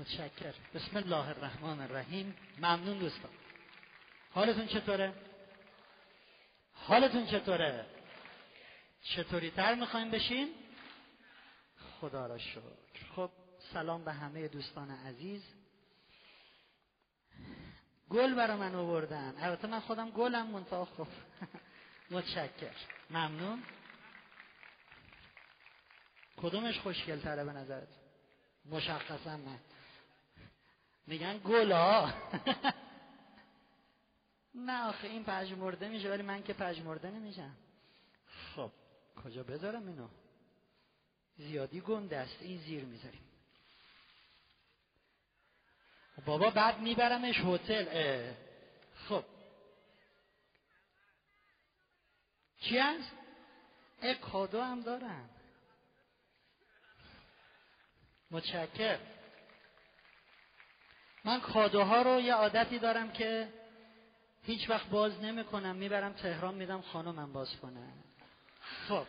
متشکر بسم الله الرحمن الرحیم. ممنون دوستان. حالتون چطوره؟ حالتون چطوره؟ چطوری تر می‌خوایم بشین؟ خدا را شکر. خب سلام به همه دوستان عزیز. گل برا من آوردن. البته من خودم گلم منتها خب متشکر ممنون. کدومش خوشگل تره به نظرت؟ مشخصا من. میگن گل ها نه آخه این پژمرده میشه ولی من که پژمرده نمیشم. خب. کجا بذارم اینو؟ زیادی گنده است این زیر می‌ذاریم. بابا بعد میبرمش هتل. خب. چی هست؟ کادو هم دارم متشکر من کادوها رو یه عادتی دارم که هیچ وقت باز نمی‌کنم. می‌برم تهران میدم خانمم باز کنه. خب.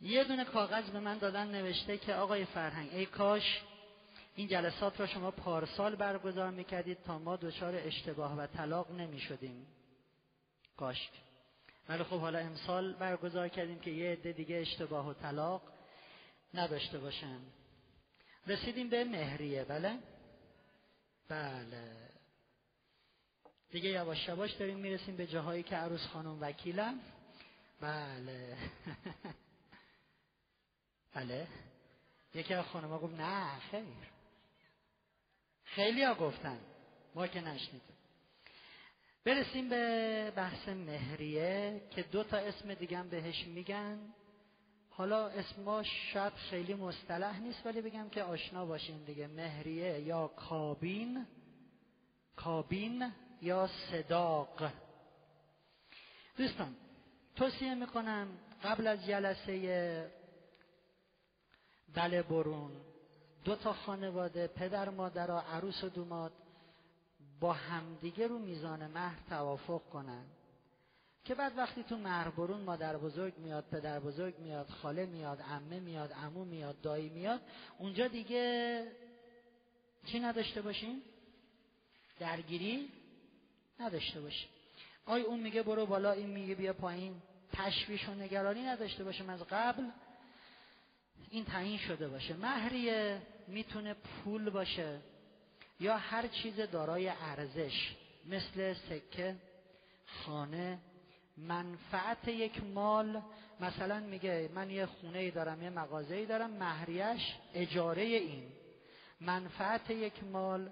یه دونه کاغذ به من دادن نوشته که آقای فرهنگ ای کاش این جلسات را شما پارسال برگزار می‌کردید تا ما دچار اشتباه و طلاق نمی‌شدیم. کاش. ولی خب حالا امسال برگزار کردیم که یه عده دیگه اشتباه و طلاق نداشته باشن. رسیدیم به مهریه بله؟ بله. دیگه یواش یواش داریم می‌رسیم به جاهایی که عروس خانم وکیلم بله. بله. یکی از خانمها گفت نه خیر. خیلی ها گفتن. ما که نشنیدیم. برسیم به بحث مهریه که دو تا اسم دیگه بهش میگن. حالا اسماش شاید خیلی مصطلح نیست ولی بگم که آشنا باشین دیگه. مهریه یا کابین کابین یا صداق. دوستان توصیه می‌کنم قبل از جلسه بله برون دو تا خانواده پدر مادر عروس و دوماد با همدیگه رو میزان مهر توافق کنن. که بعد وقتی تو مهر برون مادر بزرگ میاد پدر بزرگ میاد خاله میاد عمه میاد عمو میاد دایی میاد اونجا دیگه چی نداشته باشیم؟ درگیری نداشته باشیم. آی اون میگه برو بالا این میگه بیا پایین. تشویش و نگرانی نداشته باشیم از قبل. این تعیین شده باشه. مهریه می‌تونه پول باشه یا هر چیز دارای ارزش مثل سکه خانه منفعت یک مال مثلا میگه من یه خونه ای دارم یه مغازه ای دارم مهریش اجاره این. منفعت یک مال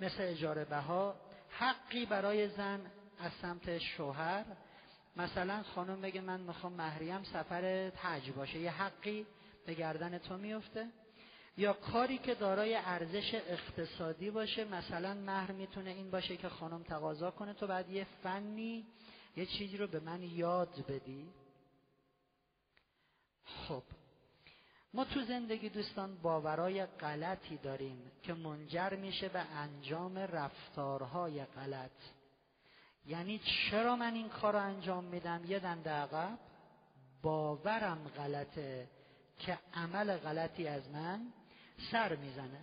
مثل اجاره بها حقی برای زن از سمت شوهر. مثلا خانم بگه من می‌خوام مهریم سفر تج باشه یه حقی به گردن تو میفته یا کاری که دارای ارزش اقتصادی باشه مثلا مهر می‌تونه این باشه که خانم تقاضا کنه تو بعد یه فنی یه چیزی رو به من یاد بدی. خب ما تو زندگی دوستان باورای غلطی داریم که منجر میشه به انجام رفتارهای غلط. یعنی چرا من این کار رو انجام میدم؟ یه دنده عقب. باورم غلطه که عمل غلطی از من سر می‌زنه.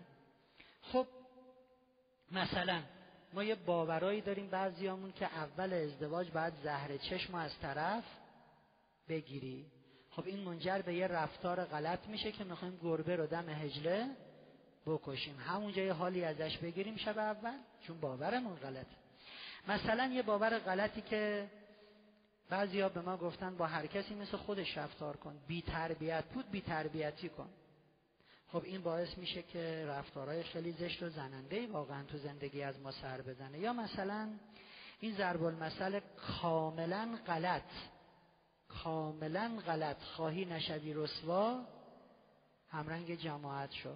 خب مثلا ما یه باورایی داریم بعضیامون که اول ازدواج بعد زهر چشم از طرف بگیری. خب این منجر به یه رفتار غلط میشه که می‌خوایم گربه رو دم هجله بکشیم. همونجا یه حالی ازش بگیریم شب اول چون باورمون غلطه. مثلا یه باور غلطی که بعضیا به ما گفتن با هر کسی مثل خودش رفتار کن. بی تربیت بود بی تربیتی کن. خب این باعث میشه که رفتارهای خیلی زشت و زننده واقعا تو زندگی از ما سر بزنه. یا مثلا این ضرب المثل کاملا غلط. کاملا غلط. خواهی نشوی رسوا همرنگ جماعت شو.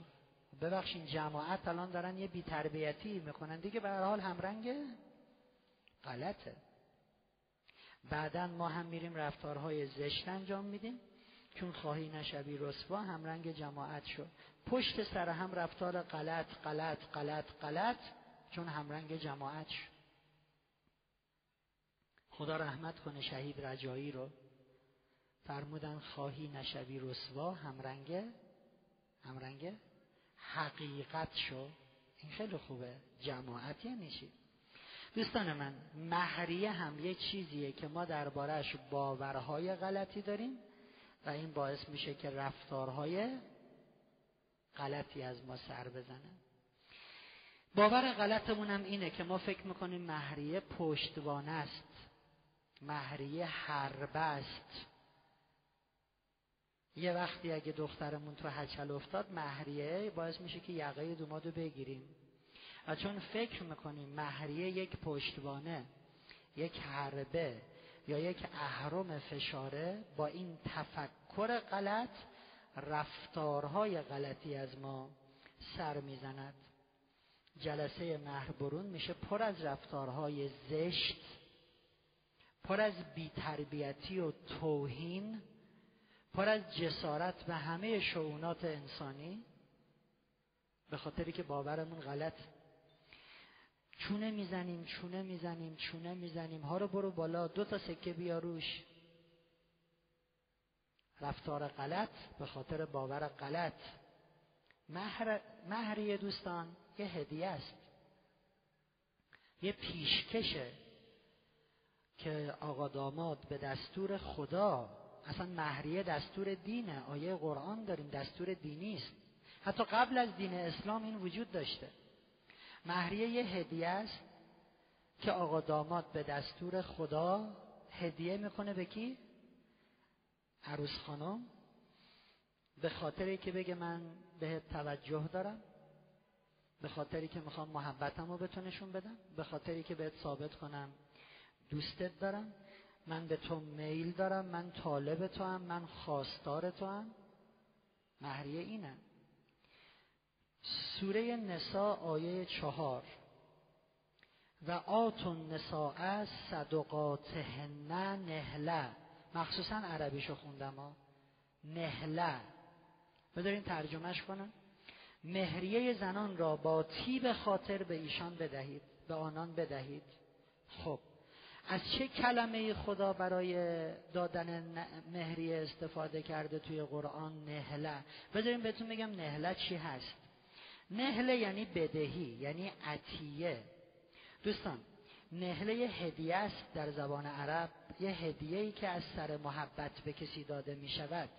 ببخشین جماعت الان دارن یه بیتربیتی می‌کنن. دیگه به هر حال همرنگ غلطه. بعدا ما هم میریم رفتارهای زشت انجام میدیم. چون خواهی نشوی رسوا هم رنگ جماعت شد پشت سر هم رفتار غلط غلط غلط غلط چون هم رنگ جماعت شد خدا رحمت کنه شهید رجایی رو. فرمودن خواهی نشوی رسوا همرنگه همرنگه حقیقت شو. این خیلی خوبه. جماعت یعنی چی دوستان من مهریه هم یه چیزیه که ما دربارهش باورهای غلطی داریم. و این باعث میشه که رفتارهای غلطی از ما سر بزنه. باور غلطمون هم اینه که ما فکر می‌کنیم مهریه پشتوانه است. مهریه حربه است. یه وقتی اگه دخترمون تو هچل افتاد مهریه باعث میشه که یقه دومادو بگیریم. و چون فکر می‌کنیم مهریه یک پشتوانه یک حربه یا یک اهرم فشاره با این تفکر غلط رفتارهای غلطی از ما سر می‌زند. جلسه مهربرون میشه پر از رفتارهای زشت پر از بیتربیتی و توهین پر از جسارت به همه شعونات انسانی. به خاطری که باورمون غلط چونه می‌زنیم چونه می‌زنیم چونه می‌زنیم. ها رو برو بالا دو تا سکه بیا روش. رفتار غلط به خاطر باور غلط. مهر مهریه دوستان یه هدیه است. یه پیشکشه که آقا داماد به دستور خدا اصلا مهریه دستور دینه آیه قرآن داریم دستور دینی است. حتی قبل از دین اسلام این وجود داشته. مهریه یه هدیه است که آقا داماد به دستور خدا هدیه می‌کنه به کی؟ عروس خانم. به خاطری که بگه من به توجه دارم به خاطری که می‌خوام محبتم رو بتونشون بدم به خاطری که بهت ثابت کنم دوستت دارم من به تو میل دارم من طالب تو هم من خواستار تو هم مهریه اینه. سوره نسا آیه چهار. و آتون نسا از صدقاتهن نهله. مخصوصا عربیشو خوندم ها. نهله. بذارین ترجمهش کنم. مهریه زنان را با تیب خاطر به ایشان بدهید به آنان بدهید. خب از چه کلمه خدا برای دادن مهریه استفاده کرده توی قرآن؟ نهله. بذارین بهتون بگم نهله چی هست؟ نهله یعنی بدهی یعنی عطیه. دوستان نهله هدیه است در زبان عرب یه هدیه ای که از سر محبت به کسی داده می شود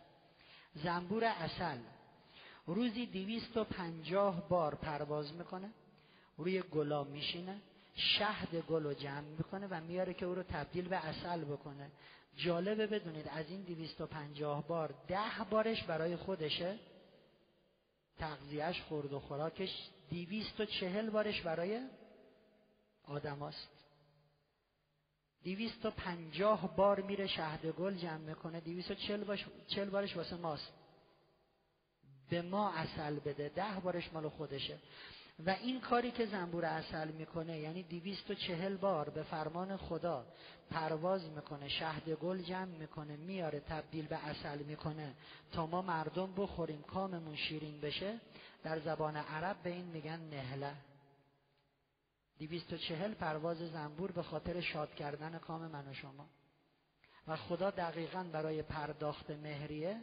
زنبور اصل روزی دویست و پنجاه بار پرواز می‌کنه روی گلا میشینه شهد گل رو جمع می‌کنه و میاره که او رو تبدیل به اصل بکنه. جالبه بدونید از این دویست و پنجاه بار ده بارش برای خودشه. تغذیهش خورد و خوراکش دیویست و چهل بارش برای آدم هاست. دیویست و پنجاه بار میره شهد گل جمع می‌کنه دیویست و چهل, چهل بارش واسه ماست به ما اصل بده ده بارش مال خودشه و این کاری که زنبور اصل می‌کنه یعنی دیویست و چهل بار به فرمان خدا پرواز می‌کنه شهد گل جمع می‌کنه میاره تبدیل به اصل می‌کنه. تا ما مردم بخوریم کاممون شیرین بشه در زبان عرب به این میگن نهله. دیویست و چهل پرواز زنبور به خاطر شاد کردن کام من و شما. و خدا دقیقا برای پرداخت مهریه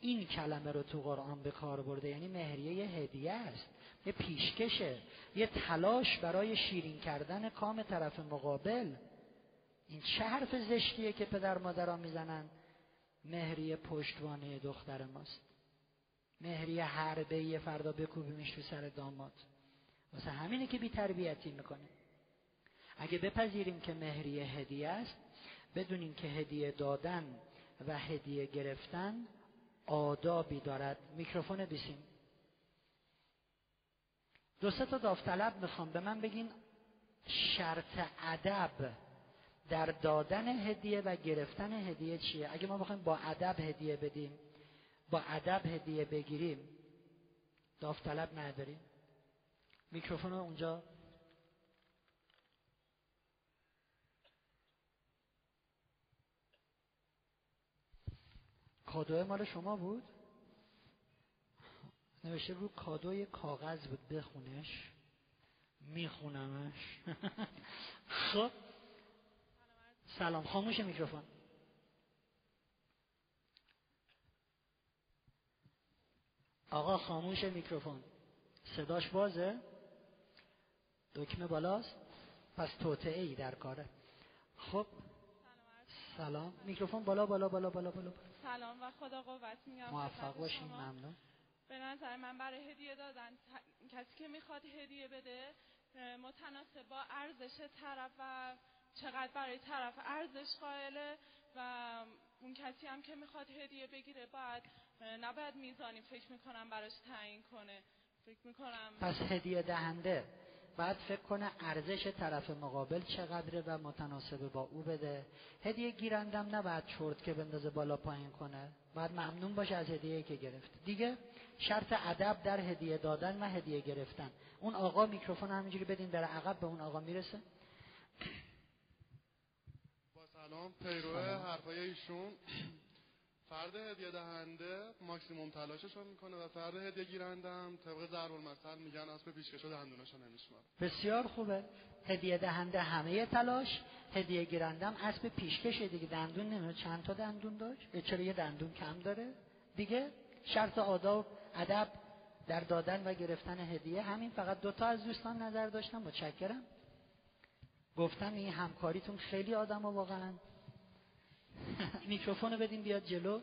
این کلمه رو تو قرآن به کار برده. یعنی مهریه یه هدیه است. یه پیشکشه یه تلاش برای شیرین کردن کام طرف مقابل. این چه حرف زشتیه که پدر مادران می‌زنن؟ مهریه پشتوانه دختر ماست. مهریه حربه یه فردا بکوبیمش تو سر داماد. واسه همینه که بی تربیتی می‌کنه. اگه بپذیریم که مهریه هدیه است بدونیم که هدیه دادن و هدیه گرفتن آدابی دارد. میکروفون بیسیم. دو سه تا داوطلب می‌خوام به من بگین شرط ادب در دادن هدیه و گرفتن هدیه چیه؟ اگه ما بخوایم با ادب هدیه بدیم با ادب هدیه بگیریم داوطلب نداریم؟ میکروفون اونجا. کادو مال شما بود؟ نوشته رو کادوی کاغذ بود بخونش. میخونمش. خب. سلام. خاموش میکروفون. آقا خاموش میکروفون. صداش بازه؟ دکمه بالاست؟ پس توتعه ای در کاره. خب. سلام. میکروفون بالا بالا بالا بالا بالا. سلام و خدا قوت میگم. موفق باشین. ممنون. به نظر من برای هدیه دادن. کسی که می‌خواد هدیه بده متناسب با ارزش طرف و چقدر برای طرف ارزش قائله و اون کسی هم که می‌خواد هدیه بگیره باید نباید میزانی فکر می‌کنم براش تعیین کنه. فکر می‌کنم پس هدیه دهنده. بعد فکر کنه ارزش طرف مقابل چقدره و متناسب با او بده. هدیه گیرندم نباید چرت که بندازه بالا پایین کنه. باید ممنون باشه از هدیه که گرفت. دیگه؟ شرط ادب در هدیه دادن و هدیه گرفتن. اون آقا میکروفون همینجوری بدین در عقب به اون آقا می‌رسه. با سلام پیرو حرفای ایشون. فرد هدیه دهنده ماکسیموم تلاشش رو می‌کنه و فرد هدیه گیرنده هم طبق ضرب المثل میگن اسب پیشکشو دندوناشو نمیشماره بسیار خوبه. هدیه دهنده همه تلاش هدیه گیرندم اسب پیشکش دیگه. دندون نمیده چند تا دندون داشت؟ چرا یه دندون کم داره؟ دیگه شرط آداب ادب در دادن و گرفتن هدیه. همین فقط دوتا از دوستان نظر داشتم. متشکرم. گفتم این همکاریتون خیلی آدم واقعا. میکروفون بدین بیاد جلو.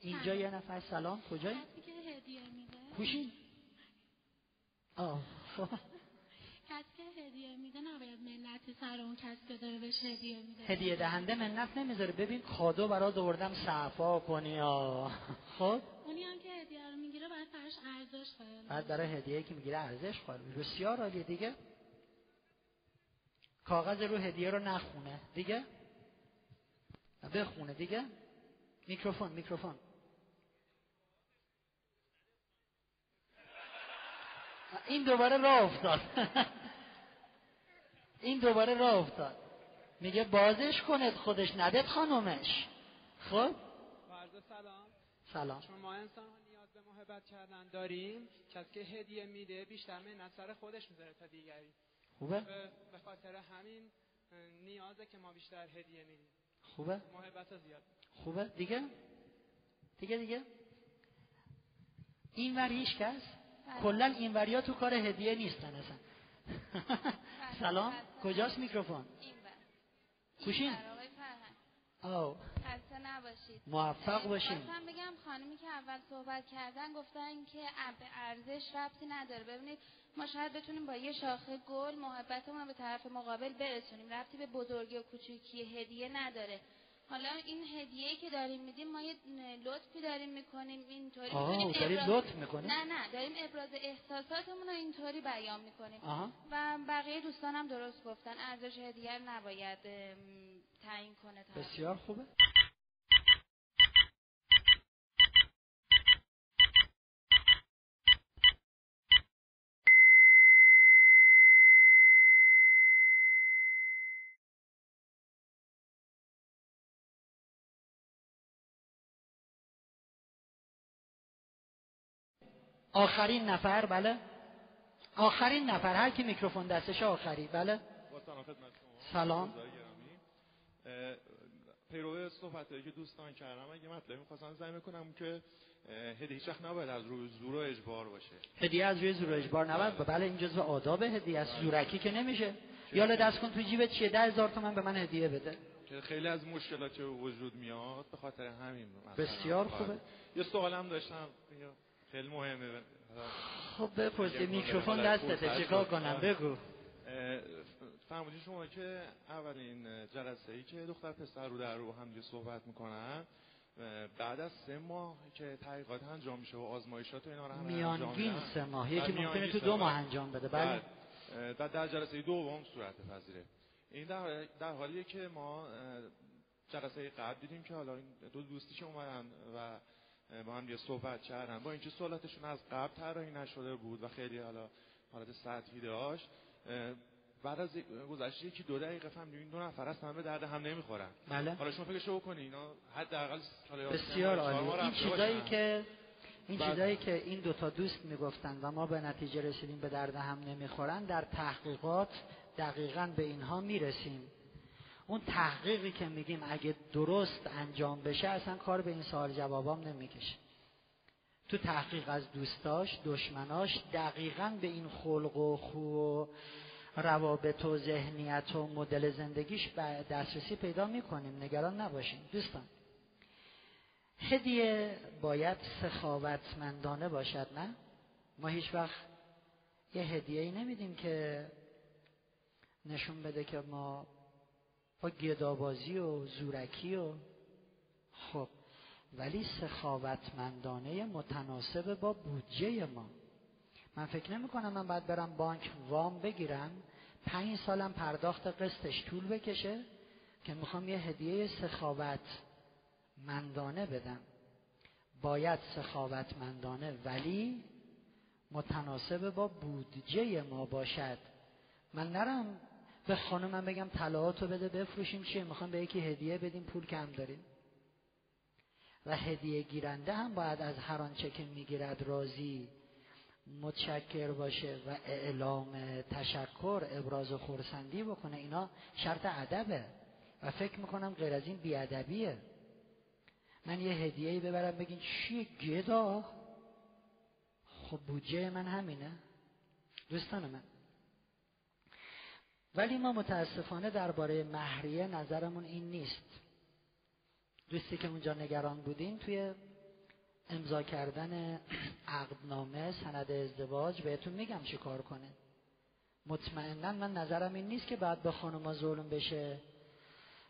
اینجا یه نفر. سلام. کجایی؟ کسی که هدیه میده. کوشین آه. خب. کسی که هدیه میده نباید منتی سر اون کسی که داره بهش هدیه میده. هدیه دهنده منت نمی‌ذاره. ببین کادو برات آوردم. صفا کنی خب اونی هم که هدیه رو می‌گیره باید براش ارزش قائل بعد برای هدیه که می‌گیره ارزش قائل بسیار عالیه دیگه. کاغذ رو هدیه رو نخونه. دیگه؟ بخونه دیگه. میکروفون میکروفون. این دوباره راه افتاد. این دوباره راه افتاد. میگه بازش کنید خودش ندید خانومش. خب؟ سلام. سلام. محبت کردن داریم کسی که هدیه میده بیشتر من سر خودش می‌ذاره تا دیگری. خوبه؟ به خاطر همین نیازه که ما بیشتر هدیه میدیم. خوبه؟ محبت زیاد. خوبه؟ دیگه؟ دیگه دیگه؟ این ور هیچ کس؟ بله. کلا این وریا تو کار هدیه نیستن اصلا. بله، سلام. بله. کجاست میکروفون؟ این کوشین. آقای فرهنگ. آو. خسته نباشید. موفق باشین. خواستم بگم خانمی که اول صحبت کردن گفتن که ارزش ربطی نداره. ببینید ما شاید بتونیم با یه شاخه گل محبتمون رو به طرف مقابل برسونیم. ربطی به بزرگی و کوچیکی هدیه نداره. حالا این هدیه‌ای که داریم میدیم ما یه لطفی داریم می‌کنیم اینطوری آه می‌تونیم داری ابراز- لطف می‌کنی نه نه داریم ابراز احساساتمون رو اینطوری بیان می‌کنیم. آها. و بقیه دوستانم درست گفتن. ارزش هدیه نباید تعیین کنه طرف. بسیار خوبه. آخرین نفر بله. آخرین نفر هر کی میکروفون دستش آخری بله. سلام خدمت شما. سلام. رضای گرامی. اه، پیرو صحبت که دوستان کردم اگه مطلبی می‌خواستم زمین کنم که هدیه هیچ نباید از روی زور و اجبار باشه. هدیه از روی زور و اجبار نبود بله. این جزو آداب هدیه است. زورکی که نمیشه. یالا دست کن تو جیبت چیه؟ ده هزار تومن به من هدیه بده. که خیلی از مشکلات وجود میاد به خاطر همین. بسیار. خوبه. یه سوالم داشتم. خیلی مهمه خب بپرسی میکروفون دستته چیکار. کنم. بگو اه، فرمودین شما که اولین جلسه ای که دختر پسر رو در رو هم صحبت می‌کنن بعد از سه ماه که تحقیقات انجام میشه و آزمایشات و اینا رو هم انجام میانگین. سه ماه یکی ممکنه تو دو ماه. انجام بده بله اه، در, جلسه دوم صورت پذیره این در, در حالیه که ما جلسه قبل دیدیم که حالا این دو دوستی که اومدن و با هم یه صحبت کردن. با اینکه سوالاتشون از قبل طراحی نشده بود و خیلی حالا حالت سطحی داشت بعد از گذشت یکی دو دقیقه فهمیدیم این دو نفر اصلا به درد هم نمی‌خورن. بله. حالا شما فکرشو بکنین اینا حداقل بسیار عالی. این چیزایی. که این چیزایی که این دوتا دوست می‌گفتن و ما به نتیجه رسیدیم به درد هم نمی‌خورن در تحقیقات دقیقا به اینها می‌رسیم. اون تحقیقی که میگیم اگه درست انجام بشه اصلا کار به این سوال جوابام نمی‌کشه. تو تحقیق از دوستاش دشمناش دقیقا به این خلق و خو و روابط و ذهنیت و مدل زندگیش دسترسی پیدا می‌کنیم. نگران نباشیم دوستان هدیه باید سخاوتمندانه باشد نه؟ ما هیچ وقت یه هدیه ای نمیدیم که نشون بده که ما با گدابازی و زورکی و خب ولی سخاوتمندانه متناسب با بودجه ما. من فکر نمی کنم من باید برم بانک وام بگیرم پنج سالم پرداخت قسطش طول بکشه که می‌خوام یه هدیه سخاوت مندانه بدم. باید سخاوتمندانه ولی متناسب با بودجه ما باشد. من نرم به خانمم بگم طلاهاتو بده بفروشیم چیه؟ می‌خوام به یکی هدیه بدیم پول کم داریم. و هدیه گیرنده هم باید از هر آنچه که می‌گیرد راضی متشکر باشه و اعلام تشکر ابراز خورسندی بکنه. اینا شرط ادبه. و فکر می‌کنم غیر از این بیادبیه. من یه هدیه ببرم بگین چیه گدا؟ خب بودجه من همینه. دوستان من ولی ما متاسفانه درباره مهریه نظرمون این نیست. دوستی که اونجا نگران بودین توی امضا کردن عقدنامه سند ازدواج بهتون میگم چی کار کنه. مطمئنا من نظرم این نیست که بعد به خانوما ظلم بشه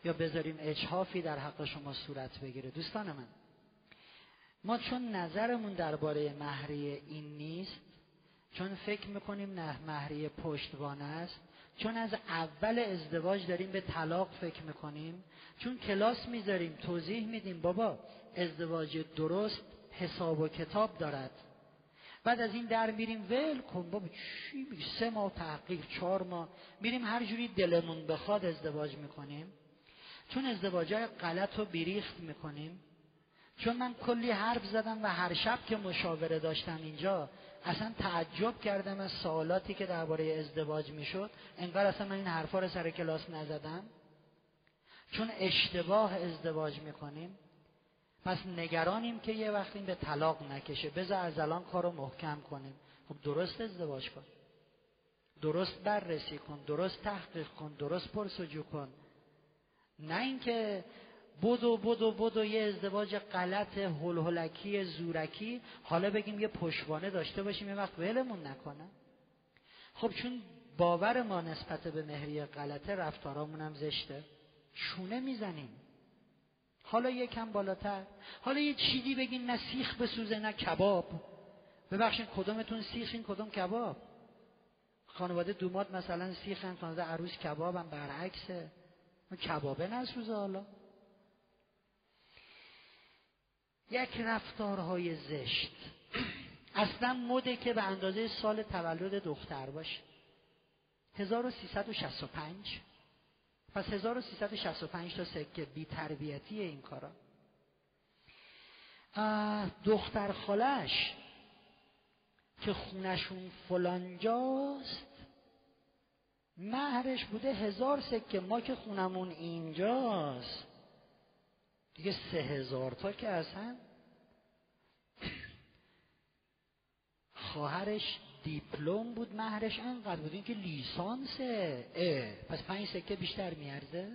یا بذاریم اجحافی در حق شما صورت بگیره. دوستان من ما چون نظرمون درباره مهریه این نیست چون فکر می‌کنیم نه مهریه پشتوانه است چون از اول ازدواج داریم به طلاق فکر می‌کنیم چون کلاس می‌ذاریم توضیح میدیم بابا ازدواج درست حساب و کتاب دارد. بعد از این در میریم ول کن بابا چی سه ماه تحقیق چهار ماه. میریم هر جوری دلمون بخواد ازدواج می‌کنیم. چون ازدواجهای غلط رو بیریخت می‌کنیم. چون من کلی حرف زدم و هر شب که مشاوره داشتم اینجا اصلا تعجب کردم از سوالاتی که درباره ازدواج می‌شد. انگار اصلا من این حرفا رو سر کلاس نزدم. چون اشتباه ازدواج می‌کنیم پس نگرانیم که یه وقتی به طلاق نکشه. بذار از الان کارو محکم کنیم. خب درست ازدواج کن. درست بررسی کن. درست تحقیق کن. درست پرسجو کن. نه اینکه بدو بدو بدو یه ازدواج غلط هلهلکی زورکی. حالا بگیم یه پشوانه داشته باشیم یه وقت ولمون نکنه. خب چون باور ما نسبت به مهری غلطه رفتارامون هم زشته. چونه می‌زنیم؟ حالا یکم بالاتر. حالا یه چیزی بگین نه سیخ بسوزه نه کباب. ببخشید کدومتون سیخین کدوم کباب؟ خانواده دومات مثلا سیخن خانواده عروس کبابم برعکسه. کبابه نسوزه حالا. یک رفتارهای زشت. اصلا مده که به اندازه سال تولد دختر باشه. 1365 پس 1365 تا سکه بی تربیتی این کارا. دختر خالش که خونشون فلانجاست مهرش بوده هزار سکه. ما که خونمون اینجاست دیگه سه هزار تا که اصلا خواهرش دیپلم بود مهرش انقدر بود که لیسانسه. اه. پس پنج سکه بیشتر میارزه؟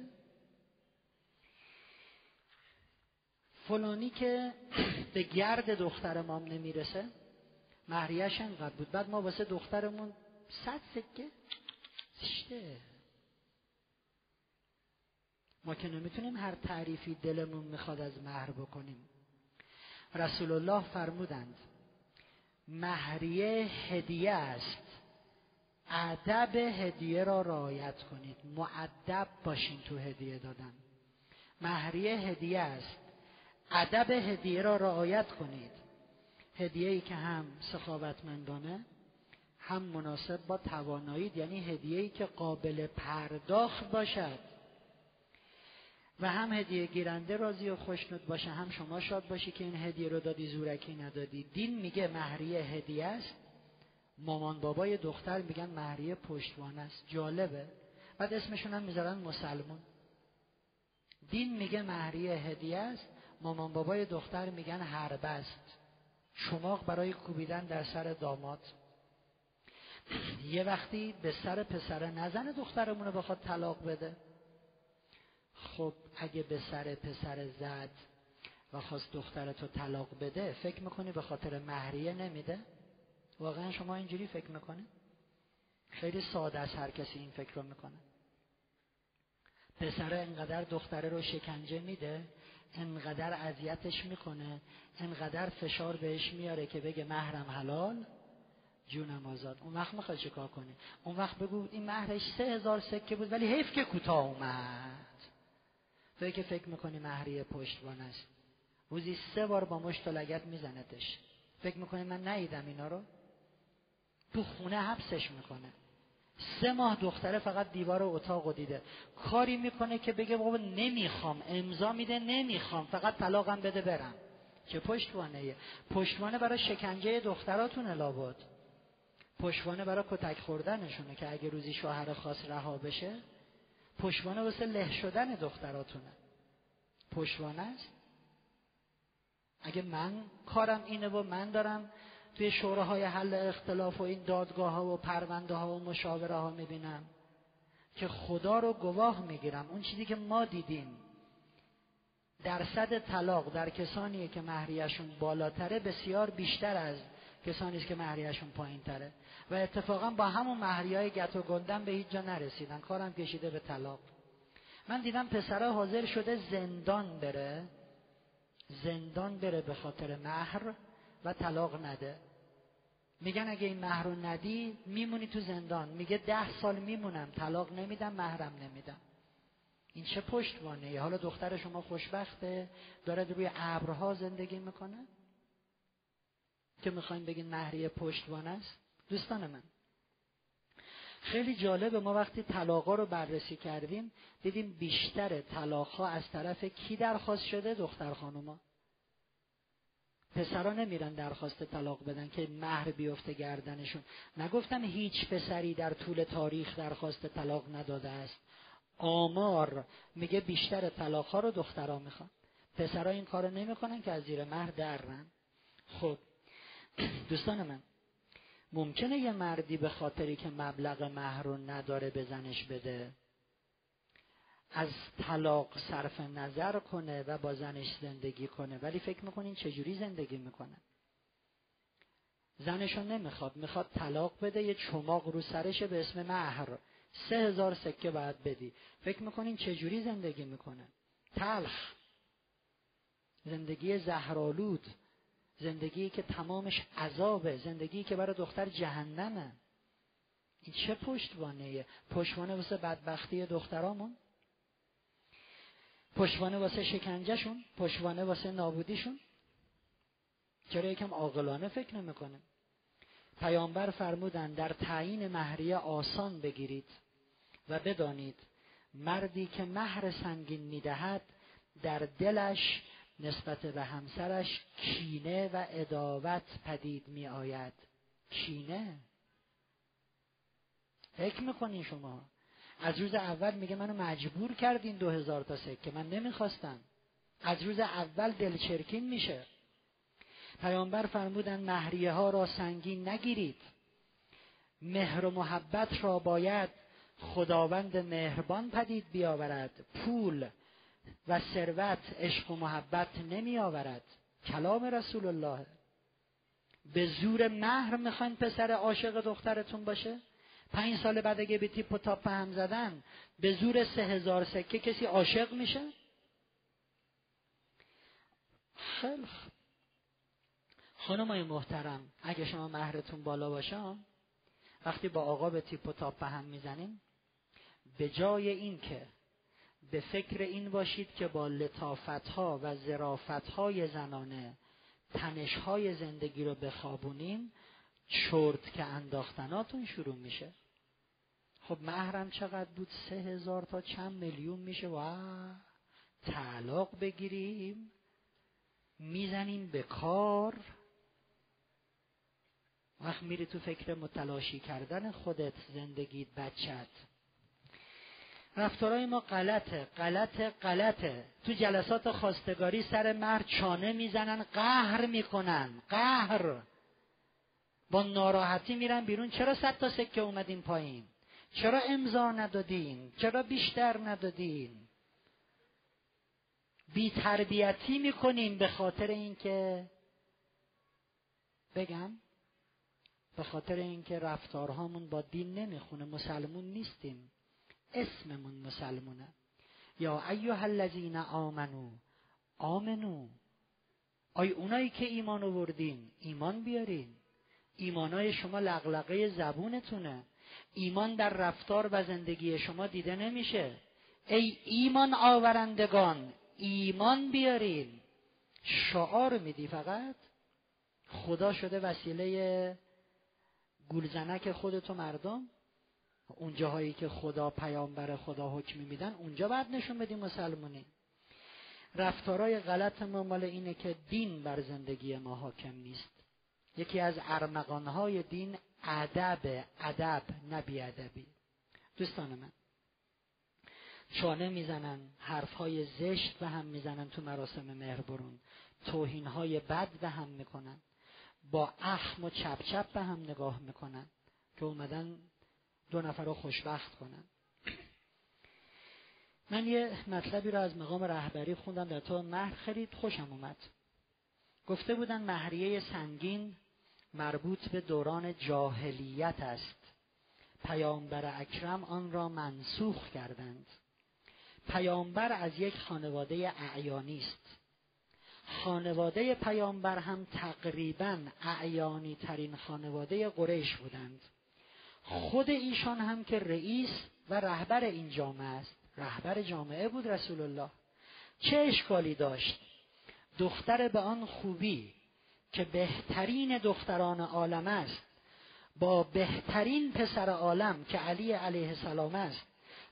فلانی که به گرد دختر مام نمی‌رسه مهریش انقدر بود. بعد ما واسه دخترمون صد سکه؟ زشته ما که نمی‌تونیم هر تعریفی دلمون می‌خواد از مهر بکنیم. رسول الله فرمودند مهریه هدیه است. ادب هدیه را رعایت کنید. معدب باشین تو هدیه دادن. مهریه هدیه است. ادب هدیه را رعایت کنید. هدیه ای که هم سخاوتمندانه هم مناسب با توانایی یعنی هدیه ای که قابل پرداخت باشد. و هم هدیه گیرنده راضی و خوشنود باشه هم شما شاد باشی که این هدیه رو دادی زورکی ندادی. دین میگه مهریه هدیه است. مامان بابای دختر میگن مهریه پشتوان است. جالبه. بعد اسمشون هم می‌ذارن مسلمون. دین میگه مهریه هدیه است. مامان بابای دختر میگن حرب است. چماق برای کوبیدن در سر داماد. یه وقتی به سر پسر نزن دخترمون رو بخواد طلاق بده. خب اگه به سر پسر زد و خواست دخترتو طلاق بده فکر می‌کنی به خاطر مهریه نمیده؟ واقعا شما اینجوری فکر می‌کنه خیلی ساده از هر کسی این فکر رو می‌کنه. پسر انقدر دختره رو شکنجه میده انقدر اذیتش می‌کنه انقدر فشار بهش میاره که بگه مهرم حلال جونم آزاد. اون وقت می‌خواد چیکار کنی؟ اون وقت بگو این مهرش سه هزار سکه بود ولی حیف که کوتاه اومد. توی که فکر می‌کنی مهریه پشتوان است. روزی سه بار با مشت و لگت میزنتش. فکر می‌کنی من نیدم اینا رو؟ تو خونه حبسش می‌کنه. سه ماه دختره فقط دیوار اتاق رو دیده. کاری می‌کنه که بگه بابا نمی‌خوام. امضا میده نمی‌خوام. فقط طلاقم بده برم. چه پشتوانه پشتوانه برای شکنجه دختراتون لابد. پشتوانه برای کتک خوردنشونه که اگه روزی شوهر خاص رها بشه پشتوانه واسه له شدن دختراتونه. پشتوانه است؟ اگه من کارم اینه و من دارم توی شوراهای حل اختلاف و این دادگاه ها و پرونده ها و مشاوره ها می‌بینم که خدا رو گواه می‌گیرم. اون چیزی که ما دیدیم درصد طلاق در کسانی که مهریهشون بالاتره بسیار بیشتر از کسانی است که مهریهشون پایین تره و اتفاقا با همون مهریه های گت و گندن به هیچ جا نرسیدن. کارم کشیده به طلاق. من دیدم پسرها حاضر شده زندان بره. زندان بره به خاطر مهر و طلاق نده. میگن اگه این مهر رو ندی میمونی تو زندان. میگه ده سال میمونم طلاق نمیدم مهرم نمیدم. این چه پشتوانه حالا دختر شما خوشبخته داره روی ابرها زندگی می‌کنه؟ که می‌خوایم بگین مهریه پشتوانه است؟ دوستان من. خیلی جالبه ما وقتی طلاقا رو بررسی کردیم دیدیم بیشتر طلاقها از طرف کی درخواست شده؟ دختر خانوما. پسرا نمیرن درخواست طلاق بدن که مهر بیفته گردنشون. نگفتم هیچ پسری در طول تاریخ درخواست طلاق نداده است. آمار میگه بیشتر طلاق ها رو دخترها می‌خوان. پسرا این کارو نمی‌کنن که از زیر مهر درن. خب دوستان من ممکنه یه مردی به خاطری که مبلغ مهر رو نداره بزنش بده از طلاق صرف نظر کنه و با زنش زندگی کنه. ولی فکر می‌کنین چجوری زندگی می‌کنه؟ زنشو نمی‌خواد می‌خواد طلاق بده یه چماق رو سرشه به اسم مهر. سه هزار سکه باید بدی. فکر می‌کنین چجوری زندگی می‌کنه؟ تلخ. زندگی زهرالود زندگی که تمامش عذابه زندگی که برای دختر جهنمه. این چه پشتوانه پشتوانه واسه بدبختی دخترامون؟ پشتوانه واسه شکنجهشون؟ پشتوانه واسه نابودیشون؟ چرا یکم عاقلانه فکر نمی‌کنه؟ پیامبر فرمودن در تعیین مهریه آسان بگیرید و بدانید مردی که مهر سنگین می‌دهد در دلش نسبت به همسرش کینه و اداوت پدید می آید. کینه؟ فکر می‌کنین شما. از روز اول میگه منو مجبور کردین دو هزار تا سکه. من نمی‌خواستم. از روز اول دلچرکین میشه. پیامبر فرمودن مهریه ها را سنگین نگیرید. مهر و محبت را باید خداوند مهربان پدید بیاورد. پول و ثروت عشق و محبت نمی آورد. کلام رسول الله. به زور مهر می‌خواین پسر عاشق دخترتون باشه؟ پنج سال بعد اگه به تیپ و تاپ هم زدن به زور سه هزار سکه کسی عاشق میشه؟ خیلی خانمای محترم اگه شما مهرتون بالا باشه وقتی با آقا به تیپ و تاپ هم می‌زنین به جای این که به فکر این باشید که با لطافت و زرافت های زنانه تنش های زندگی رو بخوابونین چرت که انداختناتون شروع میشه. خب محرم چقدر بود؟ سه هزار تا چند میلیون میشه. و طلاق بگیریم می‌زنیم به کار. وقت میری تو فکر متلاشی کردن خودت زندگیت بچت رفتارهای ما غلطه غلطه غلطه. تو جلسات خواستگاری سر مرد چانه می‌زنن قهر می‌کنن قهر. با ناراحتی میرن بیرون. چرا صد تا سکه اومدین پایین؟ چرا امضا ندادین؟ چرا بیشتر ندادین؟ بی تربیتی می‌کنیم به خاطر اینکه بگم به خاطر اینکه رفتارهامون با دین نمی‌خونه. مسلمون نیستیم. اسممون مسلمونه. یا ایها الذین آمنو آمنو. آی اونایی که ایمان آوردین ایمان بیارین. ایمانای شما لغلقه زبونتونه. ایمان در رفتار و زندگی شما دیده نمیشه. ای ایمان آورندگان ایمان بیارین. شعار میدی فقط؟ خدا شده وسیله گولزنک خودتو مردم؟ اون جاهایی که خدا پیامبر خدا حکم میدن اونجا بعد نشون بدیم مسلمونی. رفتارای غلط ما مال اینه که دین بر زندگی ما حاکم نیست. یکی از ارمغانهای دین ادب ادب نبی ادبی دوستان من چانه می‌زنن حرفهای زشت به هم می‌زنن تو مراسم مهربرون توهینهای بد به هم می‌کنن. با اخم و چپ چپ به هم نگاه می‌کنن. که اومدن دو نفر رو خوشبخت کنن. من یه مطلبی رو از مقام رهبری خوندم در تو مهر خرید خوشم اومد. گفته بودن مهریه سنگین مربوط به دوران جاهلیت است. پیامبر اکرم آن را منسوخ کردند. پیامبر از یک خانواده اعیانی است. خانواده پیامبر هم تقریبا اعیانی ترین خانواده قریش بودند. خود ایشان هم که رئیس و رهبر این جامعه است. رهبر جامعه بود رسول الله. چه اشکالی داشت؟ دختر به آن خوبی که بهترین دختران عالم است با بهترین پسر عالم که علی علیه السلام است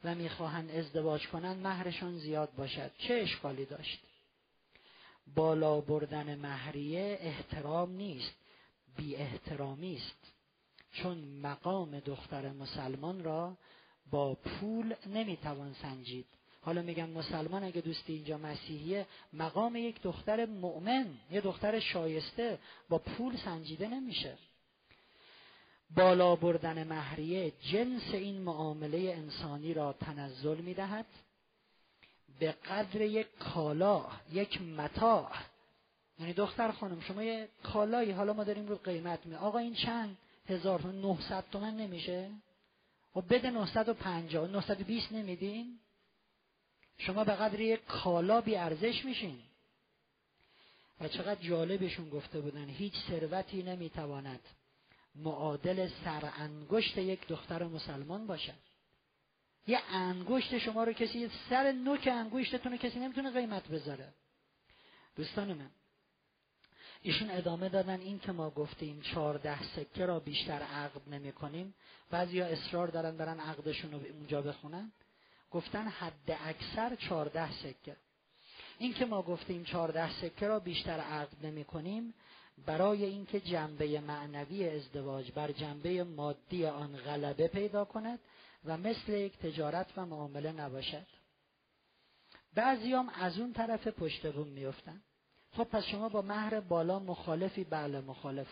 و می‌خواهند ازدواج کنند مهرشان زیاد باشد. چه اشکالی داشت؟ بالا بردن مهریه احترام نیست بی احترامی است. چون مقام دختر مسلمان را با پول نمی‌توان سنجید. حالا میگم مسلمان اگه دوستی اینجا مسیحیه مقام یک دختر مؤمن یه دختر شایسته با پول سنجیده نمیشه. بالا بردن مهریه جنس این معامله انسانی را تنزل می‌دهد. به قدر یک کالا یک متاع. یعنی دختر خانم شما یه کالایی حالا ما داریم رو قیمت می آقا این چند؟ هزار تومن 900 تومن نمیشه؟ و خب بده 950 920 نمیدین؟ شما به قدر یک کالا بی ارزش میشین. و چقدر جالبشون گفته بودن هیچ ثروتی نمی‌تواند معادل سر انگشت یک دختر مسلمان باشد. یه انگشت شما رو کسی سر نوک انگشتتون کسی نمی‌تونه قیمت بذاره. دوستان من ایشون ادامه دادن این که ما گفتیم چهارده سکه را بیشتر عقد نمی کنیم. بعضی ها اصرار دارن برن عقدشون رو اونجا بخونن. گفتن حد اکثر چهارده سکه. این که ما گفتیم چهارده سکه را بیشتر عقد نمی کنیم برای اینکه جنبه معنوی ازدواج بر جنبه مادی آن غلبه پیدا کند و مثل یک تجارت و معامله نباشد. بعضیام از اون طرف پشت بوم میفتن خب پس شما با مهر بالا مخالفی بله مخالف.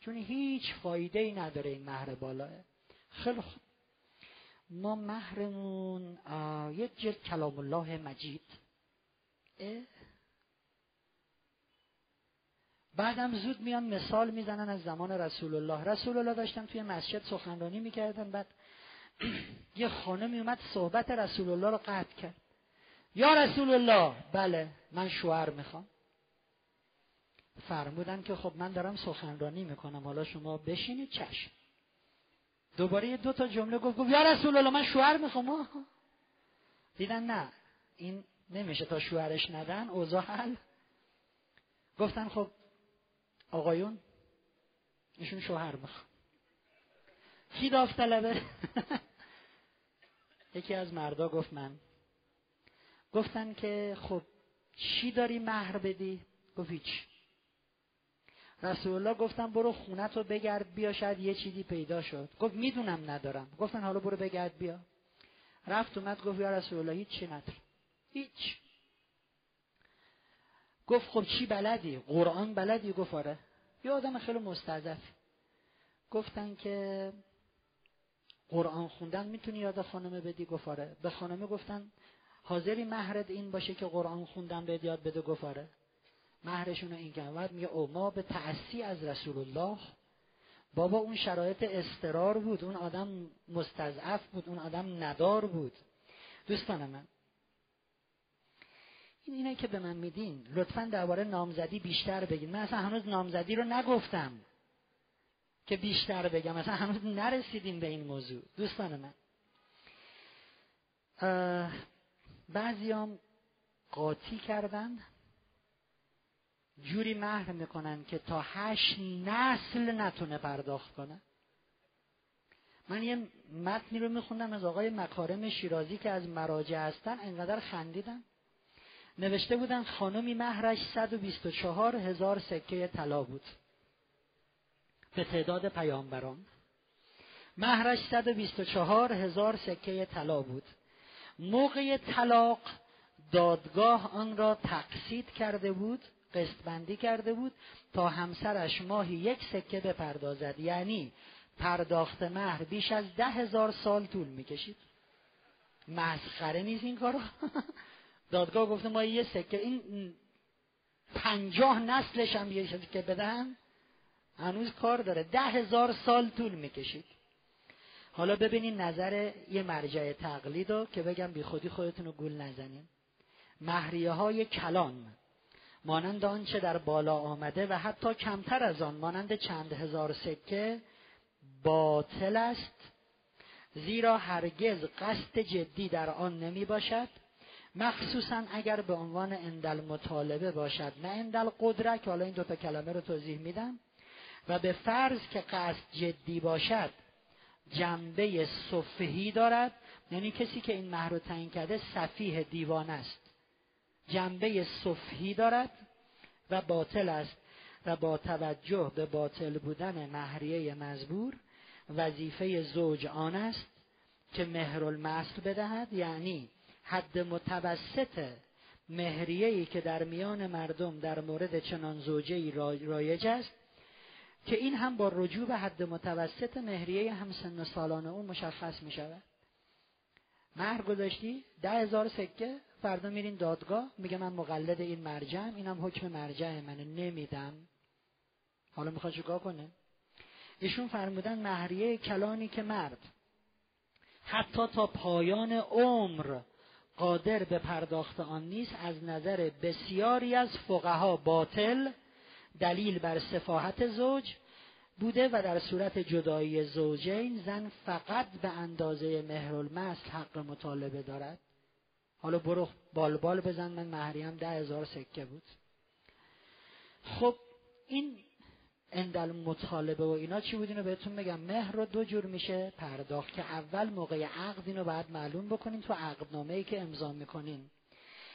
چون هیچ فایده ای نداره این مهر بالاه خیلی خوب. ما مهرمون یک جلد کلام الله مجید. بعدم زود میان مثال می‌زنن از زمان رسول الله. رسول الله داشتن توی مسجد سخنرانی می‌کردن بعد یه خانمی اومد صحبت رسول الله رو قطع کرد. یا رسول الله بله من شوهر می‌خوام. فرمودن که خب من دارم سخنرانی می‌کنم. حالا شما بشینید چشم. دوباره دو تا جمله گفت گفت یا رسول الله من شوهر می‌خوام. دیدن نه. این نمیشه تا شوهرش ندن. اوضاع حل. گفتن خب آقایون ایشون شوهر می‌خوام. کی داوطلبه؟ یکی از مردا گفت من. گفتن که خب چی داری مهر بدی؟ گفت هیچ. رسول الله گفتن برو خونت رو بگرد بیا شاید یه چیزی پیدا شد. گفت می‌دونم ندارم. گفتن حالا برو بگرد بیا. رفت اومد گفت یا رسول الله هیچ چی نداره هیچ. گفت خب چی بلدی؟ قرآن بلدی؟ گفت آره. یه آدم خیلی مستضعف. گفتن که قرآن خوندن می‌تونی یاد خانمه بدی؟ گفت آره. به خانمه گفتن حاضری مهرت این باشه که قرآن خوندن به یاد بده؟ گفت آره. مهرشون این که میگه او ما به تأسی از رسول الله بابا اون شرایط استرار بود اون آدم مستضعف بود اون آدم ندار بود. دوستان من این اینه که به من میدین لطفا درباره نامزدی بیشتر بگید من اصلا هنوز نامزدی رو نگفتم که بیشتر بگم. اصلا هنوز نرسیدیم به این موضوع. دوستان من بعضیام قاطی کردن. جوری مهر می‌کنن که تا هشت نسل نتونه پرداخت کنه. من یه متنی رو میخوندم از آقای مکارم شیرازی که از مراجع هستن انقدر خندیدم نوشته بودن خانمی مهرش 124 هزار سکه طلا بود. به تعداد پیامبران. مهرش 124 هزار سکه طلا بود. موقع طلاق دادگاه آن را تقسید کرده بود. قسط بندی کرده بود تا همسرش ماهی یک سکه بپردازد. یعنی پرداخت مهر بیش از ده هزار سال طول می‌کشید. مسخره نیست این کارو. دادگاه گفته ما یه سکه این پنجاه نسلش هم یه که بدن هنوز کار داره. ده هزار سال طول می‌کشید. حالا ببینین نظر یه مرجع تقلید رو که بگم بی خودی خودتون رو گول نزنین. مهریه های کلان. مانند آنچه در بالا آمده و حتی کمتر از آن مانند چند هزار سکه باطل است زیرا هرگز قصد جدی در آن نمی باشد مخصوصا اگر به عنوان اندل مطالبه باشد. نه اندل قدره که حالا این دوتا کلمه رو توضیح میدم و به فرض که قصد جدی باشد جنبه صفهی دارد یعنی کسی که این مهر رو تعیین کرده صفیه دیوان است. جنبه صفهی دارد و باطل است و با توجه به باطل بودن مهریه مزبور وظیفه زوج آن است که مهر المصل بدهد یعنی حد متوسط مهریه‌ای که در میان مردم در مورد چنان زوجه‌ای رایج است که این هم با رجوع به حد متوسط مهریه همسن سالان اون مشخص می شود مهر گذاشتی ده هزار سکه فردا میرین دادگاه میگه من مقلد این مرجعم اینم حکم مرجع منه نمیدم. حالا می‌خواد چیکار کنه؟ ایشون فرمودن مهریه کلانی که مرد. حتی تا پایان عمر قادر به پرداخت آن نیست از نظر بسیاری از فقها باطل دلیل بر صفاحت زوج بوده و در صورت جدایی زوجین زن فقط به اندازه مهر المثل حق مطالبه دارد. حالا برو بال بال بزن. من مهریم ده هزار سکه بود. خب این اندل مطالبه و اینا چی بود؟ اینو بهتون بگم. مهر رو دو جور میشه. پرداخت که اول موقع عقد اینو باید معلوم بکنین تو عقدنامه ای که امضا می‌کنین.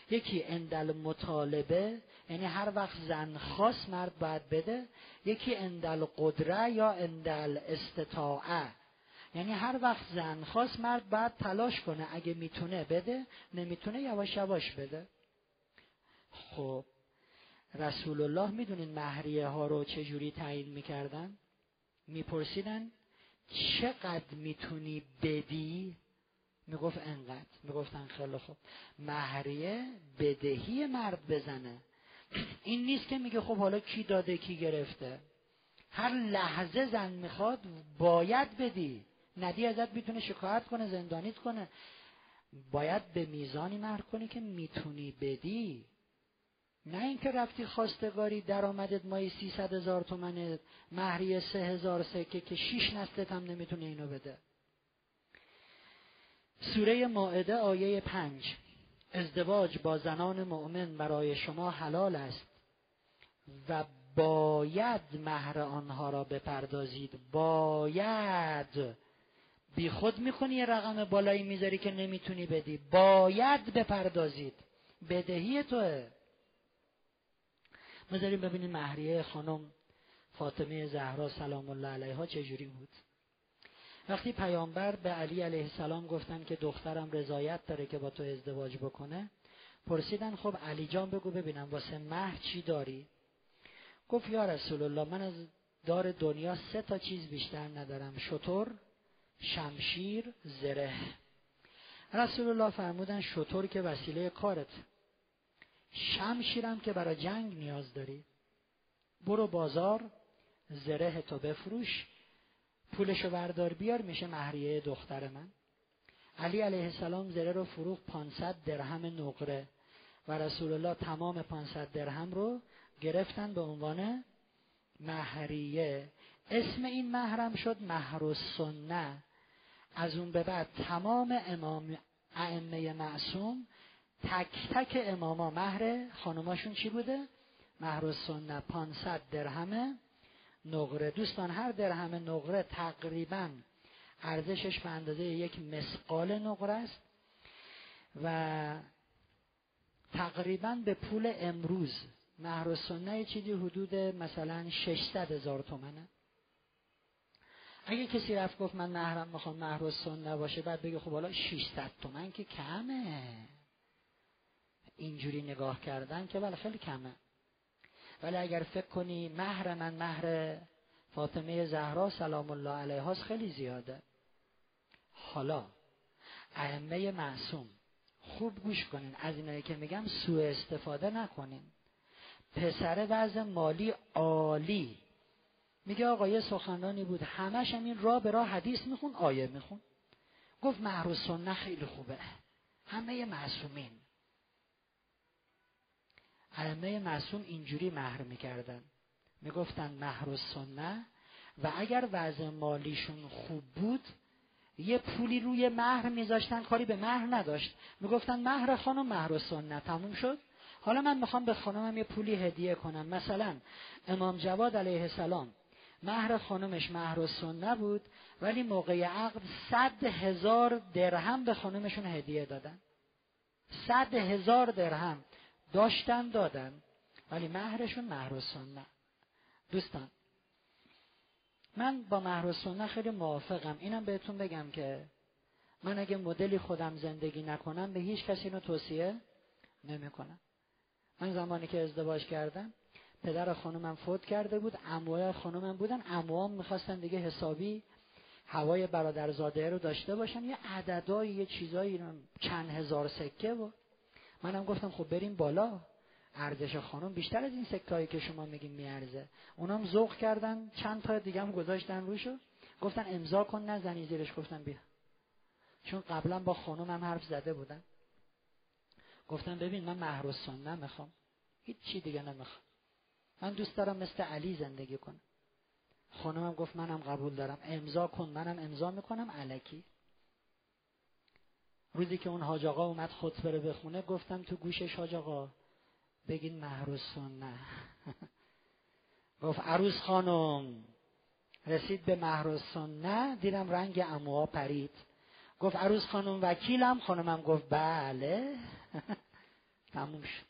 یکی اندل مطالبه یعنی هر وقت زن خاص مرد باید بده. یکی اندل قدره یا اندل استطاعه یعنی هر وقت زن خواست مرد باید تلاش کنه اگه می‌تونه بده نمی‌تونه یواش یواش بده. خب رسول الله می‌دونین مهریه ها رو چجوری تعیین می‌کردن؟ میپرسیدن چقدر می‌تونی بدی؟ می‌گفت انقدر. می‌گفتن خیلی خوب. مهریه بدهی مرد بزنه. این نیست که میگه خب حالا کی داده کی گرفته. هر لحظه زن می‌خواد باید بدی. ندی ازت می‌تونه شکایت کنه زندانیت کنه. باید به میزانی مهر کنی که می‌تونی بدی. نه اینکه رفتی خواستگاری درآمدت مایی سیصد هزار تومنه مهریه سه هزار سکه که شیش نسلت هم نمی‌تونه اینو بده. سوره ماعده آیه پنج. ازدواج با زنان مؤمن برای شما حلال است و باید مهر آنها را بپردازید. باید. بی خود می‌کنی یه رقم بالایی می‌ذاری که نمی‌تونی بدی. باید بپردازید. بدهی توه. بذاریم ببینیم مهریه خانم فاطمه زهرا سلام الله علیها چجوری بود. وقتی پیامبر به علی علیه السلام گفتن که دخترم رضایت داره که با تو ازدواج بکنه پرسیدن خب علی جان بگو ببینم واسه مهر چی داری؟ گفت یا رسول الله من از دار دنیا سه تا چیز بیشتر ندارم. شطور شمشیر زره. رسول الله فرمودن شطور که وسیله کارت. شمشیرم که برای جنگ نیاز داری. برو بازار زره تو بفروش پولشو بردار بیار میشه مهریه دختر من. علی علیه السلام زره رو فروخ 500 درهم نقره و رسول الله تمام 500 درهم رو گرفتن به عنوان مهریه. اسم این محرم شد مهر و سنه از اون به بعد تمام امام ائمه معصوم تک تک اماما مهر خانماشون چی بوده؟ مهر سنه 500 درهم نقره دوستان هر درهم نقره تقریبا ارزشش به اندازه یک مسقال نقره است و تقریبا به پول امروز مهر سنه چیزی حدود مثلا 600 هزار تومنه. اگه کسی رفت گفت من مهرم می‌خوام مهر و سنه باشه بعد بگه خب حالا 600 تومن که کمه. اینجوری نگاه کردن که بله خیلی کمه. ولی اگر فکر کنی مهر من مهر فاطمه زهرا سلام الله علیها خیلی زیاده. حالا ائمه معصوم خوب گوش کنین. از اینایی که میگم سوء استفاده نکنین. پسر وضع مالی عالی. میگه آقا یه سخنانی بود. همش هم این را به راه حدیث میخون آیه میخون. گفت مهر و سنه خیلی خوبه. همه معصومین. ائمه معصوم اینجوری مهر می‌کردن. می‌گفتن مهر و سنه و اگر وضع مالیشون خوب بود یه پولی روی مهر میذاشتن کاری به مهر نداشت. می‌گفتن مهر خانم مهر و سنه تموم شد؟ حالا من می‌خوام به خانمم یه پولی هدیه کنم. مثلا امام جواد علیه السلام مهر خانمش مهر سنه بود ولی موقع عقد صد هزار درهم به خانمشون هدیه دادن. صد هزار درهم داشتن دادن ولی مهرشون مهر سنه دوستان من با مهر سنه خیلی موافقم. اینم بهتون بگم که من اگه مدلی خودم زندگی نکنم به هیچ کسی اینو توصیه نمی‌کنم. من زمانی که ازدواج کردم پدر خانومم فوت کرده بود اموای خانومم بودن. اموام می‌خواستن دیگه حسابی هوای برادرزاده رو داشته باشن. یه عددایی یه چیزایی چند هزار سکه بود منم گفتم خب بریم بالا. ارزش خانم بیشتر از این سکایی که شما میگین میارزه. اونام ذوق کردن چند تا دیگه هم گذاشتن روشو. گفتن امضا کن نزنی زیرش. گفتم بیا. چون قبلا با خانم هم حرف زده بودن. گفتم ببین من مهر و سنه می‌خوام هیچ چی دیگه نمی‌خوام. من دوست دارم مثل علی زندگی کنم. خانمم گفت منم قبول دارم. امضا کن منم امضا می‌کنم. علکی. روزی که اون حاج آقا اومد خطبه رو بخونه گفتم تو گوشش حاج آقا بگین مهر نه. گفت عروس خانم رسید به مهر نه دیدم رنگ اموها پرید. گفت عروس خانم وکیلم. خانمم گفت بله. تموم شد.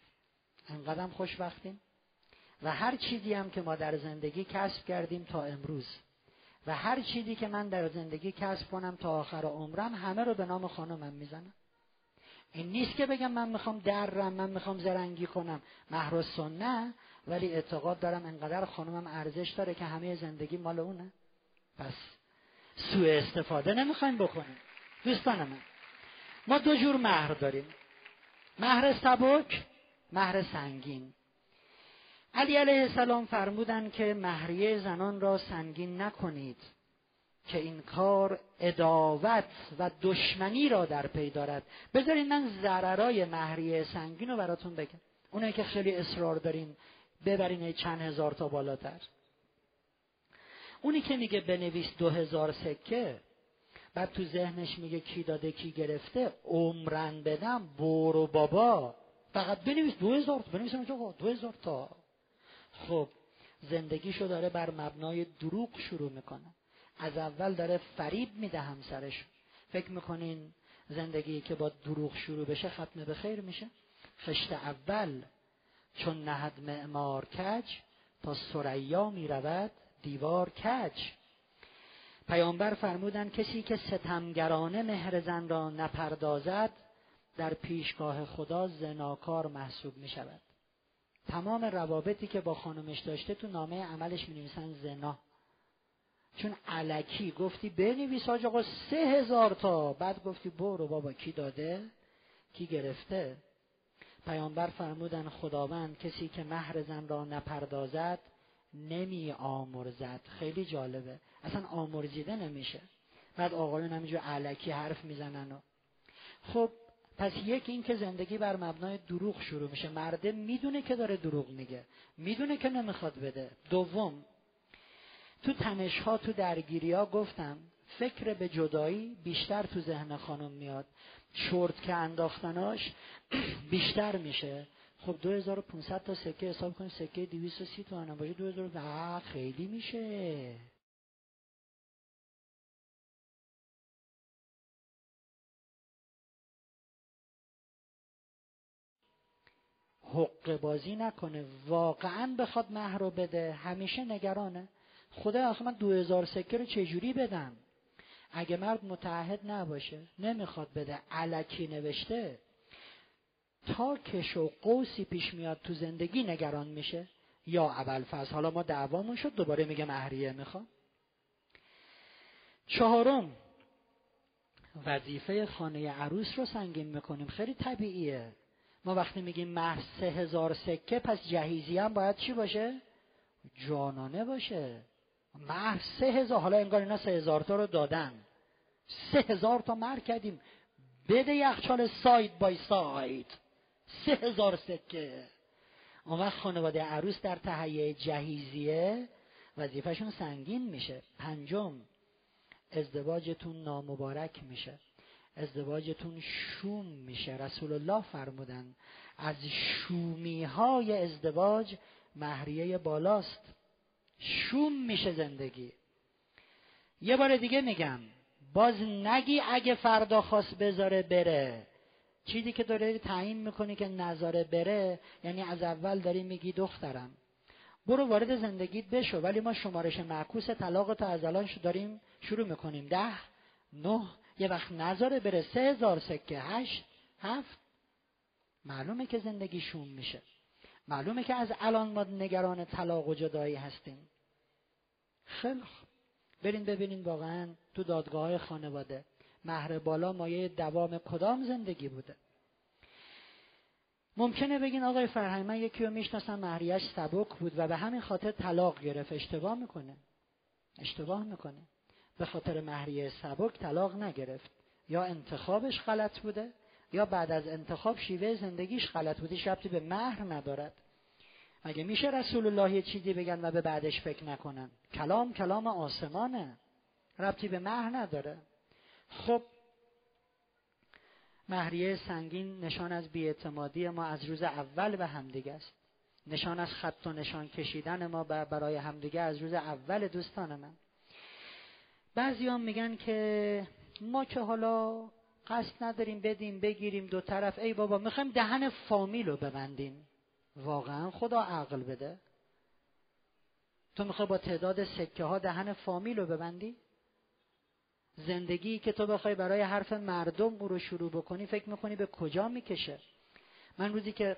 انقدرم خوشبختیم. و هر چیزی هم که ما در زندگی کسب کردیم تا امروز. و هر چیزی که من در زندگی کسب کنم تا آخر عمرم همه رو به نام خانمم می‌زنم. این نیست که بگم من می‌خوام درم من می‌خوام زرنگی کنم. مهر نه ولی اعتقاد دارم انقدر خانمم ارزش داره که همه زندگی مال اونه. پس سوء استفاده نمی‌خوایم بکنیم. دوستان من ما دو جور مهر داریم. مهر سبک مهر سنگین. علی علیه السلام فرمودن که مهریه زنان را سنگین نکنید که این کار اداوت و دشمنی را در پی دارد. بذارین من ضررای مهریه سنگین رو براتون بگم. اونایی که خیلی اصرار دارین ببرین چند هزار تا بالاتر. اونی که میگه بنویس دو هزار سکه بعد تو ذهنش میگه کی داده کی گرفته عمرن بدم برو بابا. فقط بنویس دو هزار تا بنویس دو هزار تا. خب زندگیشو داره بر مبنای دروغ شروع می‌کنه. از اول داره فریب میده همسرش. فکر می‌کنین زندگی که با دروغ شروع بشه ختم به خیر میشه؟ خشت اول چون نهد معمار کج تا سریا می‌رود دیوار کج. پیامبر فرمودن کسی که ستمگرانه مهر زن را نپردازد در پیشگاه خدا زناکار محسوب می شود تمام روابطی که با خانمش داشته تو نامه عملش می نویسن زنا. چون علکی گفتی بنویس آج آقا سه هزار تا. بعد گفتی برو بابا کی داده؟ کی گرفته؟ پیامبر فرمودن خداوند کسی که مهر زن را نپردازد نمی آمرزد. خیلی جالبه. اصلا آمرزیده نمیشه. بعد آقایون همینجور علکی حرف می‌زنن خب پس یک این که زندگی بر مبنای دروغ شروع میشه. مرده می‌دونه که داره دروغ میگه. می‌دونه که نمی‌خواد بده. دوم تو تنش ها تو درگیری ها گفتم فکر به جدایی بیشتر تو ذهن خانم میاد. چرت که انداختناش بیشتر میشه. خب 2500 تا سکه حساب کنیم سکه 230 تومن باشه. 2000 خیلی میشه. حق بازی نکنه. واقعا بخواد مهر رو بده. همیشه نگرانه. خدا آخه من دو هزار سکه رو چجوری بدم؟ اگه مرد متعهد نباشه نمی‌خواد بده. علکی نوشته. تا کش و قوسی پیش میاد تو زندگی نگران میشه. یا اول فصل حالا ما دعوامون شد. دوباره میگه مهریه می‌خوام چهارم. وظیفه خانه عروس رو سنگین می‌کنیم. خیلی طبیعیه. ما وقتی میگیم مهر سه هزار سکه پس جهیزی هم باید چی باشه؟ جانانه باشه. مهر سه هزار حالا انگار اینا سه هزار تا رو دادن. سه هزار تا مهر کردیم. بده یخچال ساید بای ساید. سه هزار سکه. اون وقت خانواده عروس در تهیه جهیزیه وظیفهشون سنگین میشه. پنجم ازدواجتون نامبارک میشه. ازدواجتون شوم میشه. رسول الله فرمودن از شومی های ازدواج مهریه بالاست. شوم میشه زندگی. یه بار دیگه میگم باز نگی اگه فردا خواست بذاره بره. چیزی که داری تعیین می‌کنی که نظاره بره یعنی از اول داری میگی دخترم. برو وارد زندگیت بشو. ولی ما شمارش معکوس طلاق تا از الان داریم شروع می‌کنیم. ده نه یه وقت نظاره بره سه هزار سکه هشت هفت. معلومه که زندگی شوم میشه. معلومه که از الان ما نگران طلاق و جدایی هستیم. خیلی برین ببینین واقعا تو دادگاه خانواده مهر بالا مایه دوام کدام زندگی بوده. ممکنه بگین آقای فرهنگ من یکی رو می‌شناسم مهریش سبک بود و به همین خاطر طلاق گرفت. اشتباه می‌کنه. اشتباه می‌کنه. به خاطر مهریه سبک طلاق نگرفت. یا انتخابش غلط بوده یا بعد از انتخاب شیوه زندگیش غلط بوده شبتی به مهر ندارد. مگه میشه رسول الله یه چیزی بگن و به بعدش فکر نکنن؟ کلام کلام آسمانه. ربطی به مهر نداره. خب مهریه سنگین نشان از بیاعتمادی ما از روز اول به همدیگه است. نشان از خط و نشان کشیدن ما برای همدیگه از روز اول دوستان من. بعضی میگن که ما که حالا قصد نداریم بدیم بگیریم دو طرف ای بابا می‌خوایم دهن فامیل رو ببندیم. واقعا خدا عقل بده. تو می‌خوای با تعداد سکه ها دهن فامیل رو ببندی؟ زندگی که تو بخوای برای حرف مردم او رو شروع بکنی فکر می‌کنی به کجا می‌کشه؟ من روزی که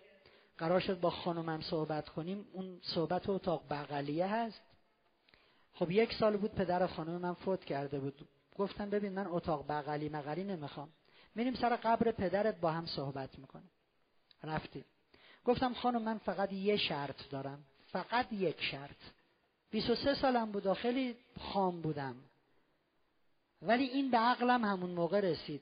قرار شد با خانمم صحبت کنیم اون صحبت اتاق بغلیه هست. خب یک سال بود پدر خانم من فوت کرده بود. گفتم ببین من اتاق بغلی مغلی نمی‌خوام. میریم سر قبر پدرت با هم صحبت می‌کنیم. رفتیم. گفتم خانم من فقط یه شرط دارم. فقط یک شرط. 23 سالم بود و خیلی خام بودم. ولی این به عقلم همون موقع رسید.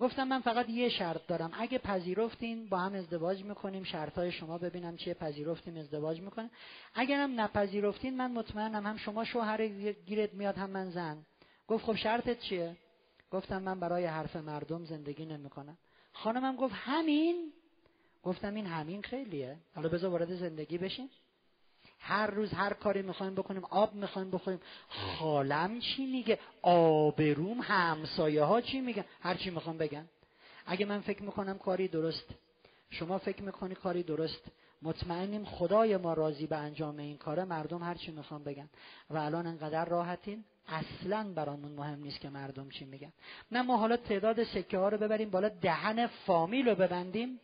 گفتم من فقط یه شرط دارم. اگه پذیرفتین با هم ازدواج می‌کنیم شرطهای شما ببینم چیه پذیرفتیم ازدواج می‌کنیم. اگرم نپذیرفتین من مطمئنم هم شما شوهر گیرت میاد هم من زن. گفت خب شرطت چیه؟ گفتم من برای حرف مردم زندگی نمی‌کنم. خانمم گفت همین؟ گفتم این همین خیلیه. حالا بذار وارد زندگی بشین هر روز هر کاری می‌خوایم بکنیم آب می‌خوایم بخوریم. خالم چی میگه؟ آبروم همسایه ها چی میگن؟ هر چی می‌خوام بگن اگه من فکر می‌کنم کاری درست شما فکر می‌کنی کاری درست مطمئنیم خدای ما راضی به انجام این کاره مردم هر چی می‌خوان بگن. و الان انقدر راحتین اصلا برامون مهم نیست که مردم چی میگن. نه ما حالا تعداد سکه ها رو ببریم بالا دهن فامیل رو ببندیم.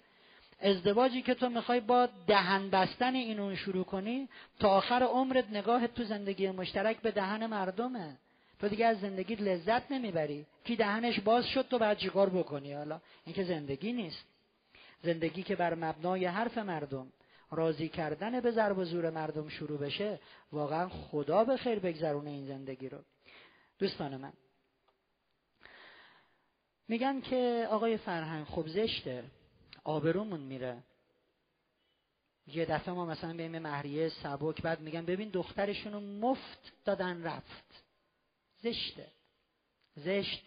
ازدواجی که تو می‌خوای با دهن بستن این اون شروع کنی تا آخر عمرت نگاهت تو زندگی مشترک به دهن مردمه. تو دیگه از زندگی لذت نمی‌بری. کی دهنش باز شد تو بعد چیکار بکنی حالا؟ این که زندگی نیست. زندگی که بر مبنای حرف مردم راضی کردن به ضرب و زور مردم شروع بشه واقعا خدا به خیر بگذرونه این زندگی رو. دوستان من میگن که آقای فرهنگ خب زشته. آبرومون میره. یه دفعه ما مثلا به مهریه سبک بعد میگن ببین دخترشون رو مفت دادن رفت. زشته زشت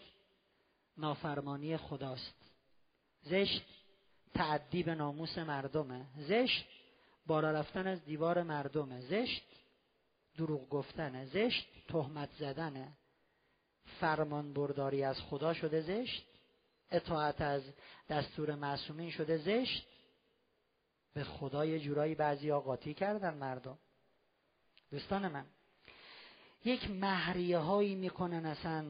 نافرمانی خداست. زشت تعدی ناموس مردمه. زشت بالا رفتن از دیوار مردمه. زشت دروغ گفتنه. زشت تهمت زدنه. فرمان برداری از خدا شده زشت. اطاعت از دستور معصومین شده زشت. به خدا یه جورایی بعضی قاطی کردن مردم. دوستان من یک مهریه هایی می‌کنن اصلا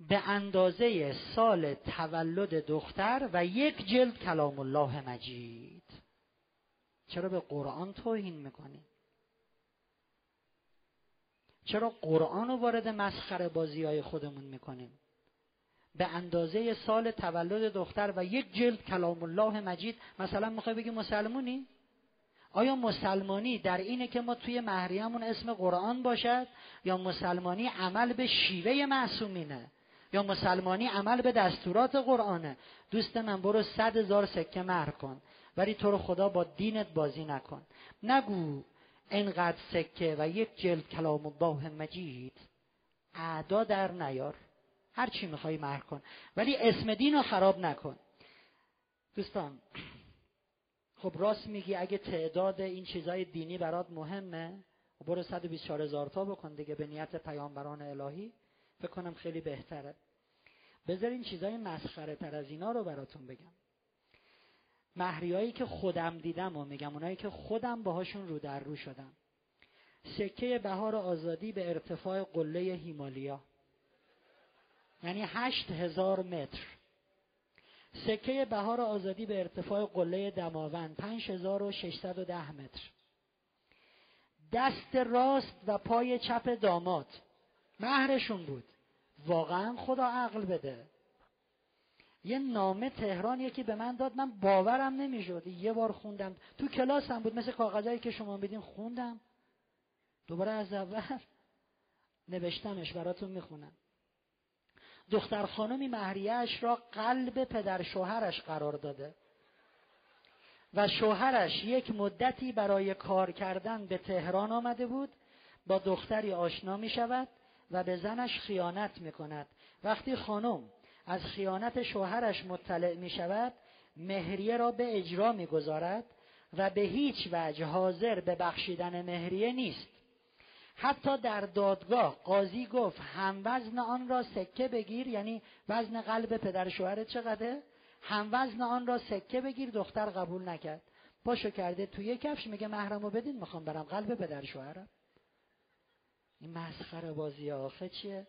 به اندازه سال تولد دختر و یک جلد کلام الله مجید. چرا به قرآن توهین می‌کنی؟ چرا قرآن رو وارد مسخره بازی های خودمون می‌کنیم؟ به اندازه سال تولد دختر و یک جلد کلام الله مجید. مثلا می‌خوای بگی مسلمونی؟ آیا مسلمانی در اینه که ما توی مهریمون اسم قرآن باشد؟ یا مسلمانی عمل به شیوه معصومینه؟ یا مسلمانی عمل به دستورات قرآنه؟ دوست من برو صد هزار سکه مهر کن ولی تو رو خدا با دینت بازی نکن. نگو انقدر سکه و یک جلد کلام الله مجید اعدا در نیار. هر چی می‌خوای مهر کن. ولی اسم دین رو خراب نکن. دوستان خب راست میگی اگه تعداد این چیزای دینی برات مهمه و برو 124 هزار تا بکن دیگه به نیت پیامبران الهی. فکر کنم خیلی بهتره. بذار این چیزای مسخره تر از اینا رو براتون بگم. مهریایی که خودم دیدم و میگم اونایی که خودم باهاشون رو در رو شدم. سکه بهار آزادی به ارتفاع قله هیمالیا. یعنی هشت هزار متر. سکه بهار آزادی به ارتفاع قله دماوند پنج هزار و ششصد و ده متر. دست راست و پای چپ داماد. مهرشون بود. واقعا خدا عقل بده. یه نامه تهران یکی به من داد. من باورم نمی‌شد. یه بار خوندم. تو کلاسم بود. مثل کاغذایی که شما بدین خوندم. دوباره از اول نوشتمش براتون می‌خونم. دختر خانمی مهریهش را قلب پدر شوهرش قرار داده. و شوهرش یک مدتی برای کار کردن به تهران آمده بود با دختری آشنا می شود و به زنش خیانت می کند. وقتی خانم از خیانت شوهرش مطلع می شود مهریه را به اجرا می گذارد و به هیچ وجه حاضر به بخشیدن مهریه نیست. حتی در دادگاه قاضی گفت هم وزن آن را سکه بگیر یعنی وزن قلب پدر شوهرت چقدره؟ هم وزن آن را سکه بگیر دختر قبول نکرد. پاشو کرده توی کفش میگه محرمو بدین می‌خوام برم قلب پدر شوهرم. این مسخره بازی آخه چیه؟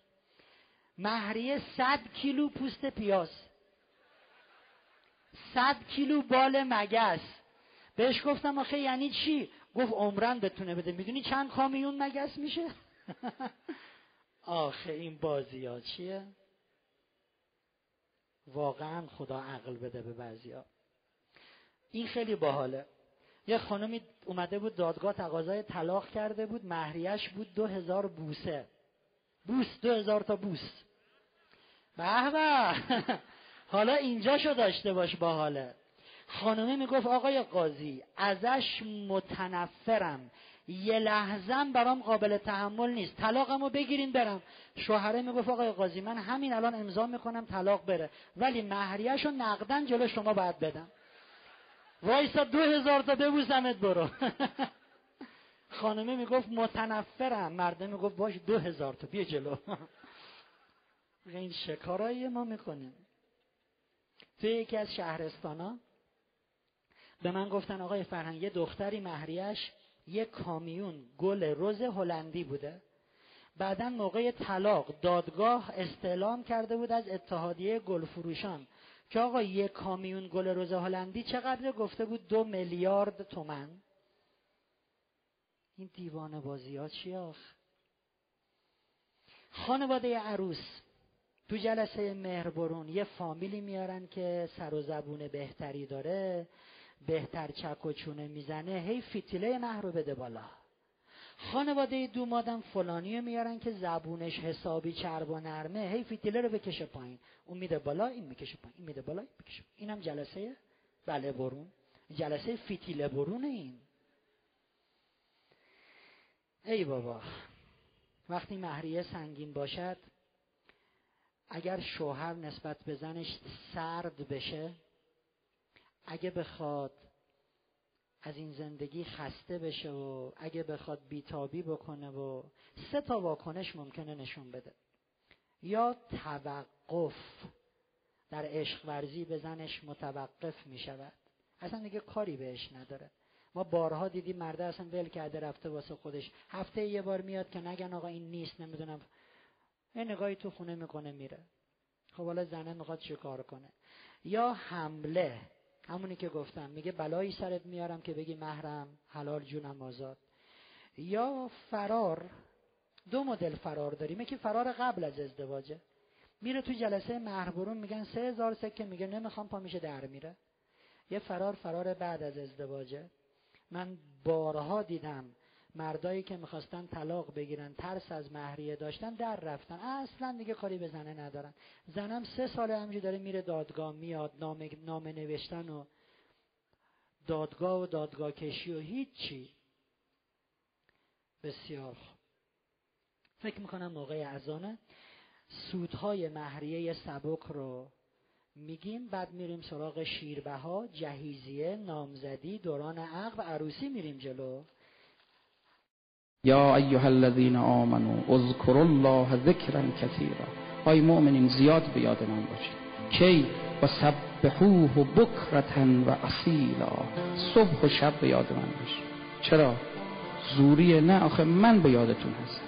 مهریه صد کیلو پوست پیاز. صد کیلو بال مگس. بهش گفتم آخه یعنی چی؟ گفت عمرن بتونه بده. می‌دونی چند کامیون مگس میشه؟ آخه این بازی ها چیه؟ واقعا خدا عقل بده به بعضی ها. این خیلی باحاله. یه خانمی اومده بود دادگاه تقاضای طلاق کرده بود مهریش بود دو هزار بوسه. بوس دو هزار تا بوس. به. حالا اینجاشو داشته باش باحاله. خانمه می‌گفت آقای قاضی ازش متنفرم. یه لحظم برام قابل تحمل نیست. طلاقمو بگیرین برم. شوهره می‌گفت آقای قاضی من همین الان امضا می‌کنم طلاق بره. ولی مهریهشو نقدن جلو شما باید بدم. وایسا دو هزار تا ببوسمت برو. خانمه می‌گفت متنفرم. مرده می‌گفت باش دو هزار تا بیا جلو. این شکارایی ما می‌کنیم. توی یکی از شهرستان به من گفتن آقای فرهنگ یه دختری مهریش یه کامیون گل رز هلندی بوده. بعدا موقع طلاق دادگاه استعلام کرده بود از اتحادیه گل فروشان که آقا یه کامیون گل رز هلندی چقدر گفته بود؟ دو میلیارد تومن این دیوانه بازی ها چی آخ؟ خانواده عروس تو جلسه مهربرون یه فامیلی میارن که سر و زبون بهتری داره. بهتر چک و چونه می‌زنه هی فیتیله مهر رو بده بالا. خانواده دومادم فلانی میارن که زبونش حسابی چرب و نرمه هی فیتیله رو بکشه پایین. اون میده بالا این می‌کشه پایین. این میده بالا این می‌کشه اینم جلسه بله برون. جلسه فیتیله برون این. ای بابا وقتی مهریه سنگین باشد اگر شوهر نسبت به زنش سرد بشه اگه بخواد از این زندگی خسته بشه و اگه بخواد بیتابی بکنه و سه تا واکنش ممکنه نشون بده. یا توقف. در عشق ورزی به متوقف می شود اصلا دیگه کاری بهش نداره. ما بارها دیدیم مرده اصلا ول کرده رفته واسه خودش. هفته یه بار میاد که نگن آقا این نیست نمی‌دونم. یه نگاهی تو خونه می‌کنه میره. خب حالا زنه می‌خواد چه کار کنه؟ یا حمله. همونی که گفتم. میگه بلایی سرت میارم که بگی محرم حلال جونم آزاد. یا فرار دو مدل فرار داریم. که فرار قبل از ازدواجه. میره تو جلسه مهربرون میگن سه هزار سکه. میگه نمی‌خوام پا میشه در میره. یه فرار فرار بعد از ازدواجه. من بارها دیدم مردایی که می‌خواستن طلاق بگیرن ترس از مهریه داشتن در رفتن. اصلا دیگه کاری به زنه ندارن. زنم سه ساله همجوری داره میره دادگاه میاد نامه, نامه نوشتن و دادگاه و دادگاه کشی و هیچی. بسیار فکر می‌کنم موقع ازانه سودهای مهریه سبک رو میگیم بعد میریم سراغ شیربها جهیزیه نامزدی دوران عقد عروسی میریم جلو. یا ایها الذین آمنوا اذکروا الله ذکرا کثیرا. ای مؤمنین زیاد به یاد من باشید. کی؟ و سبحوه بکرتن و اصیلا. صبح و شب به یاد من باشید. چرا؟ زوریه نه آخه من به یادتون هستم.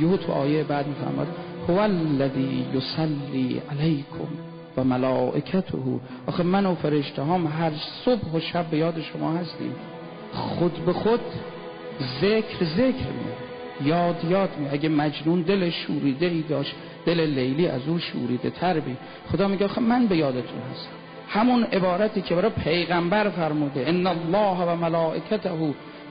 یهو تو آیه بعد می‌فهمد هو الذی یصلی علیکم و ملائکته. آخه من و فرشته هم هر صبح و شب به یاد شما هستیم. خود به خود ذکر ذکر می یاد یاد می اگه مجنون دل شوریده ای داشت دل لیلی از او شوریده تر بی خدا میگه آخه من به یادتون هستم. همون عبارتی که برای پیغمبر فرموده ان الله و ملائکته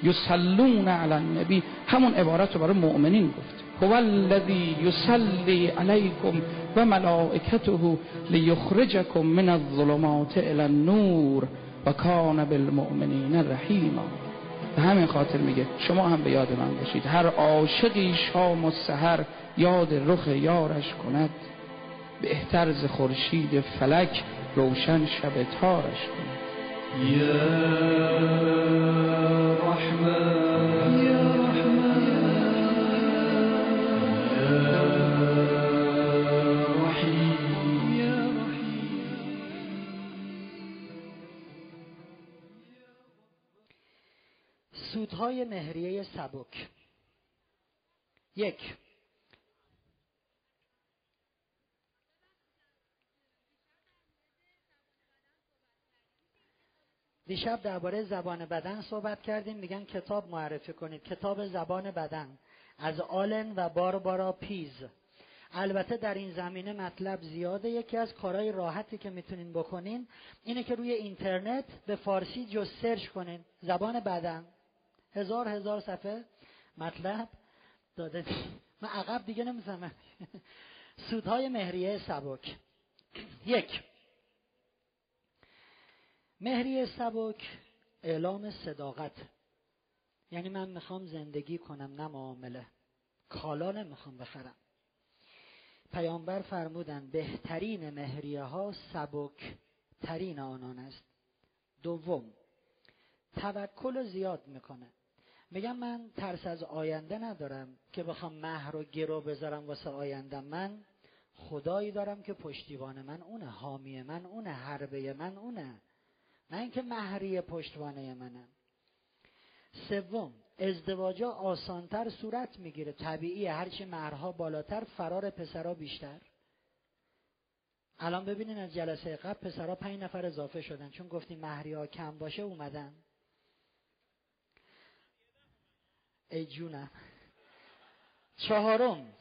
یصلون علی النبی. همون عبارت رو برای مؤمنین گفت هو الذی یصلی علیکم و ملائکته لیخرجکم من الظلمات الى النور و کان بالمؤمنین رحیما. به همین خاطر میگه. شما هم به یاد من باشید. هر عاشقی شام و سحر یاد رخ یارش کند. بهتر ز خورشید فلک روشن شب تارش کند. یا رحمن سودهای مهریه سبک. یک. دیشب درباره زبان بدن صحبت کردیم. میگن کتاب معرفی کنید. کتاب زبان بدن. از آلن و باربارا پیز. البته در این زمینه مطلب زیاده. یکی از کارهای راحتی که می‌تونین بکنین اینه که روی اینترنت به فارسی جو سرچ کنین. زبان بدن. هزار هزار صفحه مطلب داده. من عقب دیگه نمی‌زنم. سودهای مهریه سبک. یک. مهریه سبک اعلام صداقت. یعنی من می‌خوام زندگی کنم نه معامله. کالا نمی‌خوام بخرم. پیامبر فرمودن بهترین مهریه ها سبک ترین آنان است. دوم. توکل زیاد می‌کنه. میگم من ترس از آینده ندارم که بخوام مهر و گرو بذارم واسه آینده. من خدایی دارم که پشتیبان من اونه حامی من اونه حربه من اونه. نه اینکه مهریه پشتوانه منم سوم ازدواجا آسانتر صورت می‌گیره. طبیعی هرچی مهرها بالاتر فرار پسرا بیشتر. الان ببینین از جلسه قبل پسرا پنج نفر اضافه شدن. چون گفتیم مهری ها کم باشه اومدن. ای جونم چهارم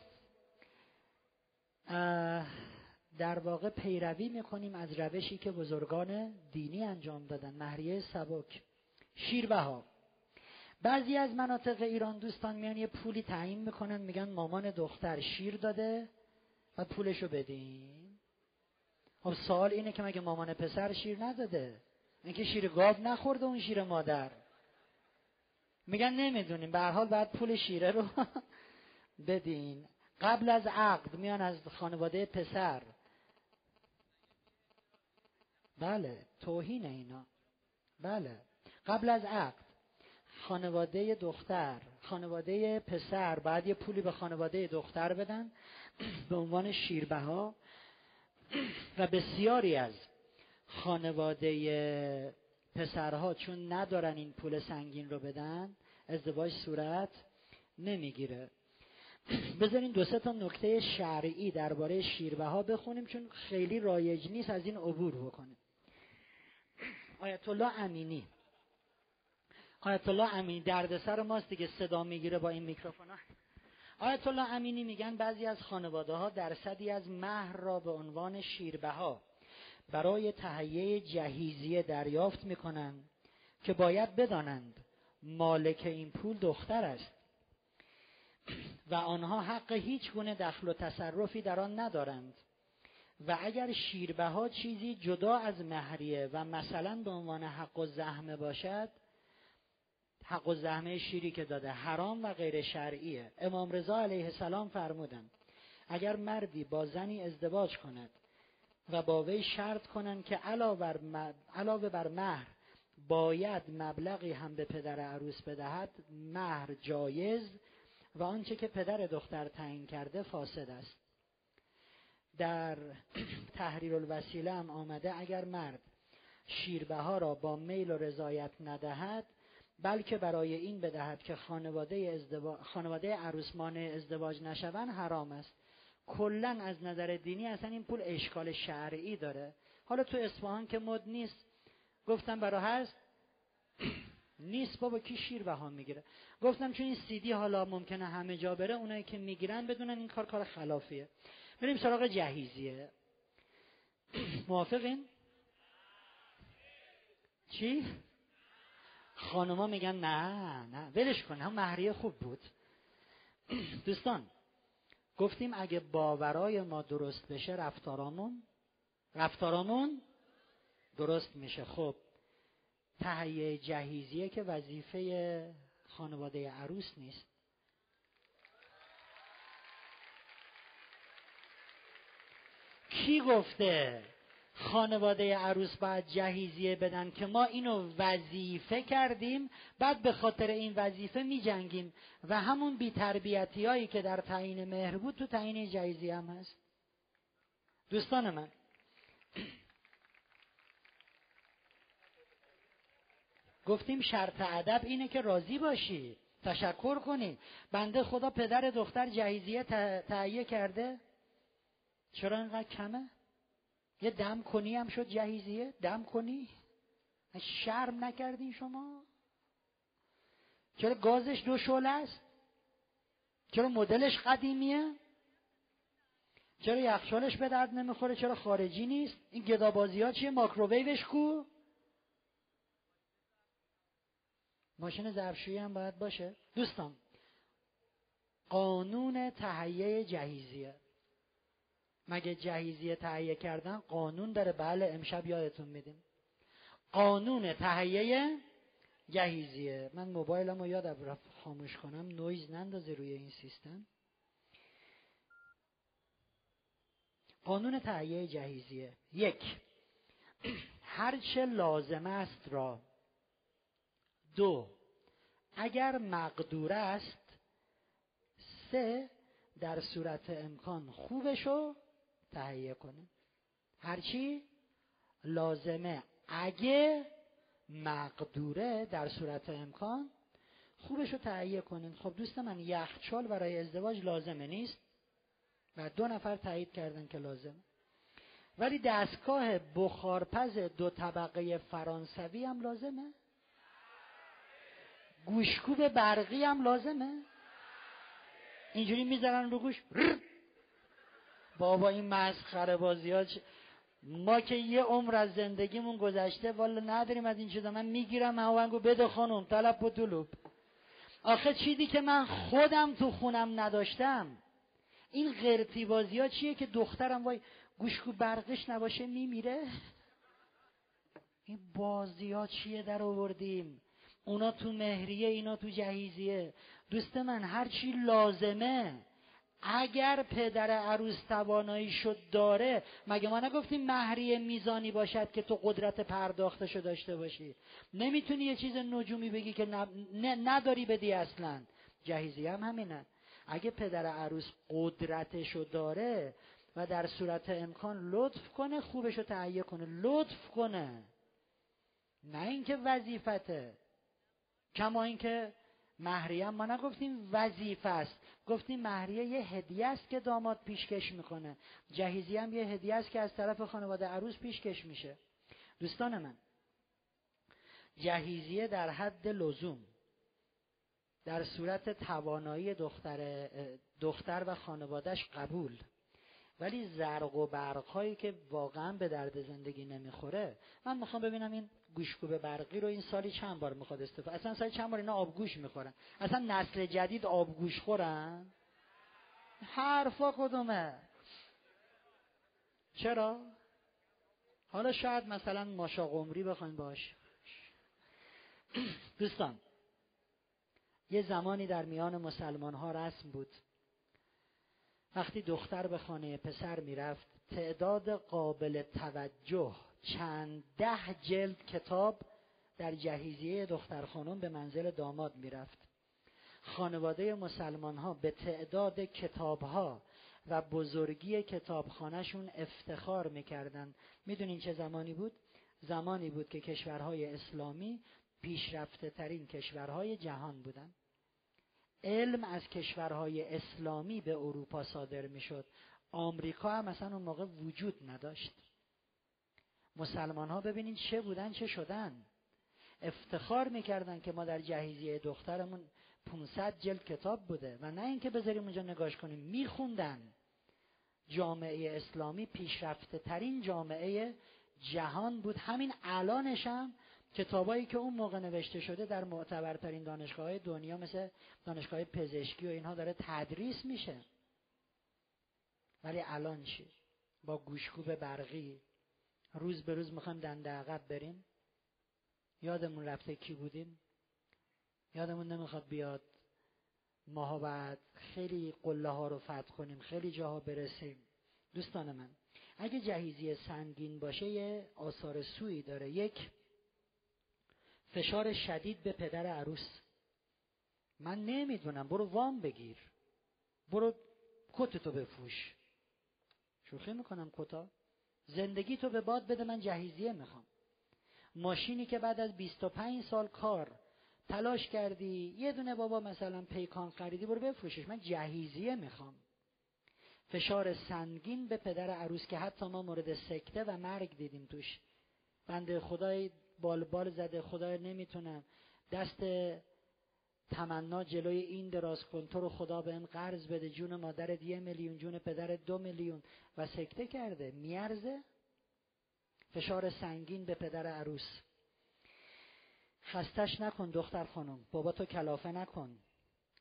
در واقع پیروی می‌کنیم از روشی که بزرگان دینی انجام دادن. مهریه سبک. شیربها. بعضی از مناطق ایران دوستان میان یه پولی تعیین می‌کنن میگن مامان دختر شیر داده و پولشو بدین. خب سوال اینه که مگه مامان پسر شیر نداده؟ اینکه شیر گاو نخورده اون شیر مادر. میگن نمی‌دونیم. به هر حال باید پول شیره رو بدین. قبل از عقد میان از خانواده پسر. بله توهین اینا. بله. قبل از عقد. خانواده دختر خانواده پسر. بعد یه پولی به خانواده دختر بدن به عنوان شیربها. و بسیاری از خانواده پسرها چون ندارن این پول سنگین رو بدن ازدواج صورت نمی‌گیره. بذارین دو سه تا نکته شرعی درباره شیربه ها بخونیم چون خیلی رایج نیست از این عبور بکنیم. آیت الله امینی. آیت الله امینی دردسر ماست دیگه صدا می‌گیره با این میکروفون آیت الله امینی میگن بعضی از خانواده ها درصدی از مهر را به عنوان شیربه ها برای تهیه جهیزیه دریافت می‌کنند که باید بدانند مالک این پول دختر است و آنها حق هیچ گونه دخل و تصرفی در آن ندارند و اگر شیربه ها چیزی جدا از مهریه و مثلا به عنوان حق و زحمه باشد حق و زحمه شیری که داده حرام و غیر شرعیه. امام رضا علیه السلام فرمودند اگر مردی با زنی ازدواج کند و با وی شرط کنند که علاوه بر مهر باید مبلغی هم به پدر عروس بدهد مهر جایز و آنچه که پدر دختر تعیین کرده فاسد است. در تحریر الوسیله هم آمده اگر مرد شیربه ها را با میل و رضایت ندهد بلکه برای این بدهد که خانواده, ازدواج، خانواده عروسمان ازدواج نشوند حرام است. کلا از نظر دینی اصلا این پول اشکال شرعی داره. حالا تو اصفهان که مد نیست گفتم برای هست نیست بابا کی شیر بها می‌گیره؟ گفتم چون این سیدی حالا ممکنه همه جا بره اونایی که می‌گیرن بدونن این کار کار خلافیه. بریم سراغ جهیزیه. موافقین؟ چی؟ خانما میگن نه نه. ولش کن هم مهریه خوب بود. دوستان گفتیم اگه باورای ما درست بشه رفتارامون رفتارامون درست میشه. خب تهیه جهیزیه که وظیفه خانواده عروس نیست. کی گفته خانواده عروس باید جهیزیه بدن که ما اینو وظیفه کردیم بعد به خاطر این وظیفه می جنگیم و همون بیتربیتی هایی که در تعیین مهر بود تو تعیین جهیزیه هم هست. دوستان من گفتیم شرط ادب اینه که راضی باشی تشکر کنی. بنده خدا پدر دختر جهیزیه تهیه کرده. چرا اینقدر کمه؟ یه دم کنی هم شد جهیزیه؟ دم کنی؟ شرم نکردین شما؟ چرا گازش دو شعله است؟ چرا مدلش قدیمیه؟ چرا یخچالش به درد نمی‌خوره؟ چرا خارجی نیست؟ این گدابازی ها چیه؟ ماکروویوش کو؟ ماشین ظرفشویی هم باید باشه. دوستان قانون تهیه جهیزیه. مگه جهیزیه تهیه کردن؟ قانون داره. بله امشب یادتون میدیم. قانون تهیه جهیزیه. من موبایلم رو یادم رفت خاموش کنم. نویز نندازه روی این سیستم. قانون تهیه جهیزیه. یک هرچه لازم است را. دو اگر مقدور است سه در صورت امکان خوبشو تهیه کنه هرچی لازمه. اگه مقدوره در صورت امکان خوبش رو تهیه کنین خب دوست من یخچال برای ازدواج لازمه نیست؟ و دو نفر تایید کردن که لازمه. ولی دستگاه بخارپز دو طبقه فرانسوی هم لازمه. گوشکوب برقی هم لازمه. اینجوری می‌زنن رو گوش. بابا این مسخره بازی ها ما که یه عمر از زندگیمون گذشته والا نداریم از این چیزا. من می‌گیرم هاونگو بده خانم طلب و طلوب آخه چیزی که من خودم تو خونم نداشتم این غیرتی بازی ها چیه که دخترم وای گوشکو برقش نباشه میمیره؟ این بازی ها چیه در آوردیم؟ اونا تو مهریه اینا تو جهیزیه. دوست من هر چی لازمه اگر پدر عروس توانایی شد داره مگه ما نگفتیم مهریه میزانی باشد که تو قدرت پرداختشو داشته باشی؟ نمی‌تونی یه چیز نجومی بگی که نداری بدی اصلا. جهیزی هم همینه. اگه پدر عروس قدرتشو داره و در صورت امکان لطف کنه خوبشو تهیه کنه. لطف کنه. نه اینکه وظیفته. کما اینکه مهریه ما نگفتیم وظیفه است. گفتیم مهریه یه هدیه است که داماد پیشکش می‌کنه. جهیزی هم یه هدیه است که از طرف خانواده عروس پیشکش میشه. دوستان من جهیزیه در حد لزوم در صورت توانایی دختر, دختر و خانوادهش قبول ولی زرق و برقهایی که واقعا به درد زندگی نمی‌خوره. من می‌خوام ببینم این گوشکوب برقی رو این سالی چند بار می‌خواد استفاده اصلا سالی چند بار اینا آبگوش می‌خورن؟ اصلا نسل جدید آبگوش خورن؟ حرفا کدومه؟ چرا؟ حالا شاید مثلا ماشا قمری بخواین باش. دوستان یه زمانی در میان مسلمان ها رسم بود. وقتی دختر به خانه پسر می‌رفت تعداد قابل توجه چند ده جلد کتاب در جهیزیه دختر خانم به منزل داماد می‌رفت. خانواده مسلمان ها به تعداد کتاب ها و بزرگی کتابخانهشون افتخار می‌کردند. می‌دونین چه زمانی بود؟ زمانی بود که کشورهای اسلامی پیشرفته ترین کشورهای جهان بودند. علم از کشورهای اسلامی به اروپا صادر می‌شد. آمریکا هم مثلا اون موقع وجود نداشت. مسلمان ها ببینید چه بودن چه شدن. افتخار می‌کردن که ما در جهیزیه دخترمون 500 جلد کتاب بوده و نه اینکه بذاریم اونجا نگاش کنیم میخوندن. جامعه اسلامی پیشرفته ترین جامعه جهان بود. همین الانش هم کتابایی که اون موقع نوشته شده در معتبرترین دانشگاه دنیا مثل دانشگاه پزشکی و اینها داره تدریس میشه. ولی الان چی؟ با گوشکوب برقی. روز به روز می‌خوایم دنده عقب بریم. یادمون رفته کی بودیم؟ یادمون نمی‌خواد بیاد ماها بعد خیلی قله ها رو فتح کنیم خیلی جاها برسیم. دوستان من اگه جهیزی سنگین باشه یه آثار سوی داره. یک فشار شدید به پدر عروس. من نمی‌دونم برو وام بگیر. برو کتتو بفروش. شوخی می‌کنم کتا. زندگی تو به باد بده من جهیزیه می‌خوام. ماشینی که بعد از 25 سال کار تلاش کردی یه دونه بابا مثلا پیکان خریدی برو بفروشش. من جهیزیه می‌خوام. فشار سنگین به پدر عروس که حتی ما مورد سکته و مرگ دیدیم توش. بنده خدای بال بال زده خدای نمی‌تونم. دست تمنا جلوی این دراز کن. تو رو خدا به این قرض بده. جون مادر یه میلیون جون پدر دو میلیون. و سکته کرده. میارزه. فشار سنگین به پدر عروس. خستش نکن دختر خانم. بابا تو کلافه نکن.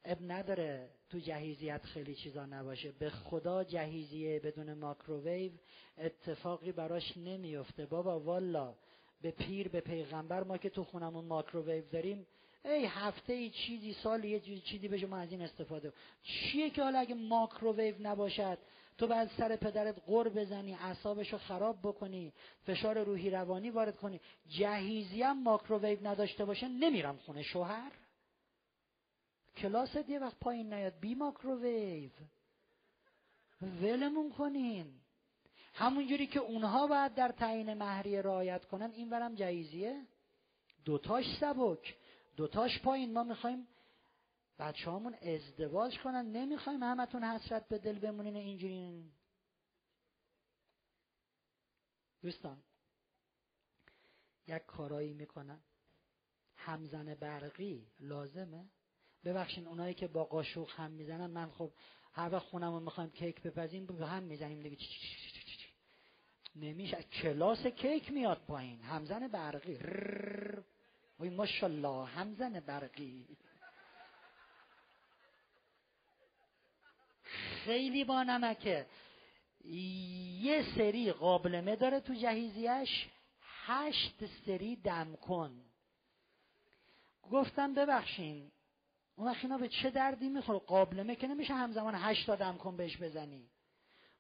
اب نداره تو جهیزیت خیلی چیزا نباشه. به خدا جهیزیه بدون ماکروویو اتفاقی براش نمیفته. بابا والا. به پیر به پیغمبر ما که تو خونمون ماکروویو داریم ای هفته ای چیزی سال یه چیزی بشه ما از این استفاده. چیه که حالا اگه ماکروویو نباشد؟ تو بعد سر پدرت قر بزنی اعصابش رو خراب بکنی فشار روحی روانی وارد کنی. جهیزی هم ماکروویو نداشته باشه نمیرم خونه شوهر. کلاست یه وقت پایین نیاد بی ماکروویو ولمون کنین. همونجوری که اونها باید در تعیین مهریه رعایت کنن این ورم جهیزیه دوتاش سبک دوتاش پایین. ما می‌خوایم بچه همون ازدواج کنن. نمی‌خوایم همتون حسرت به دل بمونین اینجوری. دوستان یک کارایی می‌کنن. همزن برقی لازمه. ببخشین اونایی که با قاشق هم می‌زنن من خب هر وقت خونم رو می‌خوایم کیک بپزیم به هم می‌زنیم. دیگه نمیشه. کلاس کیک میاد پایین. همزن برقی. وی ماشالله همزن برقی. خیلی با نمکه. یه سری قابلمه داره تو جهیزیش. هشت سری دم کن. گفتم ببخشین. اون وقت اینا به چه دردی می‌خوره قابلمه که نمیشه همزمان هشت تا دم کن بهش بزنی.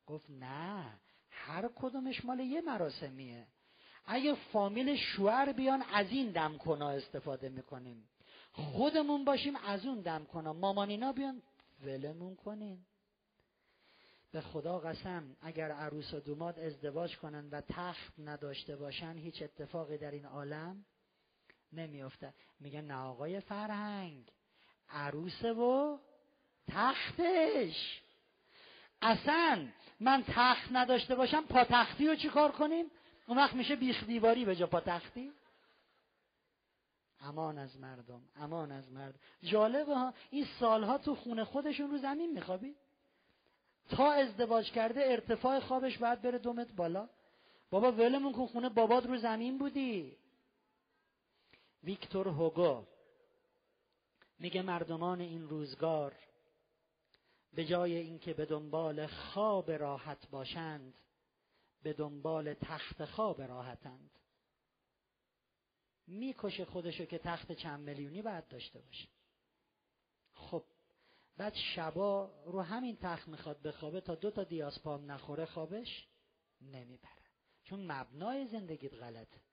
گفت نه. هر کدومش مال یه مراسمیه. اگه فامیل شوهر بیان از این دم کنا استفاده می‌کنیم. خودمون باشیم از اون دم کنا مامانینا بیان ولمون کنین. به خدا قسم اگر عروس و دوماد ازدواج کنن و تخت نداشته باشن هیچ اتفاقی در این عالم نمیافته. میگن نه آقای فرهنگ عروسه و تختش. اصلا من تخت نداشته باشم پاتختی رو چیکار کنیم؟ اون وقت میشه بیخ دیواری به جا پاتختی؟ امان از مردم امان از مردم جالبه ها این سالها تو خونه خودشون رو زمین میخوابید تا ازدواج کرده ارتفاع خوابش باید بره دومت بالا. بابا ولمون کن خونه بابات رو زمین بودی. ویکتور هوگو میگه مردمان این روزگار به جای اینکه به دنبال خواب راحت باشند به دنبال تخت خواب راحتند. می‌کشه خودشو که تخت چند میلیونی باید داشته باشه. خب بعد شبا رو همین تخت می‌خواد بخوابه تا دو تا دیاسپام نخوره خوابش نمی‌بره. چون مبنای زندگیت غلطه.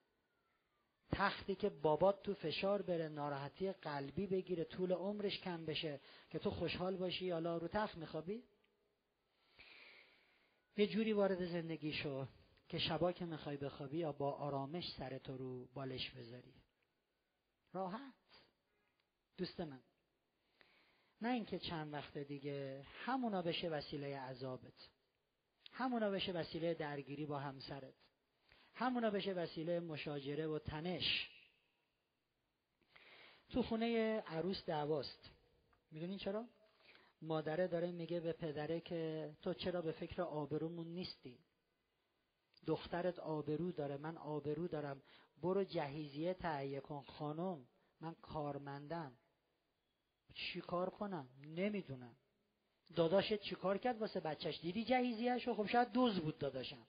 تختی که بابات تو فشار بره ناراحتی قلبی بگیره طول عمرش کم بشه که تو خوشحال باشی حالا رو تخت میخوابی؟ یه جوری وارد زندگی شو که شبا که می‌خوای بخوابی یا با آرامش سرتو رو بالش بذاری. راحت. دوست من نه اینکه چند وقت دیگه همونا بشه وسیله عذابت. همونا بشه وسیله درگیری با همسرت. همونا بشه وسیله مشاجره و تنش. تو خونه عروس دعواست. می‌دونین چرا؟ مادره داره میگه به پدره که تو چرا به فکر آبرومون نیستی؟ دخترت آبرو داره من آبرو دارم. برو جهیزیه تهیه کن خانم من کارمندم. چی کار کنم؟ نمی‌دونم. داداشت چی کار کرد واسه بچهش؟ دیدی جهیزیهش خب شاید دوز بود داداشم.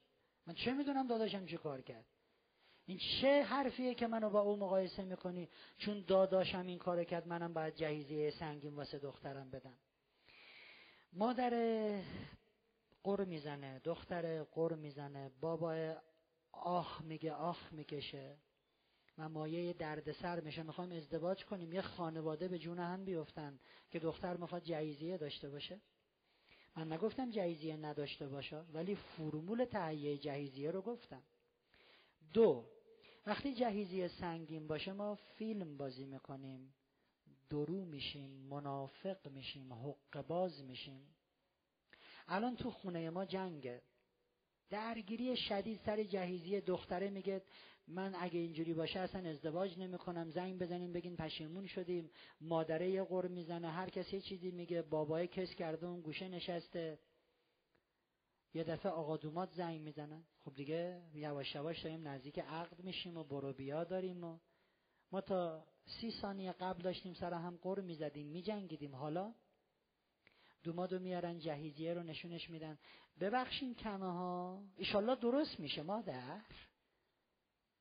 من چه می‌دونم داداشم چی کار کرد؟ این چه حرفیه که منو با او مقایسه می‌کنی؟ چون داداشم این کار کرد منم باید جهیزیه سنگین واسه دخترم بدم. مادر قر می‌زنه دختر قر می‌زنه. بابا آخ میگه آخ می‌کشه. و مایه دردسر میشه می‌خوایم ازدواج کنیم. یه خانواده به جون هم بیفتن که دختر می‌خواد جهیزیه داشته باشه. من نگفتم جهیزیه نداشته باشه ولی فرمول تهیه جهیزیه رو گفتم. دو وقتی جهیزیه سنگین باشه ما فیلم بازی می‌کنیم. درو میشیم منافق میشیم حق باز میشیم. الان تو خونه ما جنگه. درگیری شدید سر جهیزی دختره میگه من اگه اینجوری باشه اصلا ازدواج نمی‌کنم. زنگ بزنیم بگین پشیمون شدیم. مادره یه قر می‌زنه. هر کسی چیزی میگه. بابای کس کرده اون گوشه نشسته. یه دفعه آقا دومات زنگ می‌زنن. خب دیگه یواش یواش داریم نزدیک عقد میشیم و برو بیا داریم و ما تا سی ثانیه قبل داشتیم سر هم قر می‌زدیم میجنگیدیم. حالا دومادو میارن جهیزیه رو نشونش میدن. ببخشین کنه ها ایشالله درست میشه مادر.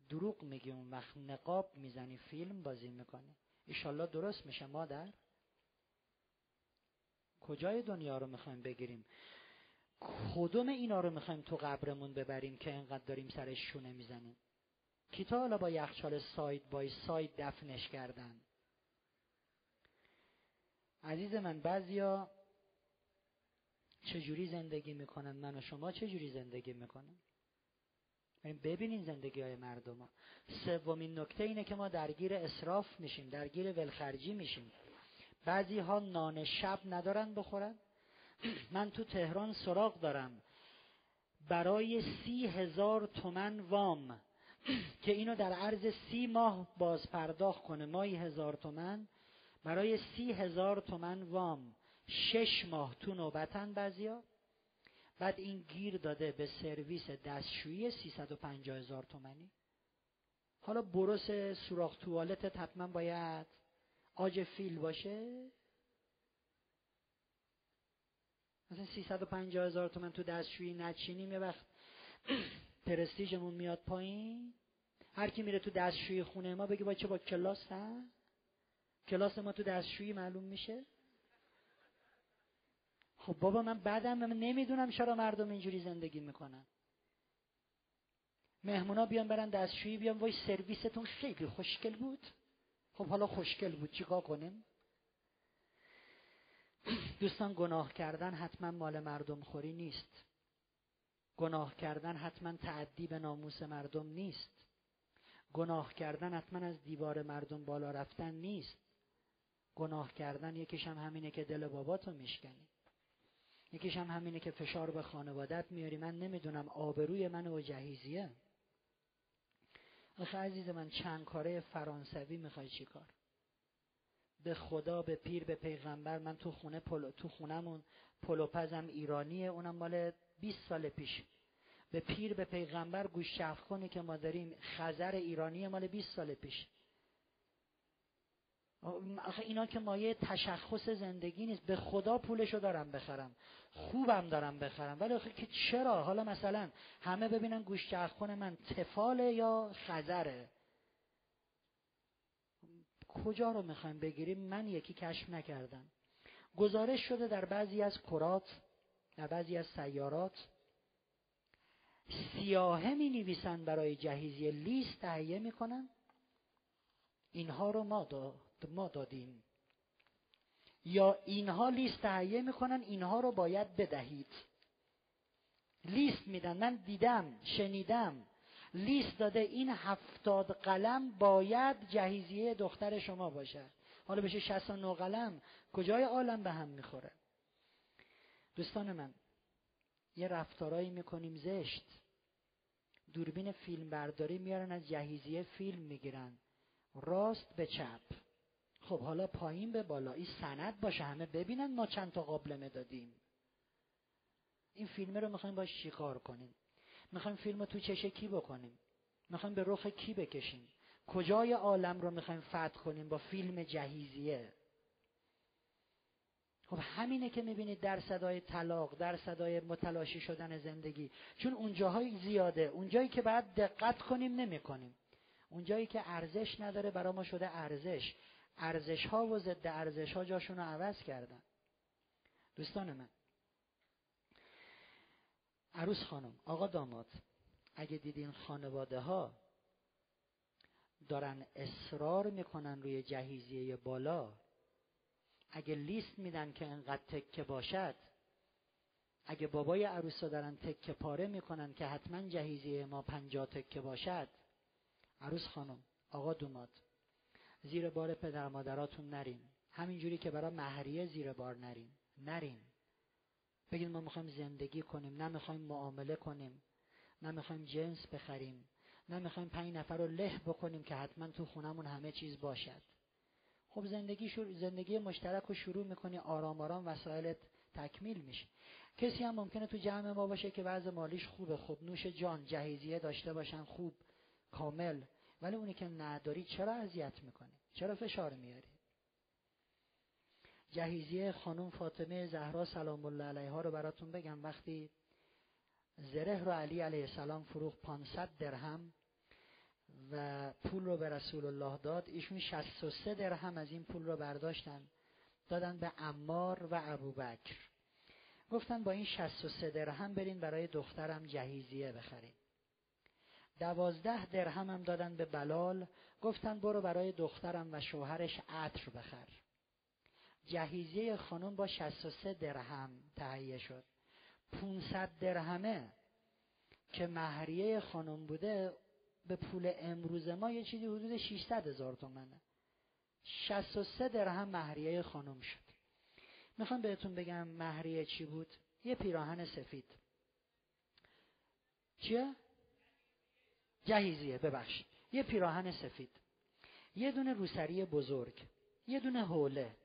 دروغ میگی اون وقت نقاب می‌زنی فیلم بازی می‌کنی. ایشالله درست میشه مادر. کجای دنیا رو می‌خوایم بگیریم؟ کدوم اینا رو می‌خوایم تو قبرمون ببریم که انقدر داریم سرش شونه می‌زنیم؟ کی حالا با یخچال ساید بای ساید دفنش کردن؟ عزیز من بعضیا چجوری زندگی می‌کنن؟ من و شما چجوری زندگی می‌کنن ببینین زندگی های مردم ها سومین نکته اینه که ما درگیر اصراف میشیم درگیر ولخرجی میشیم. بعضی ها نان شب ندارن بخورن. من تو تهران سراغ دارم. برای سی هزار تومن وام که اینو در عرض سی ماه باز پرداخت کنه ماهی هزار تومن. برای سی هزار تومن وام شش ماه تو نوبتن بعضیا بعد این گیر داده به سرویس دستشویی 350 هزار تومنی حالا بروس سوراخ توالت حتما باید آج فیل باشه. مثلا 350 هزار تومن تو دستشویی نچینیم یه وقت پرستیژمون میاد پایین. هر کی میره تو دستشویی خونه ما بگه با چه با کلاس کلاس ما تو دستشویی معلوم میشه؟ خب بابا من بعدم من نمی‌دونم چرا مردم اینجوری زندگی می‌کنن. مهمونا بیان برن دستشویی بیان وای سرویستون خیلی خوشگل بود. خب حالا خوشگل بود چیکار کنیم؟ دوستان گناه کردن حتما مال مردم خوری نیست. گناه کردن حتما تعدی به ناموس مردم نیست. گناه کردن حتما از دیوار مردم بالا رفتن نیست. گناه کردن یکیش هم همینه که دل باباتو میشکنی. یکیش هم همینه که فشار به خانوادت میاری. من نمی‌دونم آبروی من و جهیزیه. آخه عزیز من چند کاره فرانسوی می‌خوای چی کار؟ به خدا به پیر به پیغمبر. من تو خونه پلو تو خونمون پلوپزم ایرانیه. اونم مال 20 سال پیش. به پیر به پیغمبر گوش کنی که ما داریم خزر ایرانی مال 20 سال پیش. آخه اینا که مایه تشخص زندگی نیست. به خدا پولشو دارم بخرم. خوبم دارم بخرم. ولی آخه که چرا؟ حالا مثلا همه ببینن گوش من تفاله یا خزره کجا رو می‌خوایم بگیریم؟ من یکی کشف نکردم. گزارش شده در بعضی از کرات در بعضی از سیارات سیاهه می نویسن برای جهیزی لیست تهیه می‌کنن. اینها رو ما, ما دادیم. یا اینها لیست تهیه می‌کنن اینها رو باید بدهید. لیست میدن. من دیدم شنیدم. لیست داده این هفتاد قلم باید جهیزیه دختر شما باشه. حالا بشه 69 قلم. کجای عالم به هم می‌خوره؟ دوستان من یه رفتارایی می‌کنیم زشت. دوربین فیلم برداری میارن از جهیزیه فیلم می‌گیرن. راست به چپ. خب حالا پایین به بالا. این سند باشه. همه ببینن ما چند تا قابلمه دادیم. این فیلم رو می‌خوایم باش شکار کنیم؟ می‌خوایم فیلم رو تو چشه کی بکنیم؟ می‌خوایم به رخ کی بکشیم؟ کجای عالم رو می‌خوایم فتح کنیم با فیلم جهیزیه؟ خب همینه که می‌بینید در صدای طلاق در صدای متلاشی شدن زندگی. چون اونجاهای زیاده. اونجایی که باید دقت کنیم نمی‌کنیم. اونجایی که ارزش نداره برای ما شده ارزش. ارزش ها و ضد ارزش ها جاشون رو عوض کردن. دوستان من عروس خانم آقا داماد اگه دیدین خانواده ها دارن اصرار می‌کنن روی جهیزیه بالا اگه لیست میدن که انقدر تکه باشد اگه بابای عروس دارن تکه پاره می‌کنن که حتما جهیزیه ما پنجاه تکه باشد عروس خانم آقا دوماد زیر بار پدر مادراتون نرین. همینجوری که برای مهریه زیر بار نرین. نرین. بگید ما می‌خوایم زندگی کنیم نه می‌خوایم معامله کنیم نه می‌خوایم جنس بخریم نه می‌خوایم پنج نفر رو له بکنیم که حتما تو خونمون همه چیز باشد. خب زندگی زندگی مشترک رو شروع می‌کنی آرام آرام وسایلت تکمیل میشه. کسی هم ممکنه تو جمع ما باشه که وضع مالیش خوبه. خوب نوش جان جهیزیه داشته باشن خوب کامل. ولی اونی که نداری چرا اذیت می‌کنی؟ چرا فشار میاری؟ جهیزیه خانم فاطمه زهرا سلام الله علیها رو براتون بگم. وقتی زره رو علی علیه السلام فروخ 500 درهم و پول رو به رسول الله داد ایشون 63 درهم از این پول رو برداشتن. دادن به امار و ابوبکر گفتن با این 63 درهم برین برای دخترم جهیزیه بخرین. دوازده درهم هم دادن به بلال گفتن برو برای دخترم و شوهرش عطر بخر. جهیزیه خانم با 63 درهم تهیه شد. 500 درهمه که مهریه خانم بوده به پول امروز ما یه چیزی حدود 600 هزار تومنه 63 درهم مهریه خانم شد. می‌خوام بهتون بگم مهریه چی بود؟ یه پیراهن سفید. چیه؟ جهیزیه ببخشید. یه پیراهن سفید. یه دونه روسری بزرگ. یه دونه حوله.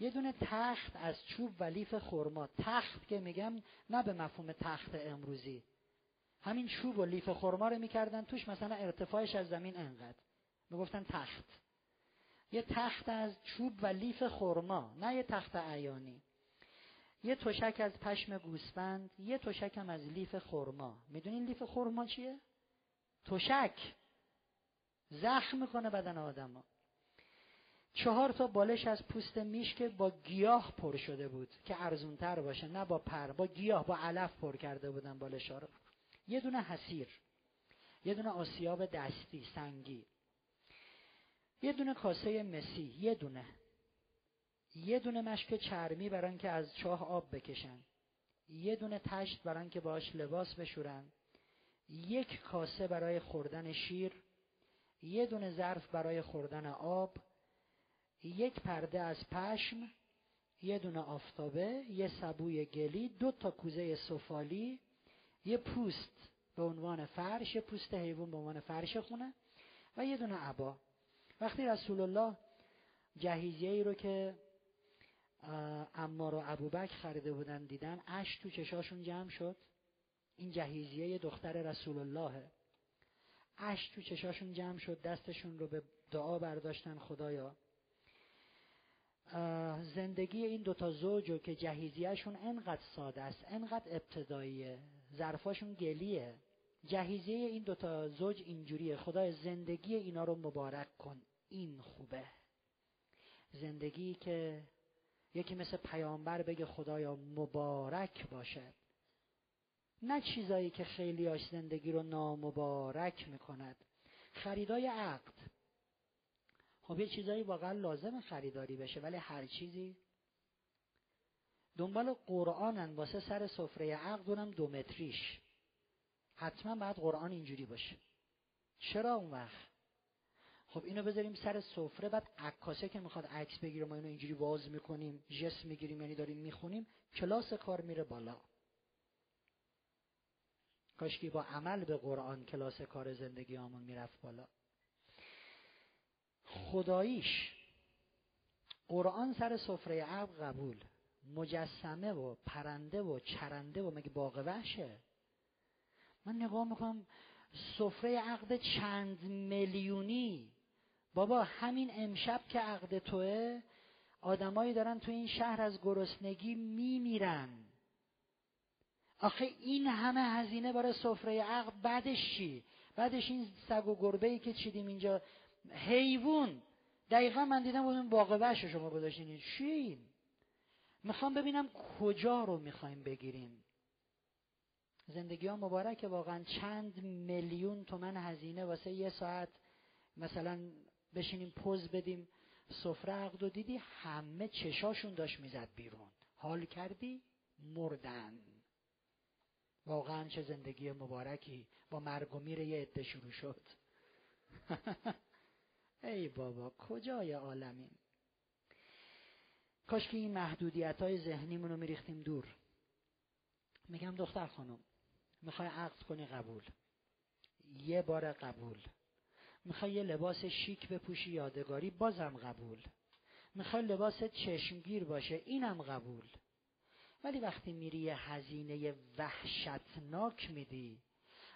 یه دونه تخت از چوب و لیف خرما. تخت که میگم نه به مفهوم تخت امروزی. همین چوب و لیف خرما رو می‌کردن توش مثلا ارتفاعش از زمین انقدر. می‌گفتن تخت. یه تخت از چوب و لیف خرما نه یه تخت عیانی. یه تشک از پشم گوسفند یه تشک هم از لیف خرما. می‌دونین لیف خرما چیه؟ تشک زخم می‌کنه بدن آدم چهار تا بالش از پوست میش که با گیاه پر شده بود که ارزونتر باشه نه با پر با گیاه با علف پر کرده بودن بالش ها رو. یه دونه حسیر یه دونه آسیاب دستی سنگی. یه دونه کاسه مسی یه دونه. یه دونه مشک چرمی برای که از چاه آب بکشن. یه دونه تشت برای که باش لباس بشورن. یک کاسه برای خوردن شیر یه دونه ظرف برای خوردن آب یک پرده از پشم یه دونه آفتابه یه سبوی گلی دو تا کوزه سفالی یه پوست به عنوان فرش یه پوست حیوان به عنوان فرش خونه و یه دونه عبا. وقتی رسول الله جهیزیه ای رو که امار و ابوبکر خریده بودن دیدن اش تو چشاشون جمع شد. این جهیزیه دختر رسول الله اش تو چشاشون جمع شد دستشون رو به دعا برداشتن خدایا. زندگی این دوتا زوج که جهیزیهشون انقدر ساده است انقدر ابتداییه ظرفاشون گلیه. جهیزیه این دوتا زوج اینجوریه خدای زندگی اینا رو مبارک کن این خوبه. زندگی که یکی مثل پیامبر بگه خدایا مبارک باشه. نه چیزایی که خیلیاش زندگی رو نامبارک می‌کند. خریدای عقد. خب یه چیزایی واقعا لازم خریداری بشه ولی هر چیزی دنبال قرآنن. واسه سر سفره عقد اونم دو متریش. حتما باید قرآن اینجوری باشه. چرا اون وقت؟ خب اینو بذاریم سر سفره. بعد عکاسه که می‌خواد عکس بگیره ما اینو اینجوری واز می‌کنیم جس می‌گیریم یعنی داریم می‌خونیم کلاس کار میره بالا. کاشکی با عمل به قرآن کلاس کار زندگی آمون می‌رفت بالا. خداییش قرآن سر سفره عقل قبول. مجسمه و پرنده و چرنده و مگه باغ وحشه؟ من نگاه می‌کنم سفره عقد چند میلیونی. بابا همین امشب که عقد توه آدمایی دارن تو این شهر از گرسنگی میمیرن. آخه این همه هزینه برای سفره عقد بعدش چی؟ بعدش این سگ و گربه ای که چیدیم اینجا حیوان. دقیقا من دیدم اون باغ شما گذاشتین. چی؟ می‌خوام ببینم کجا رو می‌خوایم بگیریم. زندگی ها مبارکه واقعا چند میلیون تومن هزینه واسه یه ساعت مثلا بشینیم پوز بدیم. سفره عقد و دیدی؟ همه چشاشون داشت می‌زد بیرون. حال کردی؟ مردن. واقعا چه زندگی مبارکی. با مرگ و میر یه عده شروع شد. ای بابا کجای عالمیم؟ کاش که این محدودیت های ذهنیمون رو میریختیم دور. میگم دختر خانم می‌خوای عقد کنی قبول. یه بار قبول. می‌خوای یه لباس شیک بپوشی یادگاری بازم قبول. می‌خوای لباس چشمگیر باشه اینم قبول. ولی وقتی میری یه هزینه وحشتناک میدی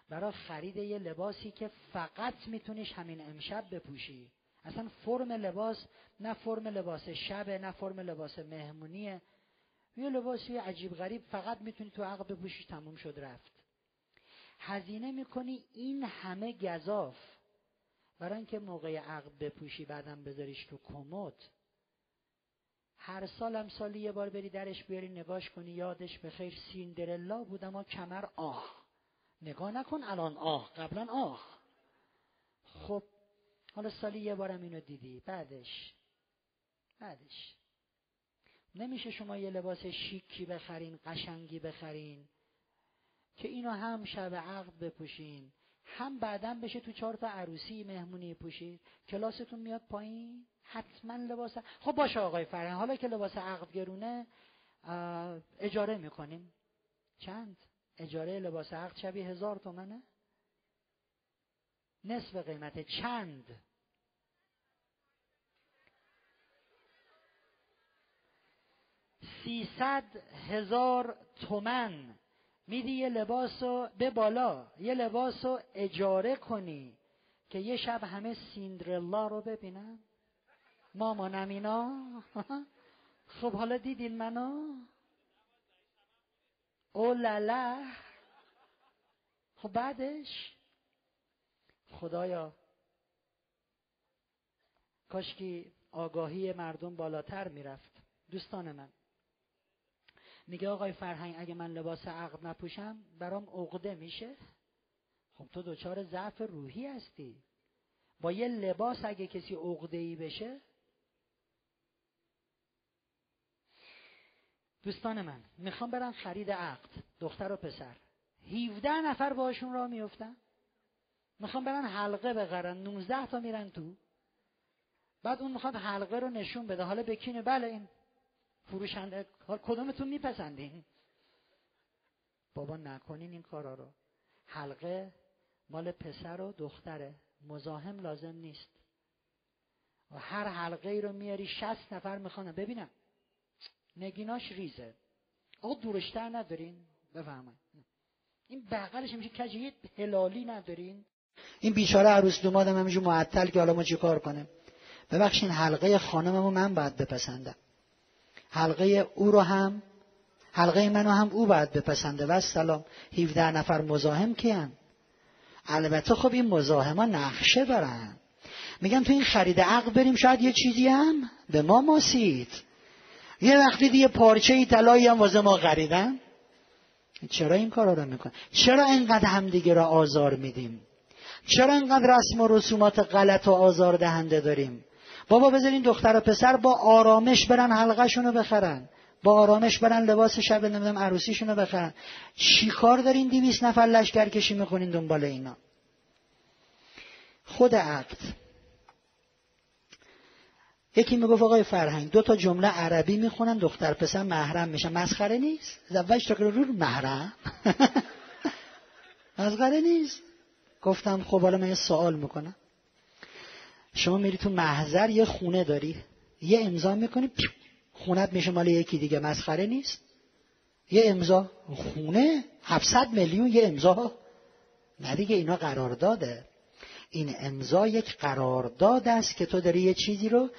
برای خرید یه لباسی که فقط میتونیش همین امشب بپوشی. اصلا فرم لباس نه فرم لباس شبه نه فرم لباس مهمونیه. یه لباسی عجیب غریب فقط می‌تونی تو عقب بپوشیش تموم شد رفت. هزینه می‌کنی این همه گذاف برای اینکه موقع عقد بپوشی بعدم بذاریش تو کمد هر سالم سالی یه بار بری درش بیاری نگاش کنی یادش به خیر سیندرلا بود اما کمر آه. نگاه نکن الان آه قبلا آه. خب حالا سالی یه بارم اینو دیدی. بعدش؟ بعدش؟ نمیشه شما یه لباس شیکی بخرین قشنگی بخرین که اینو هم شب عقد بپوشین. هم بعدا بشه تو چهار تا عروسی مهمونی پوشید کلاستون میاد پایین. حتما لباس خب باشه آقای فرهنگ. حالا که لباس عقد گرونه اجاره می‌کنیم. چند؟ اجاره لباس عقد شبیه هزار تومنه؟ نصف قیمت چند؟ سیصد هزار تومن. میدی یه لباس رو به بالا یه لباس رو اجاره کنی که یه شب همه سیندرلا رو ببینن. مامانم اینا خب حالا دیدین منو؟ او لالا خب بعدش؟ خدایا. کاشکی آگاهی مردم بالاتر می‌رفت. دوستان من. میگه آقای فرهنگ اگه من لباس عقد نپوشم برام عقده میشه؟ خب تو دچار ضعف روحی هستی. با یه لباس اگه کسی عقده ای بشه؟ دوستان من می‌خوام برم خرید عقد دختر و پسر. 17 نفر باشون را میفتن می‌خوام برن حلقه بخرن. 19 تا میرن تو. بعد اون می‌خواد حلقه رو نشون بده. حالا بکینه. بله این فروشنده کدومتون میپسندین؟ بابا نکنین این کارا رو. حلقه مال پسر و دختره. مزاحم لازم نیست. و هر حلقه ای رو میاری شست نفر می‌خوانه. ببینم. نگیناش ریزه. آقا دورشتر ندارین؟ بفهمن این بغلش میشه کجی؟ هلالی ندارین؟ این بیچاره عروس دومادم همینجور معطل که حالا ما چیکار کنیم؟ ببخشین حلقه خانممو من باید بپسندم. حلقه او رو هم حلقه منو هم او باید بپسنده. و سلام 17 نفر مزاحم کیان البته خب این مزاحما نقشه دارن. میگن تو این خرید عقل بریم شاید یه چیزی هم به ما ماسید. یه وقتی دیگه پارچه ای طلایی هم واسه ما خریدن. چرا این کارا رو میکن چرا اینقدر همدیگه را آزار میدیم؟ چرا اینقدر رسم و رسومات غلط و آزار دهنده داریم؟ بابا بذارین دختر و پسر با آرامش برن حلقهشونو بخرن. با آرامش برن لباس شب نمی‌دونم عروسیشونو بخرن. چی کار دارین دیویس نفر لشکر کشی می‌کنین دنبال اینا؟ خود عقد یکی می‌گفت آقای فرهنگ دو تا جمله عربی می‌خونن دختر پسر محرم میشن. مسخره نیست؟ زوج رو محرم؟ مسخره نیست؟ گفتم خب حالا من یه سوال می‌کنم. شما میری تو محضر یه خونه داری یه امضا می‌کنی خونت میشه مال یکی دیگه مسخره نیست. یه امضا خونه 700 میلیون یه امضا. نه دیگه اینا قرارداده. این امضا یک قرارداد است که تو داری یه چیزی رو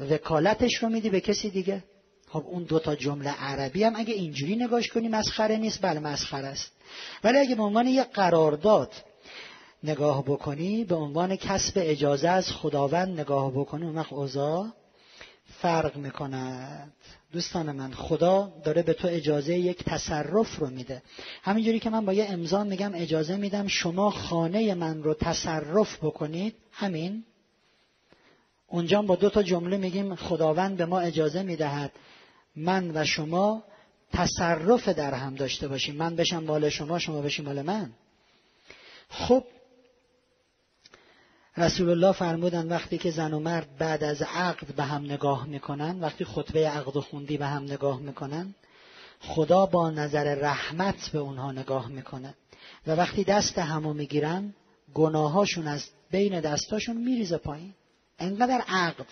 وکالتش رو میدی به کسی دیگه. خب اون دوتا جمله عربی هم اگه اینجوری نگاش کنی مسخره نیست بله مسخره است. ولی اگه به عنوان یک قرارداد نگاه بکنی به عنوان کسب اجازه از خداوند نگاه بکنی. اون وقت اوضاع فرق می‌کند. دوستان من خدا داره به تو اجازه یک تصرف رو میده. همینجوری که من با یه امضا میگم اجازه میدم شما خانه من رو تصرف بکنید. همین. اونجا با دو تا جمله میگیم خداوند به ما اجازه می‌دهد من و شما تصرف در هم داشته باشیم. من بشم مال شما شما بشیم مال من. خب رسول الله فرمودن وقتی که زن و مرد بعد از عقد به هم نگاه می‌کنن وقتی خطبه عقد و خوندی به هم نگاه می‌کنن خدا با نظر رحمت به اونها نگاه می‌کنه. و وقتی دست همو می‌گیرن گناهاشون از بین دستاشون میریزه پایین. انقدر عقد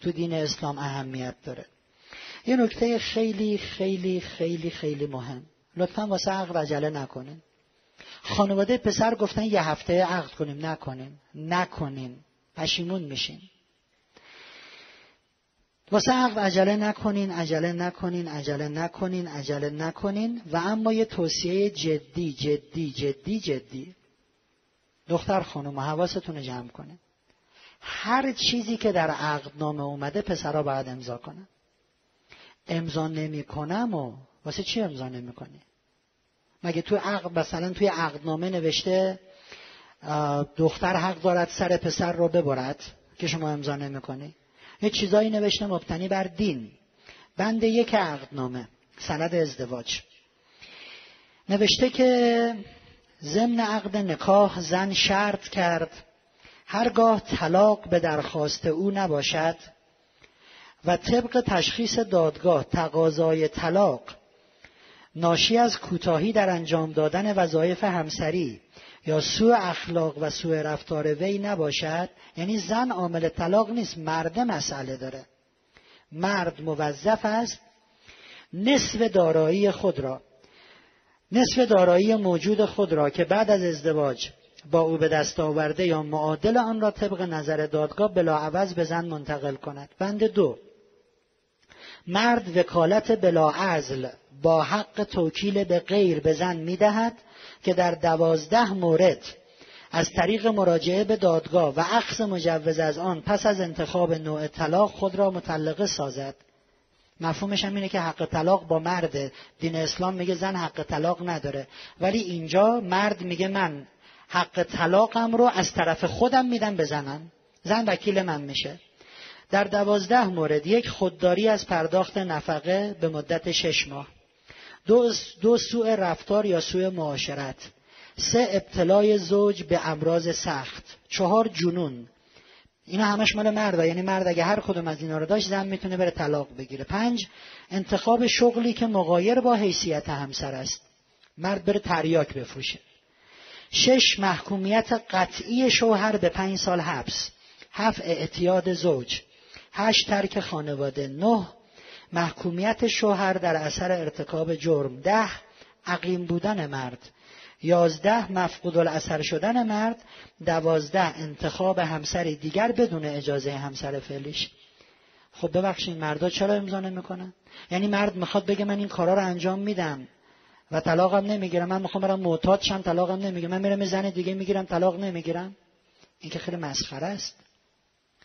تو دین اسلام اهمیت داره. یه نکته خیلی خیلی خیلی خیلی مهم. لطفا واسه عقد عجله نکنین. خانواده پسر گفتن یه هفته عقد کنیم. نکنیم نکنیم پشیمون میشین. واسه عقد عجله نکنین عجله نکنین عجله نکنین عجله نکنین. و اما یه توصیه جدی جدی جدی جدی. دختر خانم حواستون جمع کنین. هر چیزی که در عقدنامه اومده پسرها باید امضا کنن. امضا نمی‌کنم و واسه چی امضا نمی‌کنی؟ مگه تو عقد مثلا توی عقدنامه نوشته دختر حق دارد سر پسر رو ببرد که شما امضا نمی‌کنی؟ یه چیزایی نوشته مبتنی بر دین. بند یک عقدنامه سند ازدواج. نوشته که ضمن عقد نکاح زن شرط کرد هرگاه طلاق به درخواست او نباشد و طبق تشخیص دادگاه تقاضای طلاق ناشی از کوتاهی در انجام دادن وظایف همسری یا سوء اخلاق و سوء رفتار وی نباشد یعنی زن عامل طلاق نیست مرد مسئله داره. مرد موظف است نصف دارایی خود را نصف دارایی موجود خود را که بعد از ازدواج با او به دست آورده یا معادل آن را طبق نظر دادگاه بلاعوض به زن منتقل کند. بند دو مرد وکالت بلاعزل با حق توکیل به غیر به زن می‌دهد که در دوازده مورد از طریق مراجعه به دادگاه و عقص مجوز از آن پس از انتخاب نوع طلاق خود را مطلقه سازد. مفهومش هم اینه که حق طلاق با مرده دین اسلام میگه زن حق طلاق نداره. ولی اینجا مرد میگه من حق طلاقم رو از طرف خودم میدم بزنم زن وکیل من میشه. در دوازده مورد یک خودداری از پرداخت نفقه به مدت شش ماه. دو, دو سوء رفتار یا سوء معاشرت. سه ابتلای زوج به امراض سخت. چهار جنون. اینا همش مال مرد یعنی مرد اگه هر کدوم از اینا رو داشت زن می‌تونه بره طلاق بگیره. پنج انتخاب شغلی که مغایر با حیثیت همسر است. مرد بره تریاک بفروشه. شش محکومیت قطعی شوهر به پنج سال حبس. هفت اعتیاد زوج. هشت ترک خانواده. نه محکومیت شوهر در اثر ارتکاب جرم. ده عقیم بودن مرد. یازده مفقود الاثر شدن مرد. دوازده انتخاب همسر دیگر بدون اجازه همسر فعلیش. خب ببخشید مردا چرا امضا نمی‌کنن؟ یعنی مرد می‌خواد بگه من این کارا رو انجام میدم و طلاقم نمی‌گیرم. من می‌خوام برم معتاد شم طلاقم نمی‌گیرم. من میرم زن دیگه می‌گیرم طلاق نمی‌گیرم. این که خیلی مسخره است.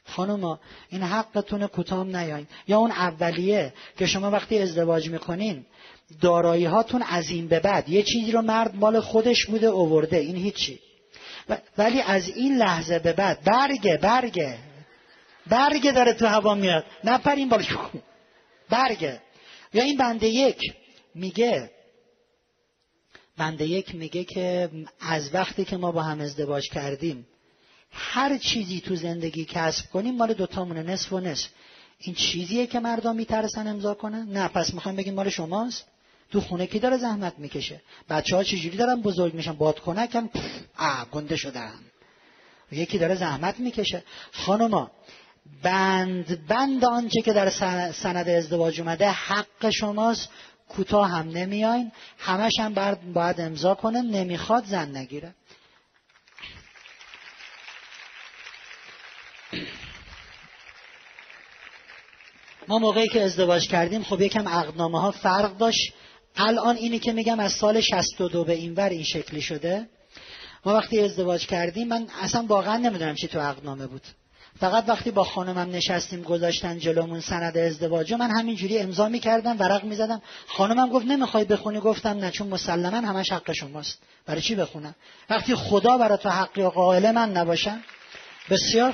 خانوما این حقتون کوتام نیاین. یا اون اولیه که شما وقتی ازدواج می‌کنین دارایی هاتون از این به بعد یه چیزی رو مرد مال خودش بوده اوورده. این هیچی. ولی از این لحظه به بعد برگه برگه. برگه داره تو هوا میاد. نپرین بالا. برگه. یا این بنده یک میگه بنده یک میگه که از وقتی که ما با هم ازدواج کردیم هر چیزی تو زندگی کسب کنیم مال دوتامونه نصف و نصف. این چیزیه که مردم میترسن امضا کنن؟ نه پس می‌خوایم بگیم مال شماست. تو خونه کی داره زحمت می‌کشه؟ بچه ها چجوری دارن بزرگ میشن؟ بادکنکم آ گنده شدن. یکی داره زحمت می‌کشه. خانما بند بند آنچه که در سند ازدواج اومده حق شماست. کوتاه هم نمیاین. همش هم باید امضا کنه. نمی‌خواد زن نگیره. ما موقعی که ازدواج کردیم خب یکم عقدنامه ها فرق داشت. الان اینی که میگم از سال 62 به این ور این شکلی شده. ما وقتی ازدواج کردیم من اصلا واقعا نمی‌دونم چی تو عقدنامه بود. فقط وقتی با خانمم نشستیم گذاشتن جلومون سند ازدواج من همینجوری امضا می‌کردم ورق می‌زدم. خانمم گفت نمی‌خوای بخونی؟ گفتم نه چون مسلما همش حق شماست. برای چی بخونم؟ وقتی خدا برای تو حقی قائل من نباشم بسیار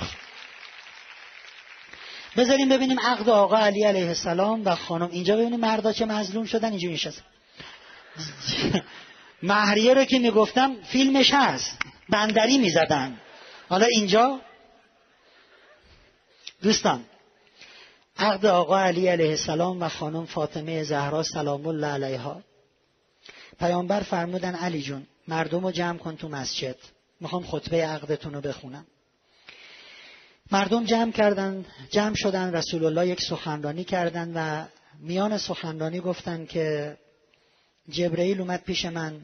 بذاریم ببینیم عقد آقا علی علیه السلام و خانم. اینجا ببینیم مردا چه مظلوم شدن اینجا نشستن مهریه رو که می‌گفتم فیلمش هست. بندری می‌زدن. حالا اینجا؟ دوستان عقد آقا علی علیه السلام و خانم فاطمه زهرا سلام الله علیها. پیامبر فرمودن علی جون مردم رو جمع کن تو مسجد. می‌خوام خطبه عقدتون رو بخونم. مردم جمع کردن جمع شدن رسول الله یک سخنرانی کردن و میان سخنرانی گفتن که جبرئیل اومد پیش من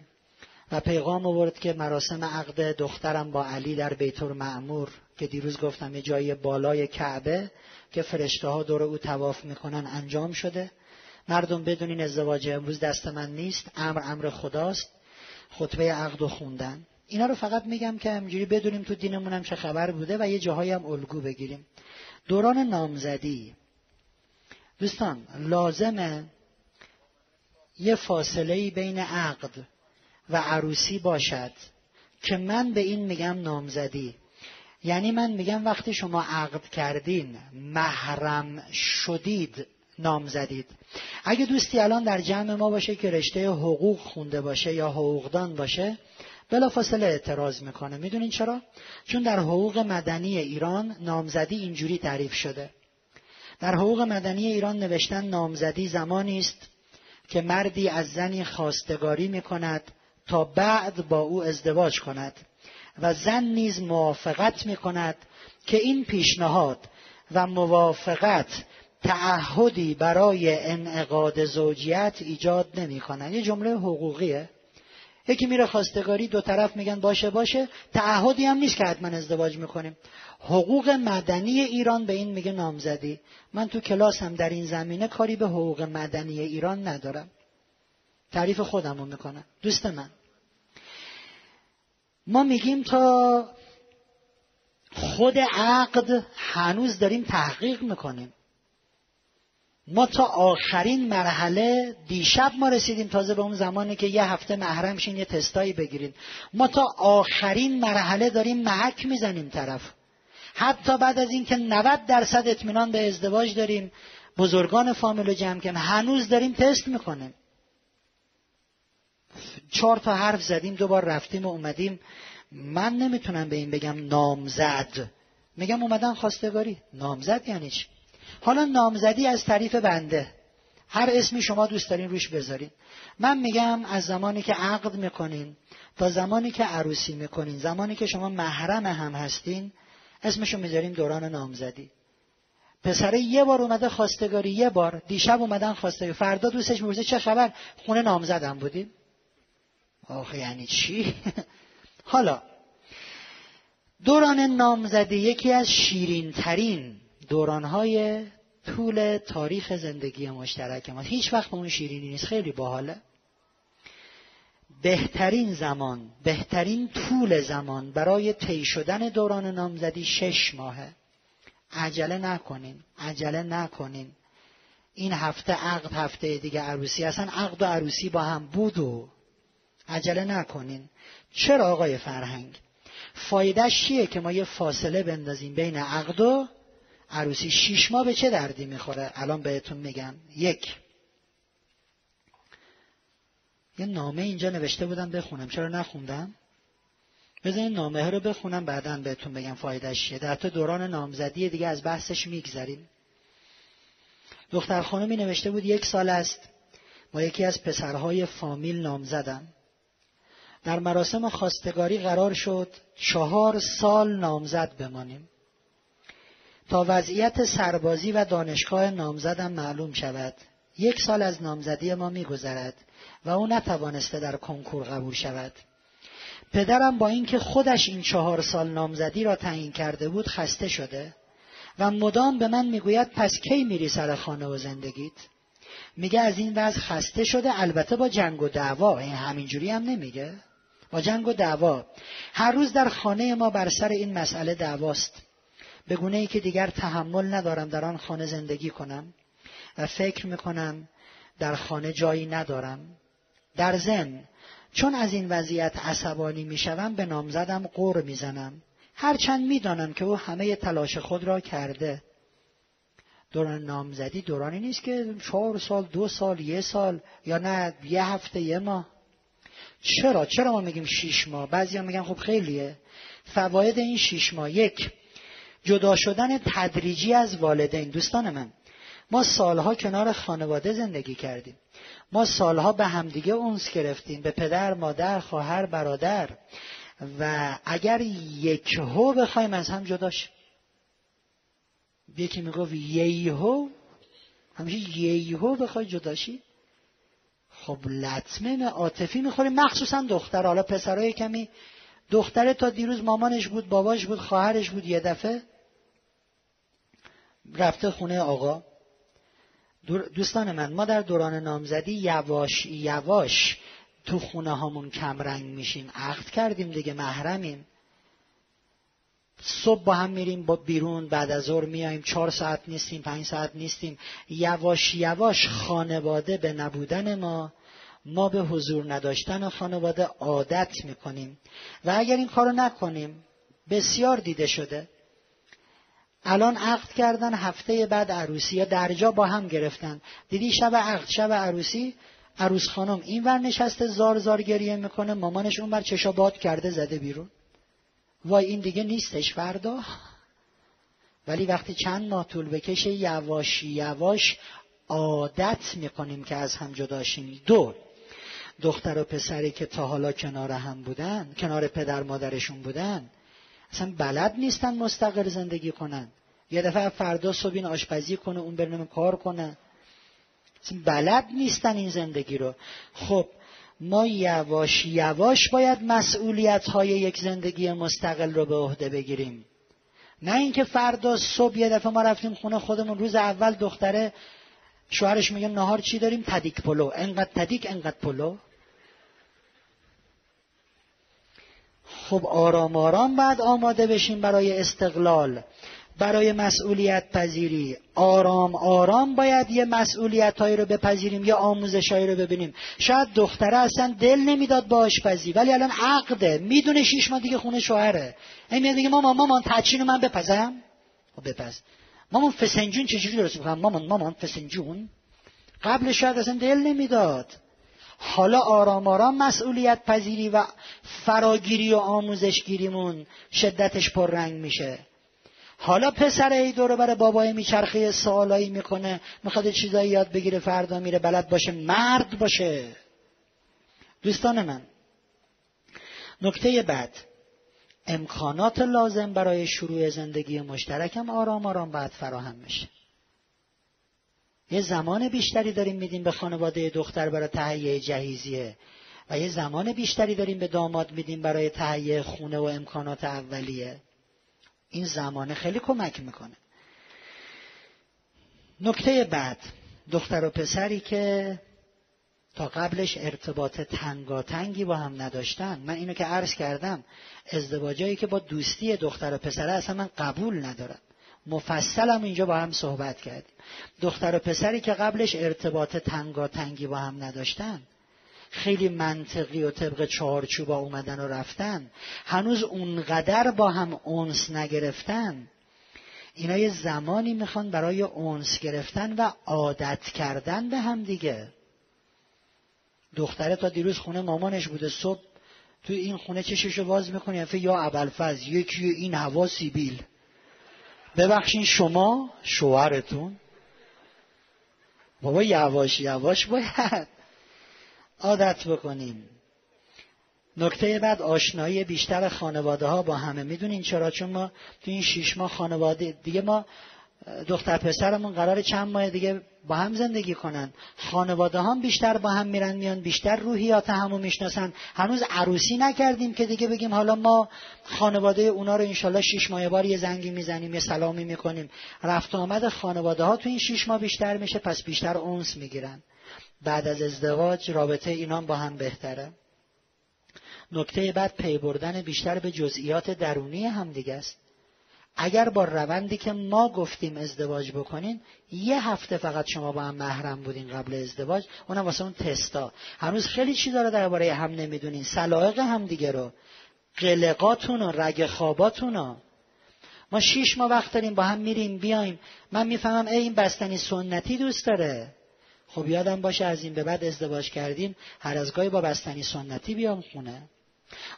و پیغام آورد که مراسم عقد دخترم با علی در بیت معمور که دیروز گفتم یه جای بالای کعبه که فرشته ها دور او تواف می‌کنن انجام شده. مردم بدونین ازدواج امروز دست من نیست امر امر خداست. خطبه عقد و خوندن. اینا رو فقط میگم که همجوری بدونیم تو دینمون هم چه خبر بوده و یه جاهایی هم الگو بگیریم. دوران نامزدی. دوستان لازمه یه فاصله بین عقد و عروسی باشد که من به این میگم نامزدی. یعنی من میگم وقتی شما عقد کردین محرم شدید نام زدید اگه دوستی الان در جمع ما باشه که رشته حقوق خونده باشه یا حقوقدان باشه بلافاصله اعتراض می‌کنه. می‌دونین چرا؟ چون در حقوق مدنی ایران نامزدی اینجوری تعریف شده. در حقوق مدنی ایران نوشتن نامزدی زمانی است که مردی از زنی خواستگاری می کند تا بعد با او ازدواج کند و زن نیز موافقت می کند که این پیشنهاد و موافقت تعهدی برای انعقاد زوجیت ایجاد نمی کند یه جمله حقوقیه. یکی میره خواستگاری دو طرف میگن باشه باشه. تعهدی هم نیست که حتما ازدواج می‌کنیم. حقوق مدنی ایران به این میگه نامزدی. من تو کلاسم در این زمینه کاری به حقوق مدنی ایران ندارم. تعریف خودم رو می‌کنم. دوست من. ما میگیم تا خود عقد هنوز داریم تحقیق می‌کنیم. ما تا آخرین مرحله دیشب ما رسیدیم تازه به اون زمانی که یه هفته محرم شین یه تستایی بگیریم. ما تا آخرین مرحله داریم محک می‌زنیم طرف. حتی بعد از اینکه 90 درصد اطمینان به ازدواج داریم بزرگان فامیل رو جمع کنیم هنوز داریم تست می‌کنیم. چهار تا حرف زدیم دوبار رفتیم و اومدیم. من نمی‌تونم به این بگم نامزد. میگم اومدن خواستگاری. نامزد یعنی چی؟ حالا نامزدی از طریف بنده. هر اسمی شما دوست دارین روش بذارین. من میگم از زمانی که عقد می‌کنین تا زمانی که عروسی می‌کنین زمانی که شما محرم هم هستین اسمشو می‌ذاریم دوران نامزدی. پسره یه بار اومده خواستگاری یه بار دیشب اومدن خواستگاری. فردا دوستش می‌پرسه چه خبر؟ خونه نامزدم بودیم آخه یعنی چی؟ حالا دوران نامزدی یکی از شیرین ترین دورانهای طول تاریخ زندگی مشترک ما هیچ وقت به اون شیرینی نیست. خیلی باحاله. بهترین زمان بهترین طول زمان برای طی شدن دوران نامزدی شش ماهه. عجله نکنین عجله نکنین. این هفته عقد هفته دیگه عروسی. اصلا عقد و عروسی با هم بود و عجله نکنین. چرا آقای فرهنگ؟ فایدهش چیه که ما یه فاصله بندازیم بین عقد و عروسی شیش ماه به چه دردی می‌خوره؟ الان بهتون میگم. یک. یه نامه اینجا نوشته بودم بخونم. چرا نخوندم؟ بذارین نامه رو بخونم بعدا بهتون بگم فایدهش چیه. در تو دوران نامزدی دیگه از بحثش میگذریم. دختر خانمی نوشته بود یک سال است با یکی از پسرهای فامیل نام زدم در مراسم خواستگاری قرار شد چهار سال نامزد بمانیم. تا وضعیت سربازی و دانشگاه نامزدم معلوم شود. یک سال از نامزدی ما میگذرد و او نتوانسته در کنکور قبول شود. پدرم با اینکه خودش این چهار سال نامزدی را تعیین کرده بود خسته شده و مدام به من می‌گوید پس کی میری سر خانه و زندگیت؟ میگه از این وضع خسته شده البته با جنگ و دعوا. این همینجوری هم نمیگه. با جنگ و دعوا. هر روز در خانه ما بر سر این مسئله دعواست. به گونه ای که دیگر تحمل ندارم در آن خانه زندگی کنم و فکر می‌کنم در خانه جایی ندارم. در ضمن چون از این وضعیت عصبانی می‌شوم به نامزدم قور می‌زنم. هرچند می‌دانم که او همه تلاش خود را کرده. دوران نامزدی دورانی نیست که چهار سال دو سال یه سال یا نه یه هفته یه ماه. چرا؟ چرا ما میگیم شیش ماه؟ بعضی میگن خب خیلیه. فواید این شیش ماه یک جدا شدن تدریجی از والدین. دوستان من ما سالها کنار خانواده زندگی کردیم. ما سالها به همدیگه اونس گرفتیم به پدر مادر خواهر برادر. و اگر یک هو بخوایم از هم جداش یکی می‌گفت ییهو همیشه ییهو بخوای جداشی خب لطمه عاطفی می‌خوریم. مخصوصا دختر. حالا پسرای کمی دختره تا دیروز مامانش بود باباش بود خواهرش بود یه دفعه. رفته خونه آقا. دوستان من ما در دوران نامزدی یواش یواش تو خونه هامون کمرنگ میشیم. عقد کردیم دیگه محرمیم. صبح با هم میریم با بیرون بعد از ظهر میایم چهار ساعت نیستیم پنج ساعت نیستیم. یواش یواش خانواده به نبودن ما. ما به حضور نداشتن خانواده عادت می‌کنیم. و اگر این کارو نکنیم بسیار دیده شده. الان عقد کردن هفته بعد عروسی یا درجا با هم گرفتن. دیدی شب عقد شب عروسی؟ عروس خانم این ور نشسته زار زار گریه می‌کنه مامانش اون بر چشا باد کرده زده بیرون. وای این دیگه نیستش فردا. ولی وقتی چند ماه طول بکشه یواش یواش عادت می‌کنیم که از هم جداشیم دو دختر و پسری که تا حالا کنار هم بودن کنار پدر مادرشون بودن اصلا بلد نیستن مستقل زندگی کنن. یه دفعه فردا صبح این آشپزی کنه اون برنامه کار کنه. اصلا بلد نیستن این زندگی رو. خب ما یواش یواش باید مسئولیت های یک زندگی مستقل رو به عهده بگیریم. نه اینکه فردا صبح یه دفعه ما رفتیم خونه خودمون روز اول دختره شوهرش میگه نهار چی داریم؟ تدیک پلو. انقدر تدیک انقدر پلو. خب آرام آرام بعد آماده بشیم برای استقلال برای مسئولیت پذیری. آرام آرام باید یه مسئولیت هایی رو بپذیریم یا آموزش هایی رو ببینیم. شاید دختره اصلا دل نمی‌داد با آشپزی ولی الان عقده می‌دونه شیش ماه دیگه خونه شوهره. این میاد دیگه مامان مامان تچین من بپزم؟ خب بپز. مامان فسنجون چجوری درست می‌کنم؟ مامان مامان فسنجون. قبل شاید اصلا دل نمی‌داد. حالا آرام آرام مسئولیت پذیری و فراگیری و آموزشگیریمون شدتش پررنگ میشه. حالا پسر ای دور بر بابای میچرخه سوالایی می‌کنه می‌خواد چیزایی یاد بگیره فردا میره بلد باشه مرد باشه. دوستان من نکته بعد امکانات لازم برای شروع زندگی مشترکم آرام آرام باید فراهم میشه یه زمان بیشتری داریم میدیم به خانواده دختر برای تهیه جهیزیه و یه زمان بیشتری داریم به داماد میدیم برای تهیه خونه و امکانات اولیه. این زمانه خیلی کمک می‌کنه. نکته بعد دختر و پسری که تا قبلش ارتباط تنگاتنگی با هم نداشتن. من اینو که عرض کردم ازدواجایی که با دوستی دختر و پسره اصلا من قبول ندارم. مفصلم اینجا با هم صحبت کردیم دختر و پسری که قبلش ارتباط تنگاتنگی با هم نداشتن خیلی منطقی و طبق چارچوبا اومدن و رفتن هنوز اونقدر با هم اونس نگرفتن. اینا یه زمانی می‌خوان برای اونس گرفتن و عادت کردن به هم دیگه. دختره تا دیروز خونه مامانش بوده صبح تو این خونه چششو باز می‌کنه یا ابلفز یکی این هوا سیبیل. ببخشین شما شوهرتون. بابا یواش یواش باید عادت بکنیم. نکته بعد آشنایی بیشتر خانواده ها با همه. می‌دونین چرا؟ چون ما تو این شیش ماه خانواده دیگه ما دختر پسرمون قرار چند ماه دیگه با هم زندگی کنن. خانواده هم بیشتر با هم میرن میان بیشتر روحیات همو می‌شناسن. هنوز عروسی نکردیم که دیگه بگیم حالا ما خانواده اونا رو انشالله شیش ماه بار یه زنگی می‌زنیم یه سلامی می‌کنیم. رفت آمد خانواده ها تو این شیش ماه بیشتر میشه پس بیشتر اونس می‌گیرن. بعد از ازدواج رابطه اینان با هم بهتره. نکته بعد پی بردن بیشتر به جزئیات درونی هم دیگه است. اگر با روندی که ما گفتیم ازدواج بکنین یه هفته فقط شما با هم محرم بودین قبل ازدواج اونم واسه اون تستا. هنوز خیلی چیزا داره درباره هم نمی‌دونین. سلایق هم دیگه رو. قلقاتون و رگ خواباتون رو ما شیش ماه وقت داریم با هم میریم بیایم. من می‌فهمم ای این بستنی سنتی دوست داره. خب یادم باشه از این به بعد ازدواج کردیم هر از گاهی با بستنی سنتی بیام خونه.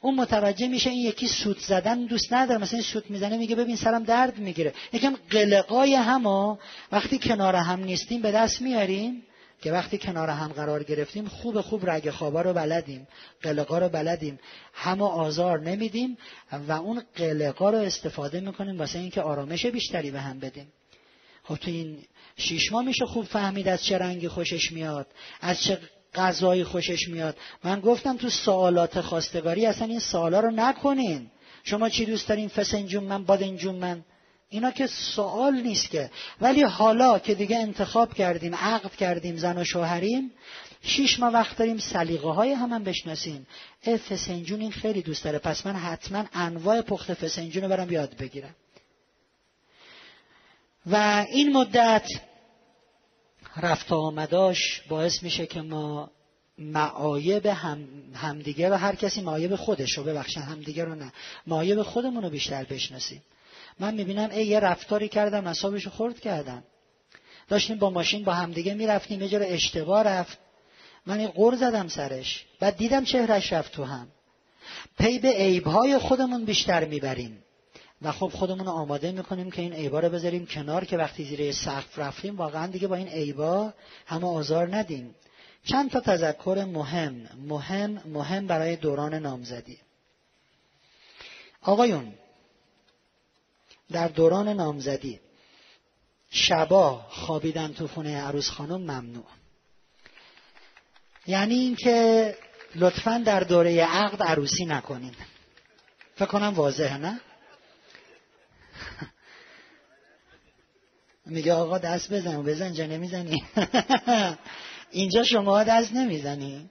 اون متوجه میشه این یکی سوت زدن دوست نداره. مثلا این سوت می‌زنه میگه ببین سرم درد می‌گیره. یکم قلقای هما وقتی کنار هم نیستیم به دست میاریم که وقتی کنار هم قرار گرفتیم خوب خوب رگ خوابا رو بلدیم. قلقا رو بلدیم. همه آزار نمیدیم و اون قلقا رو استفاده می‌کنیم واسه اینکه آرامش بیشتری به هم بدیم. خب تو این شیش ماه میشه خوب فهمید از چه رنگی خوشش میاد از چه غذایی خوشش میاد. من گفتم تو سوالات خواستگاری اصلا این سوالا رو نکنین. شما چی دوست دارین؟ فسنجون من بادنجون من. اینا که سوال نیست که. ولی حالا که دیگه انتخاب کردیم عقد کردیم زن و شوهریم شیش ماه وقت داریم سلیقه های هم, هم بشناسیم فسنجون این خیلی دوست داره. پس من حتما انواع پخت فسنجون رو برم یاد بگیرم. و این مدت رفت آمداش باعث میشه که ما معایب هم همدیگه و هر کسی معایب خودش رو ببخشن. همدیگه رو نه. معایب خودمون رو بیشتر بشناسیم. من می‌بینم ای یه رفتاری کردم اصابشو خورد کردم. داشتیم با ماشین با همدیگه می‌رفتیم یه جور اشتباه رفت. من این قر زدم سرش. بعد دیدم چهرش رفت تو هم. پی به عیبهای خودمون بیشتر می‌بریم. و خب خودمون آماده می‌کنیم که این عیبا رو بذاریم کنار که وقتی زیر سقف رفتیم واقعا دیگه با این عیبا همه آزار ندیم. چند تا تذکر مهم مهم مهم برای دوران نامزدی. آقایون در دوران نامزدی شبا خوابیدن تو خونه عروس خانم ممنوع. یعنی اینکه لطفا در دوره عقد عروسی نکنین. فکر کنم واضحه نه؟ میگه آقا دست بزن بزن جا نمی‌زنی. اینجا شما دست نمی‌زنی.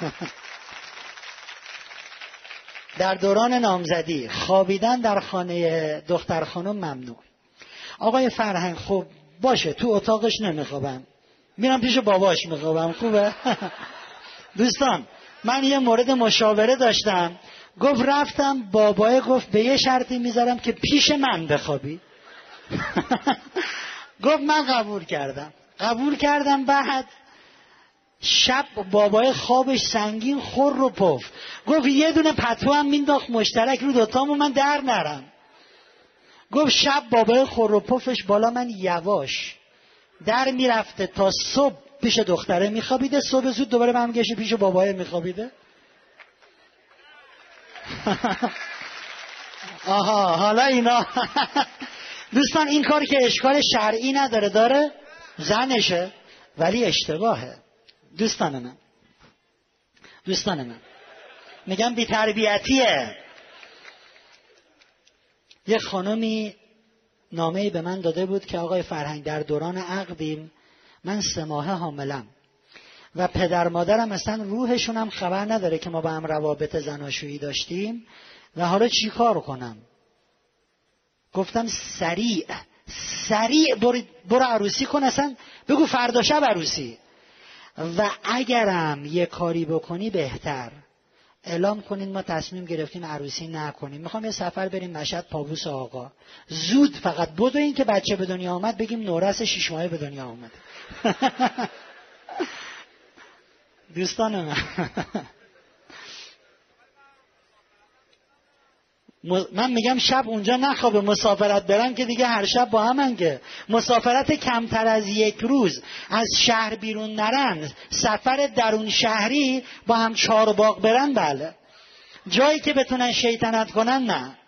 در دوران نامزدی خوابیدن در خانه دختر خانم ممنوع آقای فرهنگ خب باشه تو اتاقش نمیخوابم. میرم پیش باباش میخوابم خوبه؟ دوستان من یه مورد مشاوره داشتم. گفت رفتم بابای گفت به یه شرطی می‌ذارم که پیش من بخوابی. گفت من قبول کردم. قبول کردم بعد شب بابای خوابش سنگین خور رو پف. گفت یه دونه پتو هم مینداخت مشترک رو دوتامو من در نرم. گفت شب بابای خور و پفش بالا من یواش. در می‌رفته تا صبح پیش دختره میخوابیده صبح زود دوباره هم پیش بابای میخوابیده. آها حالا اینا. دوستان این کار که اشکال شرعی نداره داره زنشه ولی اشتباهه. دوستان من. دوستان من. میگم بی تربیتیه یه خانمی نامه به من داده بود که آقای فرهنگ در دوران عقدیم من سه ماه حاملم. و پدر مادرم اصلا روحشون هم خبر نداره که ما با هم روابط زناشویی داشتیم و حالا چی کار کنم؟ گفتم سریع سریع برو, عروسی کن اصلا بگو فردا شب عروسی. و اگرم یه کاری بکنی بهتر. اعلام کنین ما تصمیم گرفتیم عروسی نکنیم. می‌خوام یه سفر بریم مشهد پابوس آقا. زود فقط بدو این که بچه به دنیا آمد بگیم نورس شیش ماهه به دنیا آمد. دوستان من. من میگم شب اونجا نخوابه مسافرت برم که دیگه هر شب با همن که. مسافرت کمتر از یک روز. از شهر بیرون نرن. سفر درون شهری با هم چهار باغ برن بله. جایی که بتونن شیطنت کنن نه.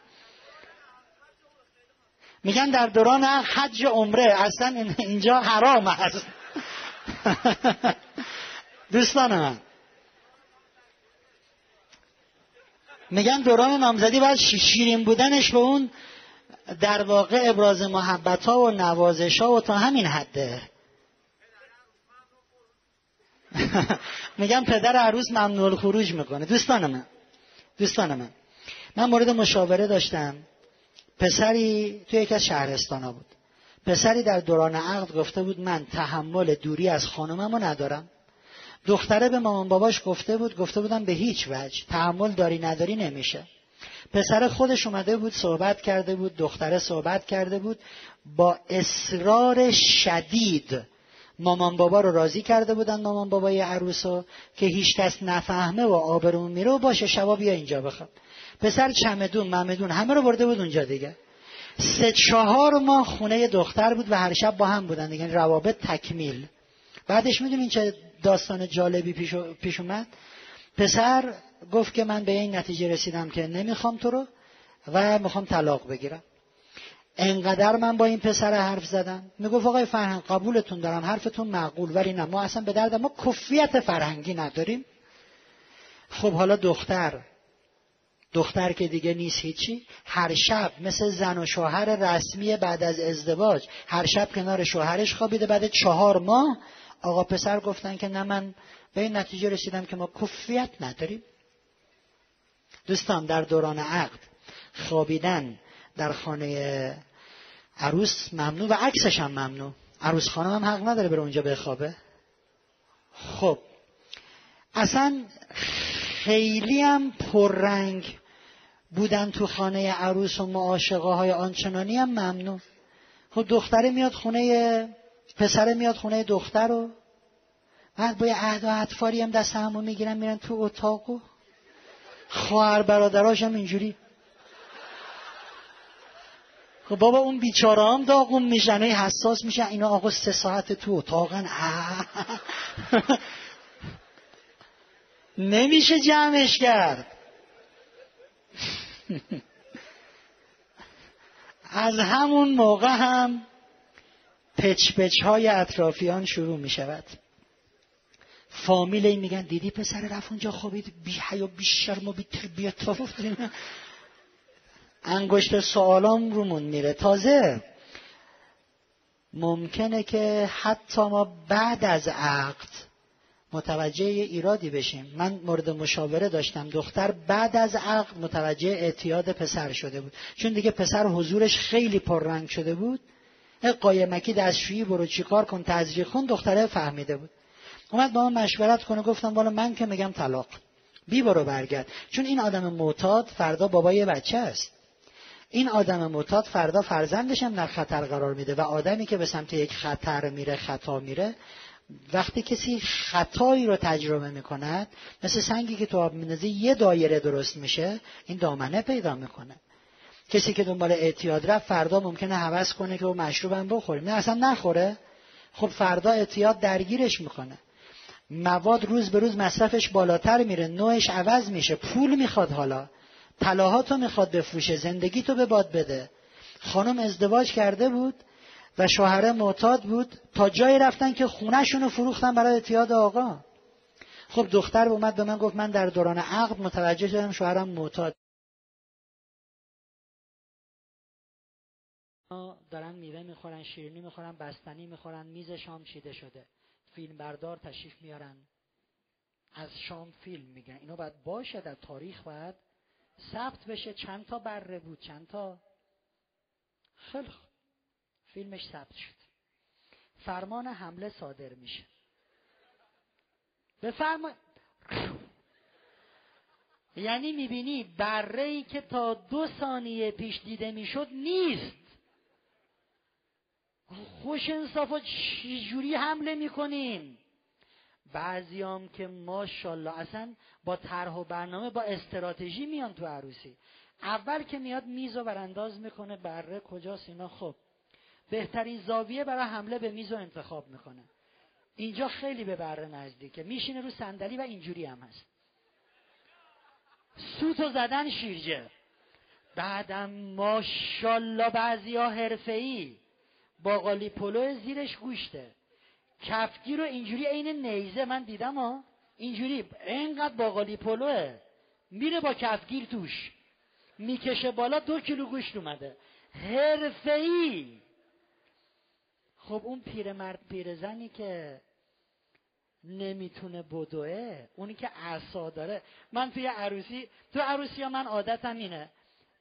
میگن در دوران حج عمره اصلا اینجا حرام است. دوستان من میگن دوران نامزدی باید شیرین بودنش به اون در واقع ابراز محبت ها و نوازش ها و تا همین حده. میگم پدر عروس ممنوع خروج می‌کنه. دوستان من. دوستان من. من مورد مشاوره داشتم. پسری توی یکی از شهرستان ها بود. پسری در دوران عقد گفته بود من تحمل دوری از خانممو ندارم. دختره به مامان باباش گفته بود گفته بودم به هیچ وجه تحمل داری نداری نمیشه. پسر خودش اومده بود صحبت کرده بود دختره صحبت کرده بود با اصرار شدید مامان بابا رو راضی کرده بودن مامان بابای عروسو که هیچ کس نفهمه و آبرون میره و باشه شبا بیا اینجا بخواب. پسر چمدون ممدون همه رو برده بود اونجا دیگه. سه چهار ماه خونه دختر بود و هر شب با هم بودن دیگه روابط تکمیل. بعدش می‌دونین چه داستان جالبی پیش, پیش اومد. پسر گفت که من به این نتیجه رسیدم که نمی‌خوام تو رو و می‌خوام طلاق بگیرم. انقدر من با این پسر حرف زدم. می‌گفت آقای فرهنگ قبولتون دارم حرفتون معقول ولی نه ما اصلا به درد ما کفیت فرهنگی نداریم. خب حالا دختر دختر که دیگه نیست هیچی هر شب مثل زن و شوهر رسمی بعد از ازدواج هر شب کنار شوهرش خوابیده بعد چهار ماه آقا پسر گفتن که نه من به این نتیجه رسیدم که ما کفیت نداریم. دوستان در دوران عقد خوابیدن در خانه عروس ممنوع و عکسش هم ممنوع. عروس خانم هم حق نداره بره اونجا بخوابه. خب اصلا خیلی هم پررنگ بودن تو خانه عروس و معاشقه های آنچنانی هم ممنوع. خب دختره میاد خونه پسره میاد خونه دختر رو. بعد با یه عهد و اطفاری هم دست همو می‌گیرن میرن تو اتاق و خواهر برادراش هم اینجوری. خب بابا اون بیچاره هم داغون میشن حساس میشن اینا آقا سه ساعت تو اتاقن. نمیشه جمعش کرد. از همون موقع هم پچ پچ های اطرافیان شروع می شود فامیل میگن دیدی پسر رفت اونجا خوابید؟ بی حیا بی شرم و بی تربیت. انگشت سوالام رومون میره. تازه ممکنه که حتی ما بعد از عقد متوجه ایرادی بشیم. من مورد مشاوره داشتم. دختر بعد از عقد متوجه اعتیاد پسر شده بود. چون دیگه پسر حضورش خیلی پررنگ شده بود. قایمکی دستشویی برو چیکار کن تزریق کن دختره فهمیده بود. اومد با من مشورت کنه گفتم والا من که میگم طلاق. بی برو برگرد. چون این آدم معتاد فردا بابای بچه است. این آدم معتاد فردا فرزندش هم در خطر قرار میده و آدمی که به سمت یک خطر میره خطا میره وقتی کسی خطایی رو تجربه می‌کند مثل سنگی که تو آب میندازی یه دایره درست میشه این دامنه پیدا می‌کنه. کسی که دنبال اعتیاد رفت فردا ممکنه حوض کنه که او مشروبم بخوریم نه اصلا نخوره. خب فردا اعتیاد درگیرش می‌کنه. مواد روز به روز مصرفش بالاتر میره. نوعش عوض میشه. پول می‌خواد حالا. طلاهاتو می‌خواد بفروشه. زندگی تو به باد بده. خانم ازدواج کرده بود و شوهره معتاد بود. تا جایی رفتن که خونهشون رو فروختن برای اعتیاد آقا. خب دختر اومد به من گفت من در دوران عقد متوجه شدم شوهرم معتاد. دارن میوه می‌خورن شیرینی می‌خورن بستنی می‌خورن میز شام چیده شده. فیلم بردار تشریف میارن. از شام فیلم میگن اینو باید باشه در تاریخ باید ثبت بشه. چند تا بره بود؟ چند تا؟ خیلی فیلمش ثبت شد. فرمان حمله صادر میشه. به فرمان یعنی می‌بینی بره ای که تا دو ثانیه پیش دیده می‌شد نیست. خوش انصافا چجوری حمله می‌کنیم؟ بعضیام که ماشاءالله اصلا با طرح و برنامه با استراتژی میان تو عروسی. اول که میاد میز و برانداز می‌کنه بره کجاست اینا؟ خب بهترین زاویه برای حمله به میز رو انتخاب می‌کنه. اینجا خیلی به بره نزدیکه میشینه رو صندلی و اینجوری هم هست. سوتو زدن شیرجه. بعدم ماشاءالله بعضی ها حرفه‌ای. باقالی پلو زیرش گوشته. کفگیر رو اینجوری عین نیزه من دیدم ها. اینجوری اینقدر باقالی پلوه. میره با کفگیر توش. می‌کشه بالا دو کیلو گوشت اومده. حرفه‌ای. خب اون پیرمرد پیرزنی که نمی‌تونه بدوه اونی که عصا داره. من توی عروسی تو عروسی ها من عادتم اینه.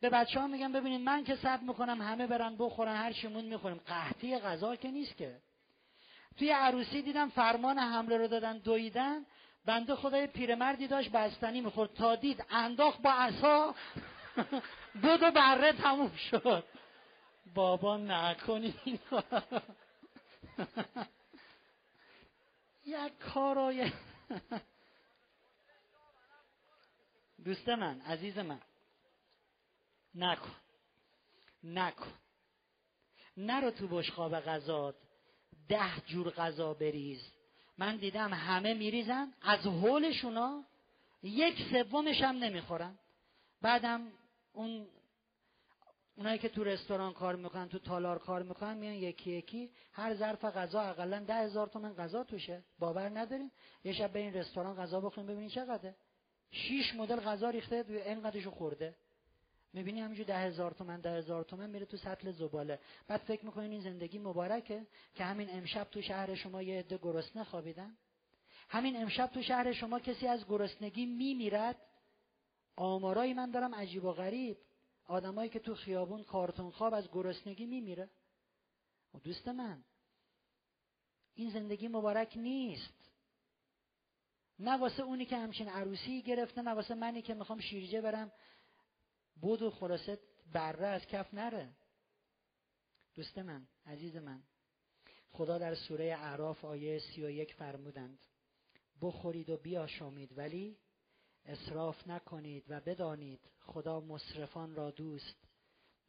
به بچه ها میگم ببینید من که صبر می‌کنم همه برن بخورن هر چیمون می‌خوریم. قحطی غذا که نیست که. توی عروسی دیدم فرمان حمله رو دادن دویدن. بنده خدای پیرمردی داشت بستنی می‌خورد. تا دید انداخت با عصا دو دو بره تموم شد. بابا نکنید یک کارای دوست من عزیز من. نکن. نکن. نرو تو بشقاب غذات. ده جور غذا بریز. من دیدم همه میریزن. از حولشونا یک سومش هم نمی‌خورن. بعدم اون اونایی که تو رستوران کار می‌کنن تو تالار کار می‌کنن میان یکی یکی هر ظرف غذا اقلا ده هزار تومن غذا توشه. باور ندارین؟ یه شب به این رستوران غذا بخوریم ببینین چقدره. شیش مدل غذا ریخته اینقدرشو خورده. می‌بینی همینجور ده هزار تومن ده هزار تومن میره تو سطل زباله. بعد فکر می‌کنین این زندگی مبارکه که همین امشب تو شهر شما یه عده گرسنه خوابیدن. همین امشب تو شهر شما کسی از گرسنگی میمیرد. آمارایی من دارم عجیب و غریب. آدمایی که تو خیابون کارتون خواب از گرسنگی میمیره. و دوست من این زندگی مبارک نیست. نه واسه اونی که همچین عروسی گرفته نه واسه منی که می‌خوام شیرجه برم. بود و خلاصه بره از کف نره. دوست من عزیز من خدا در سوره اعراف آیه سی و یک فرمودند بخورید و بیاشامید ولی اصراف نکنید و بدانید خدا مصرفان را دوست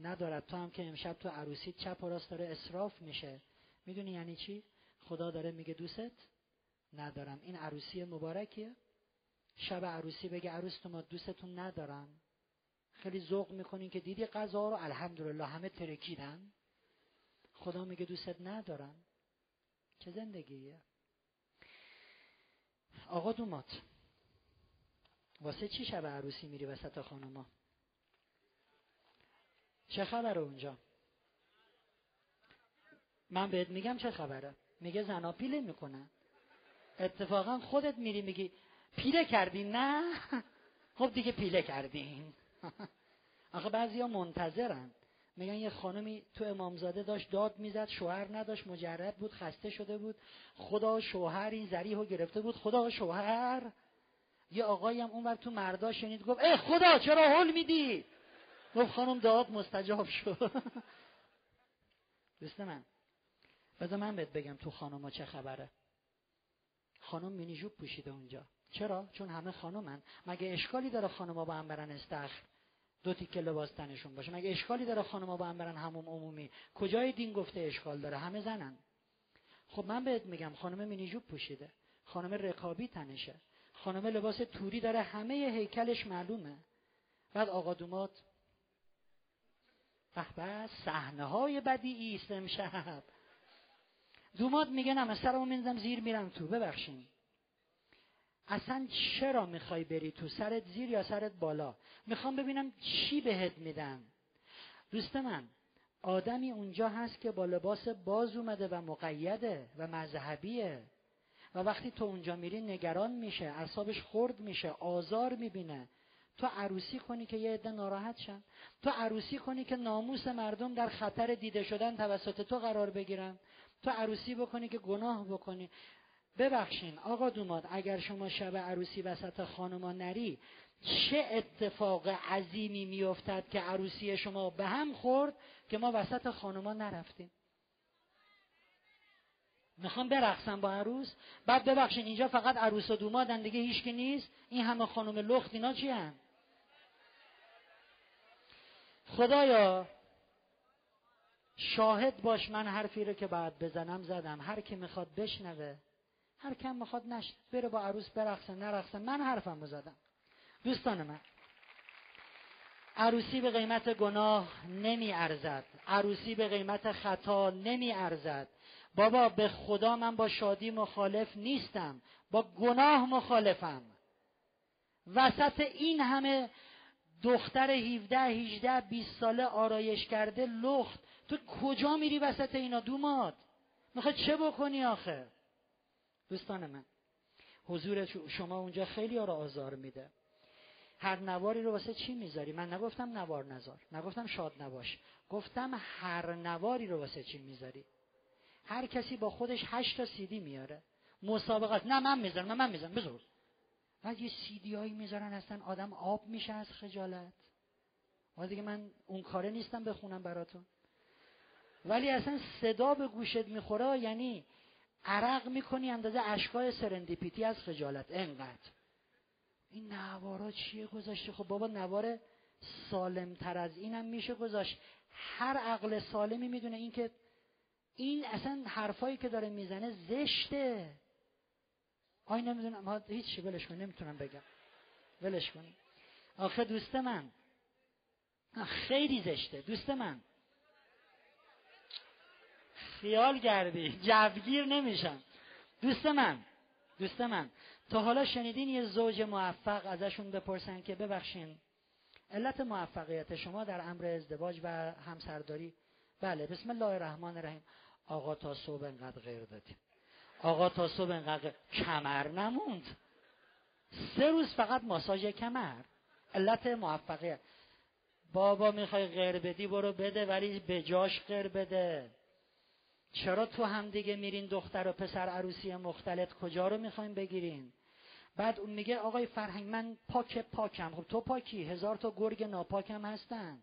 ندارد. تو هم که امشب تو عروسی چپ و راست داره اصراف میشه. می‌دونی یعنی چی؟ خدا داره میگه دوست ندارم. این عروسی مبارکیه. شب عروسی بگه عروس تو ما دوستتون ندارم. خیلی ذوق می‌کنین که دیدی غذا رو؟ الحمدلله همه ترکیدن خدا میگه دوستت ندارم چه زندگیه؟ آقا دومات واسه چی شب عروسی میری وسط خانما چه خبره اونجا؟ من بهت میگم چه خبره؟ میگه زنا پیله می‌کنن. اتفاقا خودت میری میگی پیله کردین نه. خب دیگه پیله کردین. آخه بعضی ها منتظرن. میگن یه خانمی تو امامزاده داشت داد می‌زد شوهر نداشت مجرد بود خسته شده بود. خدا شوهر این زریح رو گرفته بود. خدا شوهر. یه آقایی هم اونور تو مردا شنید گفت ای خدا چرا حل میدی؟ گفت خانم داد مستجاب شد. دوست من بذار من بهت بگم تو خانم چه خبره. خانم مینی جوب پوشیده اونجا. چرا؟ چون همه خانومن. مگه اشکالی داره خانوما با هم برن استخر؟ دو تیکه لباس تنشون باشه. مگه اشکالی داره خانوما با هم برن هموم عمومی؟ کجای دین گفته اشکال داره؟ همه زنن. خب من بهت میگم خانم مینی جوب پوشیده. خانم رکابی تنشه. خانم لباس توری داره همه هیکلش معلومه. بعد آقا دومات به صحنه های بدی است امشب. دومات میگه نه من سرمو میندم زیر میرم تو. ببخشین. اصلا چرا می‌خوای بری تو؟ سرت زیر یا سرت بالا؟ می‌خوام ببینم چی بهت میدن دوست من آدمی اونجا هست که با لباس باز اومده و مقیده و مذهبیه. و وقتی تو اونجا میری نگران میشه اعصابش خرد میشه آزار می‌بینه. تو عروسی کنی که یه عده ناراحت شن. تو عروسی کنی که ناموس مردم در خطر دیده شدن توسط تو قرار بگیرن. تو عروسی بکنی که گناه بکنی. ببخشین آقا دوماد اگر شما شب عروسی وسط خانما نری چه اتفاق عظیمی میافتد که عروسی شما به هم خورد که ما وسط خانما نرفتیم؟ می‌خوام برقصم با عروس؟ بعد ببخشین اینجا فقط عروس و دومادن دیگه هیچکی نیست؟ این همه خانم لخت اینا چی هم؟ خدایا شاهد باش من حرفی رو که بعد بزنم زدم. هر کی می‌خواد بشنوه. هر کم می‌خواد نش بره با عروس برقصه نرقصه. من حرفم زدم. دوستان من عروسی به قیمت گناه نمی ارزد. عروسی به قیمت خطا نمی ارزد. بابا به خدا من با شادی مخالف نیستم. با گناه مخالفم. وسط این همه دختر 17 18 20 ساله آرایش کرده لخت. تو کجا میری وسط اینا دوماد؟ می‌خوای چه بکنی آخه؟ دوستان من حضور شما اونجا خیلی ها رو آزار میده. هر نواری رو واسه چی می‌ذاری؟ من نگفتم نوار نزار نگفتم شاد نباش. گفتم هر نواری رو واسه چی می‌ذاری؟ هر کسی با خودش هشت تا سیدی میاره. مسابقات نه من می‌ذارم نه من می‌ذارم بزرگ بعد یه سیدی هایی می‌ذارن اصلا آدم آب میشه از خجالت. و دیگه من اون کاره نیستم بخونم براتون. ولی اصلا صدا به گوشت می‌خوره یعنی عرق می‌کنی اندازه اشکای سرندیپیتی از خجالت. انقدر. این نوارا چیه گذاشته؟ خب بابا نوار سالم تر از اینم میشه گذاشت. هر عقل سالمی می‌دونه این که این اصلا حرفایی که داره می‌زنه زشته. آی نمی‌دونم هیچ ولش کن نمی‌تونم بگم. ولش کن. آخه دوست من خیلی زشته. دوست من خیال کردی. جوگیر نمیشم. دوست من دوست من تا حالا شنیدین یه زوج موفق ازشون بپرسن که ببخشین علت موفقیت شما در امر ازدواج و همسرداری؟ بله بسم الله الرحمن الرحیم. آقا تا صبح انقدر غیر دادیم آقا تا صبح انقدر کمر نموند. سه روز فقط ماساژ کمر. علت موفقیت. بابا می‌خوای غیر بدی برو بده ولی به جاش غیر بده. چرا تو هم دیگه میرین دختر و پسر عروسی مختلط کجا رو می‌خواین بگیرین؟ بعد اون میگه آقای فرهنگ من پاک پاکم. خب تو پاکی هزار تا گرگ ناپاکم هستن.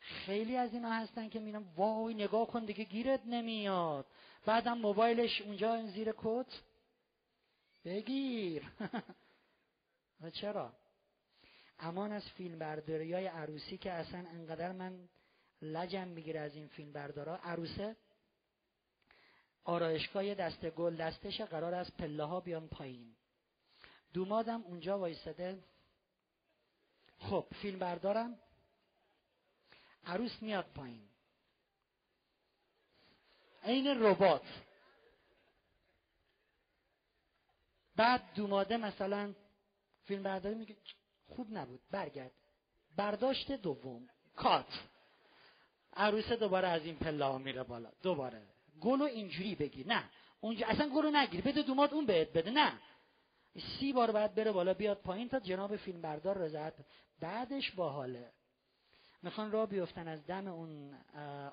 خیلی از اینا هستن که میرم وای نگاه کن دیگه گیرت نمیاد. بعدم موبایلش اونجا زیر کت. بگیر. چرا؟ امان از فیلم برداری های عروسی که اصلا انقدر من لجم می‌گیره از این فیلم بردارا عروسه؟ آرایشگاه دست گل دستش قرار از پله ها بیان پایین. دومادم اونجا وایساده خب فیلم بردارم. عروس میاد پایین. عین ربات. بعد دوماده مثلا فیلم برداری میگه خوب نبود برگرد. برداشت دوم. کات. عروسه دوباره از این پله ها میره بالا. دوباره. گلو اینجوری بگیر. نه. اونجا اصلا گلو نگیر. بده دوماد اون بهت بده. نه. سی بار بعد بره بالا بیاد پایین تا جناب فیلم بردار رضایت. بعدش باحاله. می‌خوان را بیفتن از دم اون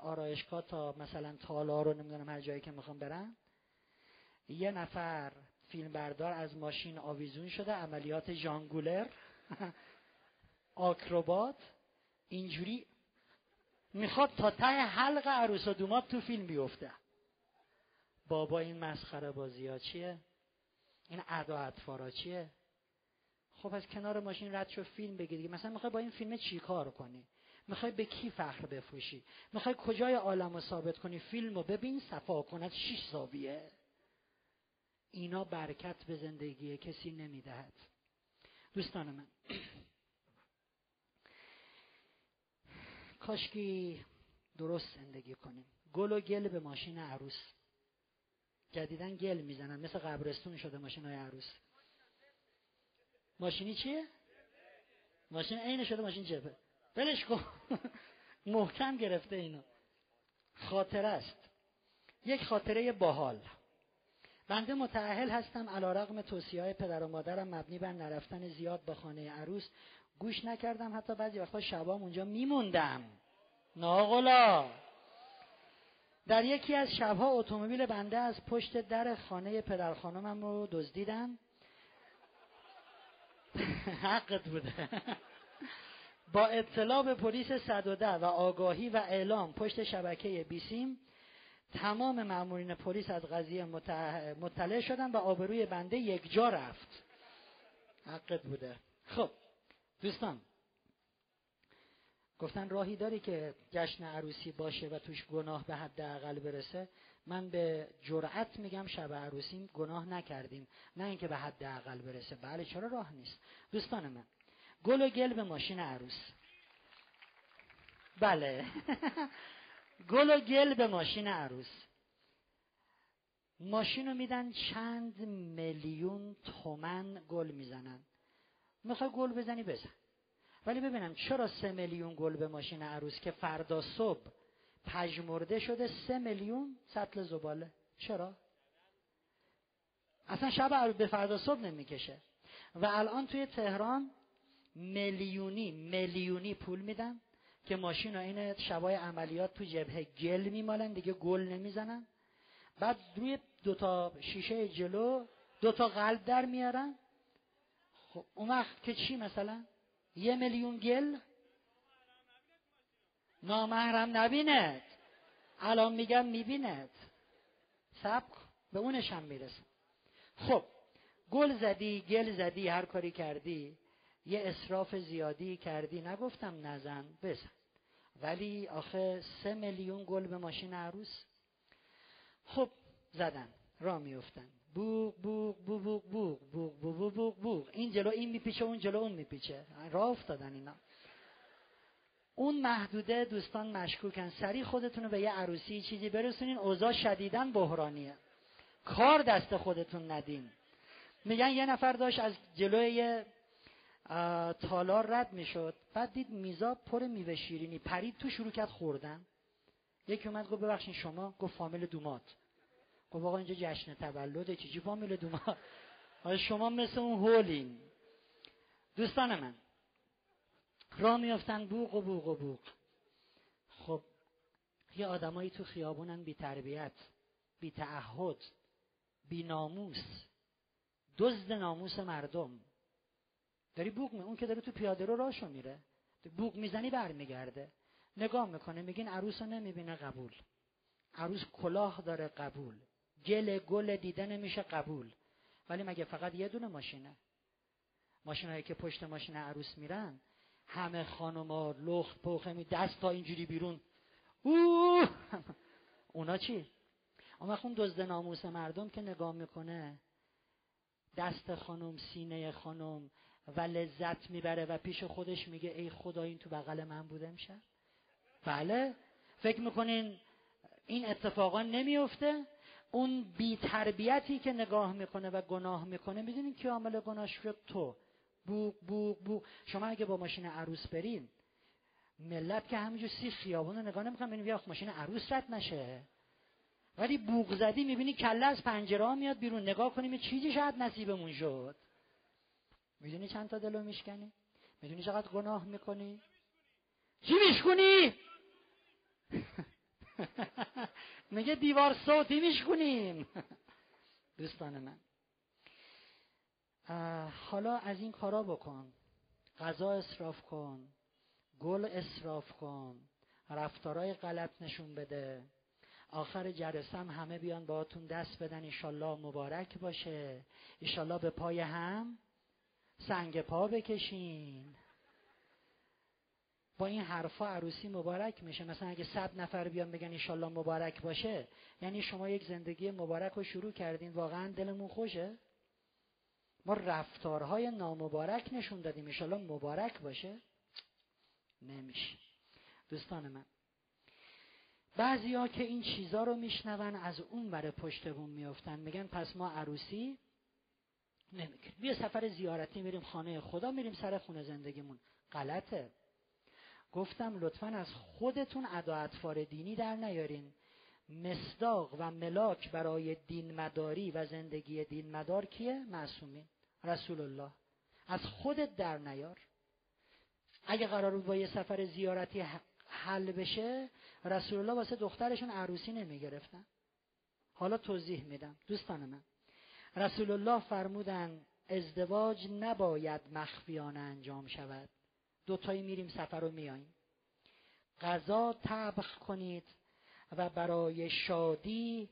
آرایشگاه تا مثلا تالا رو نمی‌دونم هر جایی که می‌خوان برن. یه نفر فیلم بردار از ماشین آویزون شده عملیات جانگولر آکروبات. اینجوری می‌خواد تا ته حلق عروس و دومات تو فیلم بیفته. بابا این مسخره بازی ها چیه؟ این ادا اطفارا چیه؟ خب از کنار ماشین رد شو فیلم بگیری مثلا می‌خوای با این فیلم چی کار کنی؟ می‌خوای به کی فخر بفروشی؟ می‌خوای کجای عالم رو ثابت کنی؟ فیلم رو ببین صفا کن از شیش زاویه. اینا برکت به زندگی کسی نمی‌دهد. دوستان من کاشکی درست زندگی کنیم. گل و گل به ماشین عروس. جدیدن گل می‌زنن. مثل قبرستون شده ماشین های عروس. ماشینی چیه؟ ماشین عین شده ماشین جبه. بلش کن. محکم گرفته اینو. خاطره است. یک خاطره باحال. بنده متعهل هستم علا رقم توصیه های پدر و مادرم مبنی بر نرفتن زیاد به خانه عروس. گوش نکردم حتی بعضی وقتا شبام اونجا میموندم. ناغلا در یکی از شبها اتومبیل بنده از پشت در خانه پدر خانمم رو دزدیدن حقت بوده. با اطلاع به پلیس صدوده و آگاهی و اعلام پشت شبکه بیسیم تمام مأمورین پلیس از قضیه مطلع شدن و آبروی بنده یک جا رفت. حقت بوده. خب دوستان گفتن راهی داری که جشن عروسی باشه و توش گناه به حد اقل برسه. من به جرأت میگم شب عروسی گناه نکردیم. نه اینکه به حد اقل برسه. بله چرا راه نیست؟ دوستان من گل و گل به ماشین عروس. بله. گل و گل به ماشین عروس. ماشین رو میدن چند میلیون تومن گل می‌زنن. می‌خوای گل بزنی؟ بزن. ولی ببینم چرا سه میلیون گل به ماشین عروس که فردا صبح پژمرده شده سه میلیون سطل زباله؟ چرا؟ اصلا شب به فردا صبح نمی‌کشه. و الان توی تهران میلیونی میلیونی پول میدن که ماشین این شبای عملیات تو جبهه گل میمالن دیگه گل نمی‌زنن. بعد روی دوتا شیشه جلو دوتا قلب در میارن. خب اون وقت که چی مثلا؟ یه میلیون گل؟ نامحرم نبیند. الان میگم می‌بیند. سب به اونش هم می‌رسه. خب گل زدی گل زدی هر کاری کردی یه اصراف زیادی کردی. نگفتم نزن بزن. ولی آخه سه میلیون گل به ماشین عروس؟ خب زدن را میفتن بوغ بوغ بوغ بوغ بوغ بوغ بوغ بوغ بوغ. این جلو این میپیچه اون جلو اون میپیچه. راه افتادن اینا. اون محدوده دوستان مشکوکن. سری خودتون رو به یه عروسی چیزی برسونین. اوضاع شدیدن بحرانیه. کار دست خودتون ندین. میگن یه نفر داشت از جلوی تالار رد می‌شد. بعد دید میزا پر میوه شیرینی. پرید تو شروع کرد خوردن. یکی اومد گفت ببخشید شما؟ گفت فامیل دومات. گفت آقا اینجا جشن تولده چیزی فامیل دومات آیا شما مثل اون هولین. دوستان من راه میافتن بوق و بوق و بوق. خب یه آدمایی تو خیابونن بی تربیت بی تعهد بی ناموس. دزد ناموس مردم. داری بوق می اون که داره تو پیاده رو راشو میره. بوق می‌زنی برمیگرده. نگاه می‌کنه میگین عروس رو نمی‌بینه قبول. عروس کلاه داره قبول. گل گل دیده نمیشه قبول. ولی مگه فقط یه دونه ماشینه؟ ماشینایی که پشت ماشین عروس میرن همه خانوما لخت پوخه می دست تا اینجوری بیرون. اوه! اونا چی؟ اما خون دزد ناموس مردم که نگاه می‌کنه دست خانم سینه خانم و لذت می‌بره و پیش خودش میگه ای خدا این تو بغل من بوده میشه؟ بله. فکر می‌کنین این اتفاقا نمیفته اون بی تربیتی که نگاه می‌کنه و گناه می‌کنه می‌دونین که عامل گناهش شد؟ تو. بوق بوق بوق. شما اگه با ماشین عروس برین ملت که همینجور سی خیابون رو نگاه نمی‌کنن ببینیم یا ماشین عروس رد نشه. ولی بوق زدی می‌بینی کله از پنجره میاد بیرون. نگاه کنیم چیزی شاید نصیبمون شد. می‌دونی چند تا دلو میشکنی؟ می‌دونی چقدر گناه می‌کنی؟ چی میشکنی؟ میگه دیوار صوتی میشکنیم دوستان من. حالا از این کارا بکن. غذا اصراف کن. گل اصراف کن. رفتارای غلط نشون بده. آخر جرسم همه بیان باهاتون دست بدن. ایشالله مبارک باشه. ایشالله به پای هم سنگ پا بکشین. با این حرفا عروسی مبارک میشه. مثلا اگه صد نفر بیان بگن ایشالله مبارک باشه یعنی شما یک زندگی مبارک رو شروع کردین. واقعا دلمون خوشه. ما رفتارهای نامبارک نشون دادیم. ایشالله مبارک باشه. نمیشه. دوستان من بعضی ها که این چیزا رو میشنون از اون بره پشت بوم میفتن میگن پس ما عروسی نمی‌کنیم. بیا سفر زیارتی میریم خانه خدا میریم سر خونه زندگیمون. غلطه. گفتم لطفا از خودتون ادا اطفار دینی در نیارین. مصداق و ملاک برای دین مداری و زندگی دین مدار کیه؟ معصومین. رسول الله از خودت در نیار. اگه قرار بود با یه سفر زیارتی حل بشه رسول الله واسه دخترشون عروسی نمی گرفتن حالا توضیح میدم. دوستان من رسول الله فرمودن ازدواج نباید مخفیانه انجام شود. دوتایی میریم سفر رو میاییم. غذا طبخ کنید و برای شادی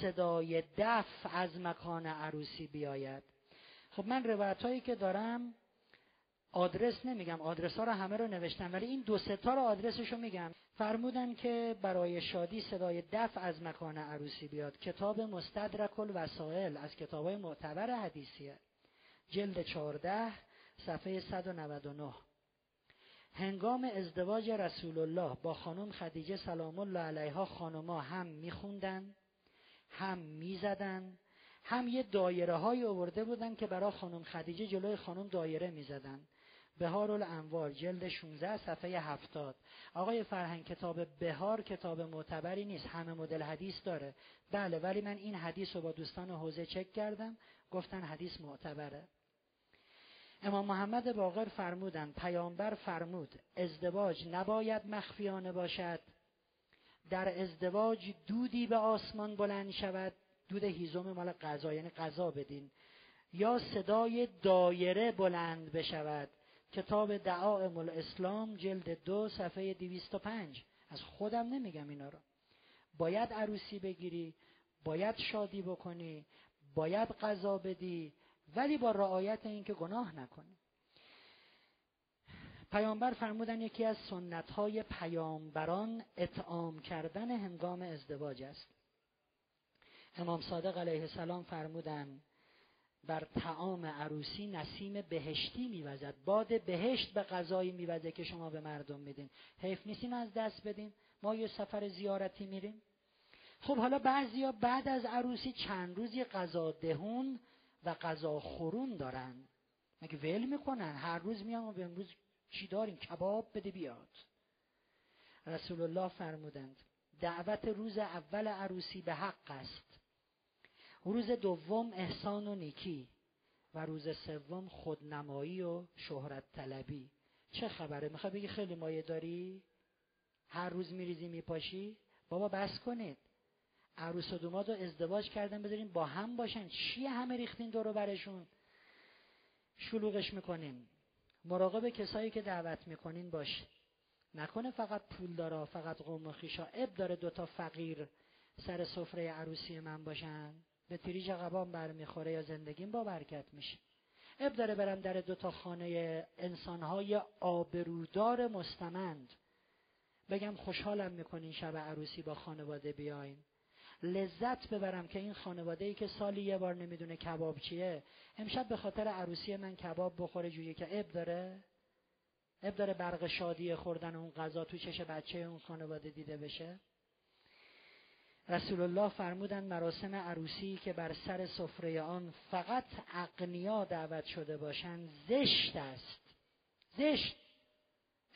صدای دف از مکان عروسی بیاید. خب من روایت هایی که دارم آدرس نمیگم آدرس ها رو همه رو نوشتم ولی این دو ستا رو آدرسش رو میگم. فرمودن که برای شادی صدای دف از مکان عروسی بیاد. کتاب مستدرک الوسائل از کتاب معتبر حدیثیه. جلد 14 صفحه 199 هنگام ازدواج رسول الله با خانم خدیجه سلام الله علیها خانما هم میخوندن هم می‌زدن هم یه دایره های آورده بودن که برای خانم خدیجه جلوی خانم دایره می‌زدن. بهار الانوار جلد 16 صفحه 70 آقای فرهنگ کتاب بهار کتاب معتبری نیست همه مدل حدیث داره. بله ولی من این حدیث رو با دوستان حوزه چک کردم. گفتن حدیث معتبره. امام محمد باقر فرمودن پیامبر فرمود ازدواج نباید مخفیانه باشد. در ازدواج دودی به آسمان بلند شود. دود هیزم مال غذا یعنی غذا بدین. یا صدای دایره بلند بشود. کتاب دعائم الاسلام جلد دو صفحه دویست و پنج. از خودم نمیگم اینا رو. باید عروسی بگیری باید شادی بکنی باید غذا بدی ولی با رعایت اینکه گناه نکنی پیامبر فرمودن یکی از سنت های پیامبران اطعام کردن هنگام ازدواج است. امام صادق علیه السلام فرمودن بر تعام عروسی نسیم بهشتی میوزد. باد بهشت به غذایی میوزه که شما به مردم میدین. حیف نیستیم از دست بدیم. ما یه سفر زیارتی میریم. خب حالا بعضیا بعد از عروسی چند روزی غذا دهون و غذا خورون دارن. مگه ول می‌کنن؟ هر روز میان و به امروز چی داریم کباب بده بیاد. رسول الله فرمودند دعوت روز اول عروسی به حق است. روز دوم احسان و نیکی و روز سوم خودنمایی و شهرت طلبی. چه خبره؟ می‌خوای بگی خیلی مایه داری؟ هر روز میریزی میپاشی؟ بابا بس کنید. عروس و دوماد رو ازدواج کردن بذارین با هم باشن. چیه همه ریختین دورو برشون؟ شلوغش می‌کنین. مراقب کسایی که دعوت می‌کنین باش. نکنه فقط پول داره فقط قوم و خیشا اب داره دوتا فقیر سر سفره عروسی من باشن. به تریج قبام برمیخوره یا زندگیم با برکت میشه. اب داره برم در دوتا خانه انسانهای آبرودار مستمند. بگم خوشحالم می‌کنین شب عروسی با خانواده بیاین. لذت ببرم که این خانواده ای که سالی یه بار نمی‌دونه کباب چیه امشب به خاطر عروسی من کباب بخوره جویی که اب داره؟ اب داره برق شادی خوردن اون غذا تو چش بچه اون خانواده دیده بشه؟ رسول الله فرمودن مراسم عروسی که بر سر سفره آن فقط اقنیا دعوت شده باشند زشت است. زشت.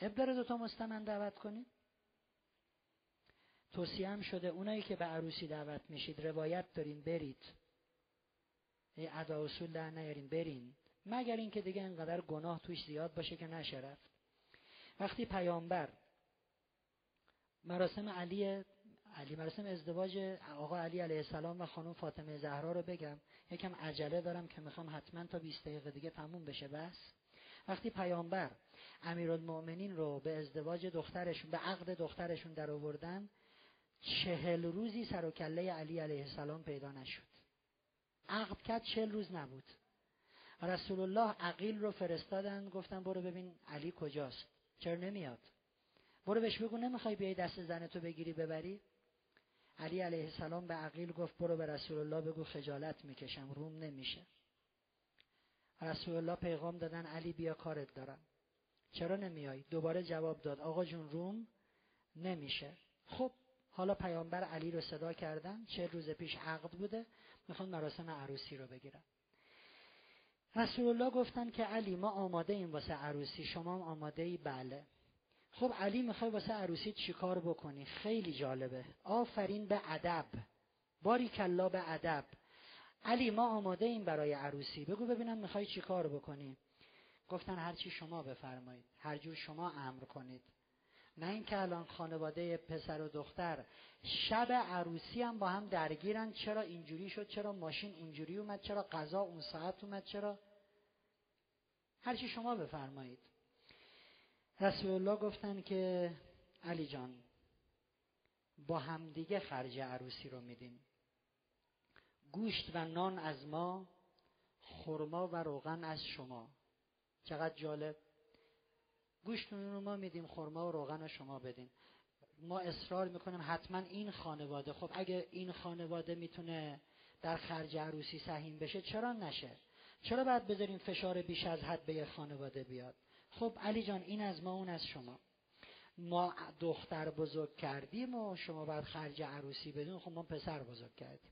اب داره دوتا مستمن دعوت کنید توصیه هم شده اونایی که به عروسی دعوت میشید روایت دارین برید. ادا اصول در نیارین برین. مگر اینکه دیگه انقدر گناه توش زیاد باشه که نشه رفت وقتی پیامبر مراسم علی علی مراسم ازدواج آقا علی علیه السلام و خانم فاطمه زهرا رو بگم یکم عجله دارم که می‌خوام حتما تا 20 دقیقه دیگه تموم بشه بس. وقتی پیامبر امیرالمؤمنین رو به ازدواج دخترشون به عقد دخترشون در آوردن چهل روزی سر و کله علی علیه السلام پیدا نشد. عقد کرد چهل روز نبود. رسول الله عقیل رو فرستادن گفتن برو ببین علی کجاست. چرا نمیاد؟ برو بهش بگو نمی‌خوای بیای دست زنتو بگیری ببری؟ علی علیه السلام به عقیل گفت برو به رسول الله بگو خجالت می‌کشم روم نمیشه. رسول الله پیغام دادن علی بیا کارت دارم. چرا نمیای؟ دوباره جواب داد آقا جون روم نمیشه. خب حالا پیامبر علی رو صدا کردن چه روز پیش عقد بوده می‌خوان مراسم عروسی رو بگیرن. رسول الله گفتن که علی ما آماده این واسه عروسی شما هم آماده ای بله. خب علی می‌خوای واسه عروسی چیکار بکنی؟ خیلی جالبه. آفرین به ادب. باری کلا به ادب. علی ما آماده این برای عروسی. بگو ببینم می‌خوای چیکار بکنی. گفتن هرچی شما بفرمایید. هر جور شما امر کنید. نه اینکه الان خانواده پسر و دختر شب عروسی هم با هم درگیرن. چرا اینجوری شد؟ چرا ماشین اونجوری اومد؟ چرا غذا اون ساعت اومد؟ چرا؟ هرچی شما بفرمایید. رسول الله گفتن که علی جان با همدیگه خرج عروسی رو میدیم. گوشت و نان از ما خرما و روغن از شما. چقدر جالب؟ گوشت رو ما میدیم خرما و روغن رو شما بدین. ما اصرار می‌کنیم حتما این خانواده. خب اگه این خانواده می‌تونه در خرج عروسی سهیم بشه چرا نشه؟ چرا باید بذاریم فشار بیش از حد به یه خانواده بیاد؟ خب علی جان این از ما اون از شما. ما دختر بزرگ کردیم و شما باید خرج عروسی بدون خب ما پسر بزرگ کردیم.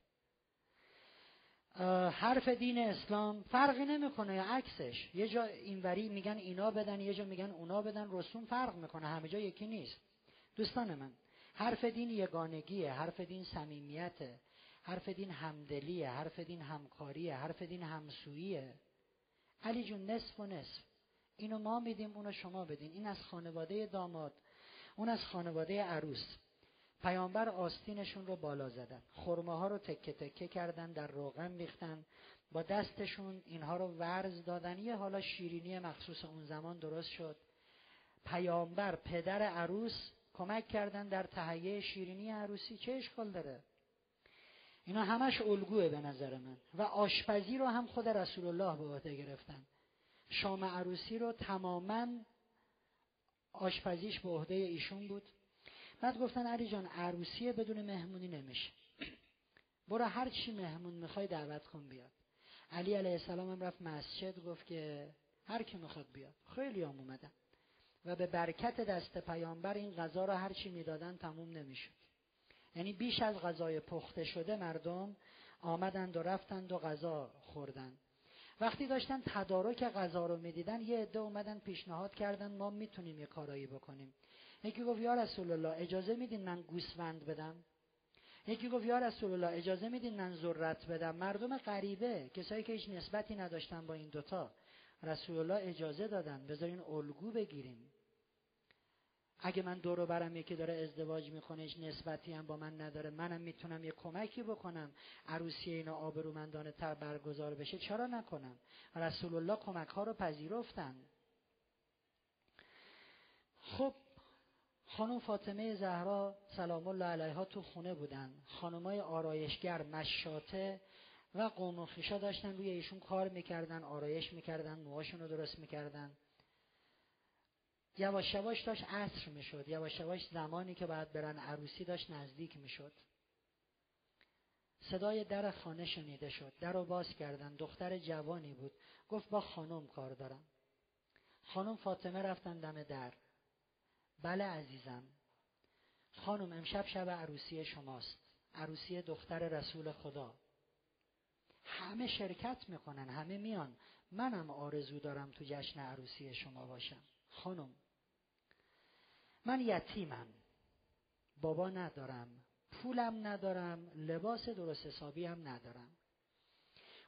حرف دین اسلام فرقی نمی‌کنه یا عکسش. یه جا اینوری میگن اینا بدن یه جا میگن اونا بدن. رسوم فرق می‌کنه همه جا یکی نیست. دوستان من حرف دین یگانگیه حرف دین صمیمیته حرف دین همدلیه حرف دین همکاریه حرف دین همسوییه. علی جون نصف و نصف. اینو ما میدیم اونو شما بدین. این از خانواده داماد اون از خانواده عروس. پیامبر آستینشون رو بالا زدن. خرماها رو تکه تکه کردن در روغن ریختن. با دستشون اینها رو ورز دادن. یه حالا شیرینی مخصوص اون زمان درست شد. پیامبر پدر عروس کمک کردن در تهیه شیرینی عروسی. چه اشکال داره؟ اینا همش الگوه به نظر من. و آشپزی رو هم خود رسول الله به عهده گرفتن. شام عروسی رو تماما آشپزیش به عهده ایشون بود. بعد گفتن علی جان عروسی بدون مهمونی نمیشه. برو هر چی مهمون می‌خوای دعوت کن بیاد. علی علیه السلام هم رفت مسجد گفت که هر کی می‌خواد بیاد. خیلی هم اومدن. و به برکت دست پیامبر این غذا رو هر چی می‌دادن تموم نمی‌شد. یعنی بیش از غذای پخته شده مردم آمدند و رفتند و غذا خوردند وقتی داشتن تدارک غذا رو می‌دیدن یه عده اومدن پیشنهاد کردن ما می‌تونیم یه کارایی بکنیم. یکی گفت یا رسول الله اجازه میدین من گوسفند بدم؟ یکی گفت یا رسول الله اجازه میدین من ذرت بدم؟ مردم غریبه کسایی که هیچ نسبتی نداشتن با این دوتا. رسول الله اجازه دادن بذارین الگو بگیریم. اگه من دورو برم یکی داره ازدواج می‌کنه هیچ نسبتی هم با من نداره منم می‌تونم یه کمکی بکنم عروسی اینا آبرومندانه تر برگزار بشه چرا نکنم؟ رسول الله کمک ها رو پذیرفتن. خب خانم فاطمه زهرا سلام الله علیها تو خونه بودن. خانمای آرایشگر مشاته و قوم خیشا داشتن روی ایشون کار می‌کردن آرایش می‌کردن موهاشون رو درست می‌کردن. یواش یواش داشت عصر می‌شد یواش یواش زمانی که باید برن عروسی داشت نزدیک می‌شد. صدای در خانه شنیده شد در رو باز کردن. دختر جوانی بود. گفت با خانم کار دارم. خانم فاطمه رفتن دم در. بله عزیزم. خانم امشب شب عروسی شماست. عروسی دختر رسول خدا. همه شرکت می‌کنن همه میان. منم آرزو دارم تو جشن عروسی شما باشم. خانم من یتیمم. بابا ندارم پولم ندارم لباس درست حسابی هم ندارم.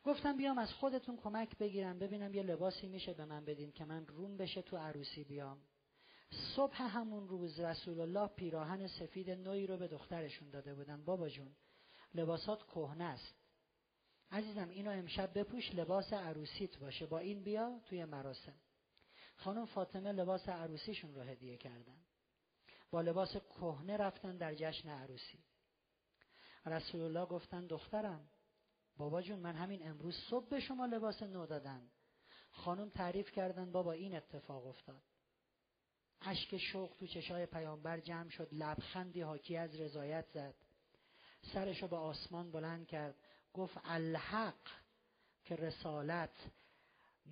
گفتم بیام از خودتون کمک بگیرم ببینم یه لباسی میشه به من بدین که من روم بشه تو عروسی بیام. صبح همون روز رسول الله پیراهن سفید نوعی رو به دخترشون داده بودن. بابا جون لباسات کهنه است. عزیزم اینو امشب بپوش لباس عروسیت باشه. با این بیا توی مراسم. خانم فاطمه لباس عروسیشون رو هدیه کردن. با لباس کهنه رفتن در جشن عروسی. رسول الله گفتن دخترم بابا جون من همین امروز صبح به شما لباس نو دادم خانم تعریف کردن بابا این اتفاق افتاد. اشک شوق تو چشای پیامبر جمع شد لبخندی حاکی از رضایت زد. سرشو به آسمان بلند کرد. گفت الحق که رسالت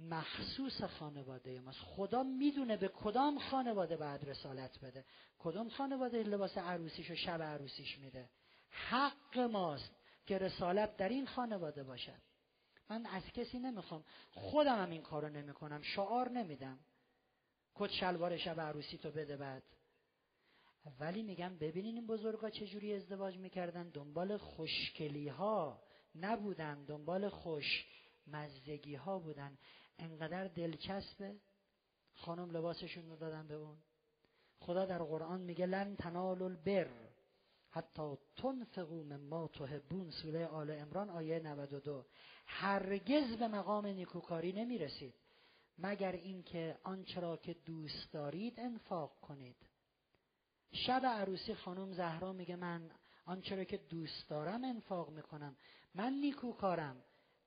مخصوص خانواده ماست. خدا می‌دونه به کدام خانواده بعد رسالت بده. کدام خانواده لباس عروسیش و شب عروسیش میده. حق ماست که رسالت در این خانواده باشد من از کسی نمی‌خوام. خودم هم این کارو نمی‌کنم. شعار نمیدم. کت شلوار شب عروسی تو بده بعد. ولی میگم ببینین این بزرگا چجوری ازدواج می‌کردن. دنبال خوشکلی ها نبودن دنبال خوش مزدگی ها بودن. انقدر دلچسبه. خانم لباسشون رو دادن به اون. خدا در قرآن میگه لن تنال البر حتی تنفقوا مما تحبون. سوره آل عمران آیه 92 هرگز به مقام نیکوکاری نمی‌رسید. مگر اینکه آنچه را که دوست دارید انفاق کنید. شب عروسی خانم زهرا میگه من آنچه را که دوست دارم انفاق می‌کنم. من نیکوکارم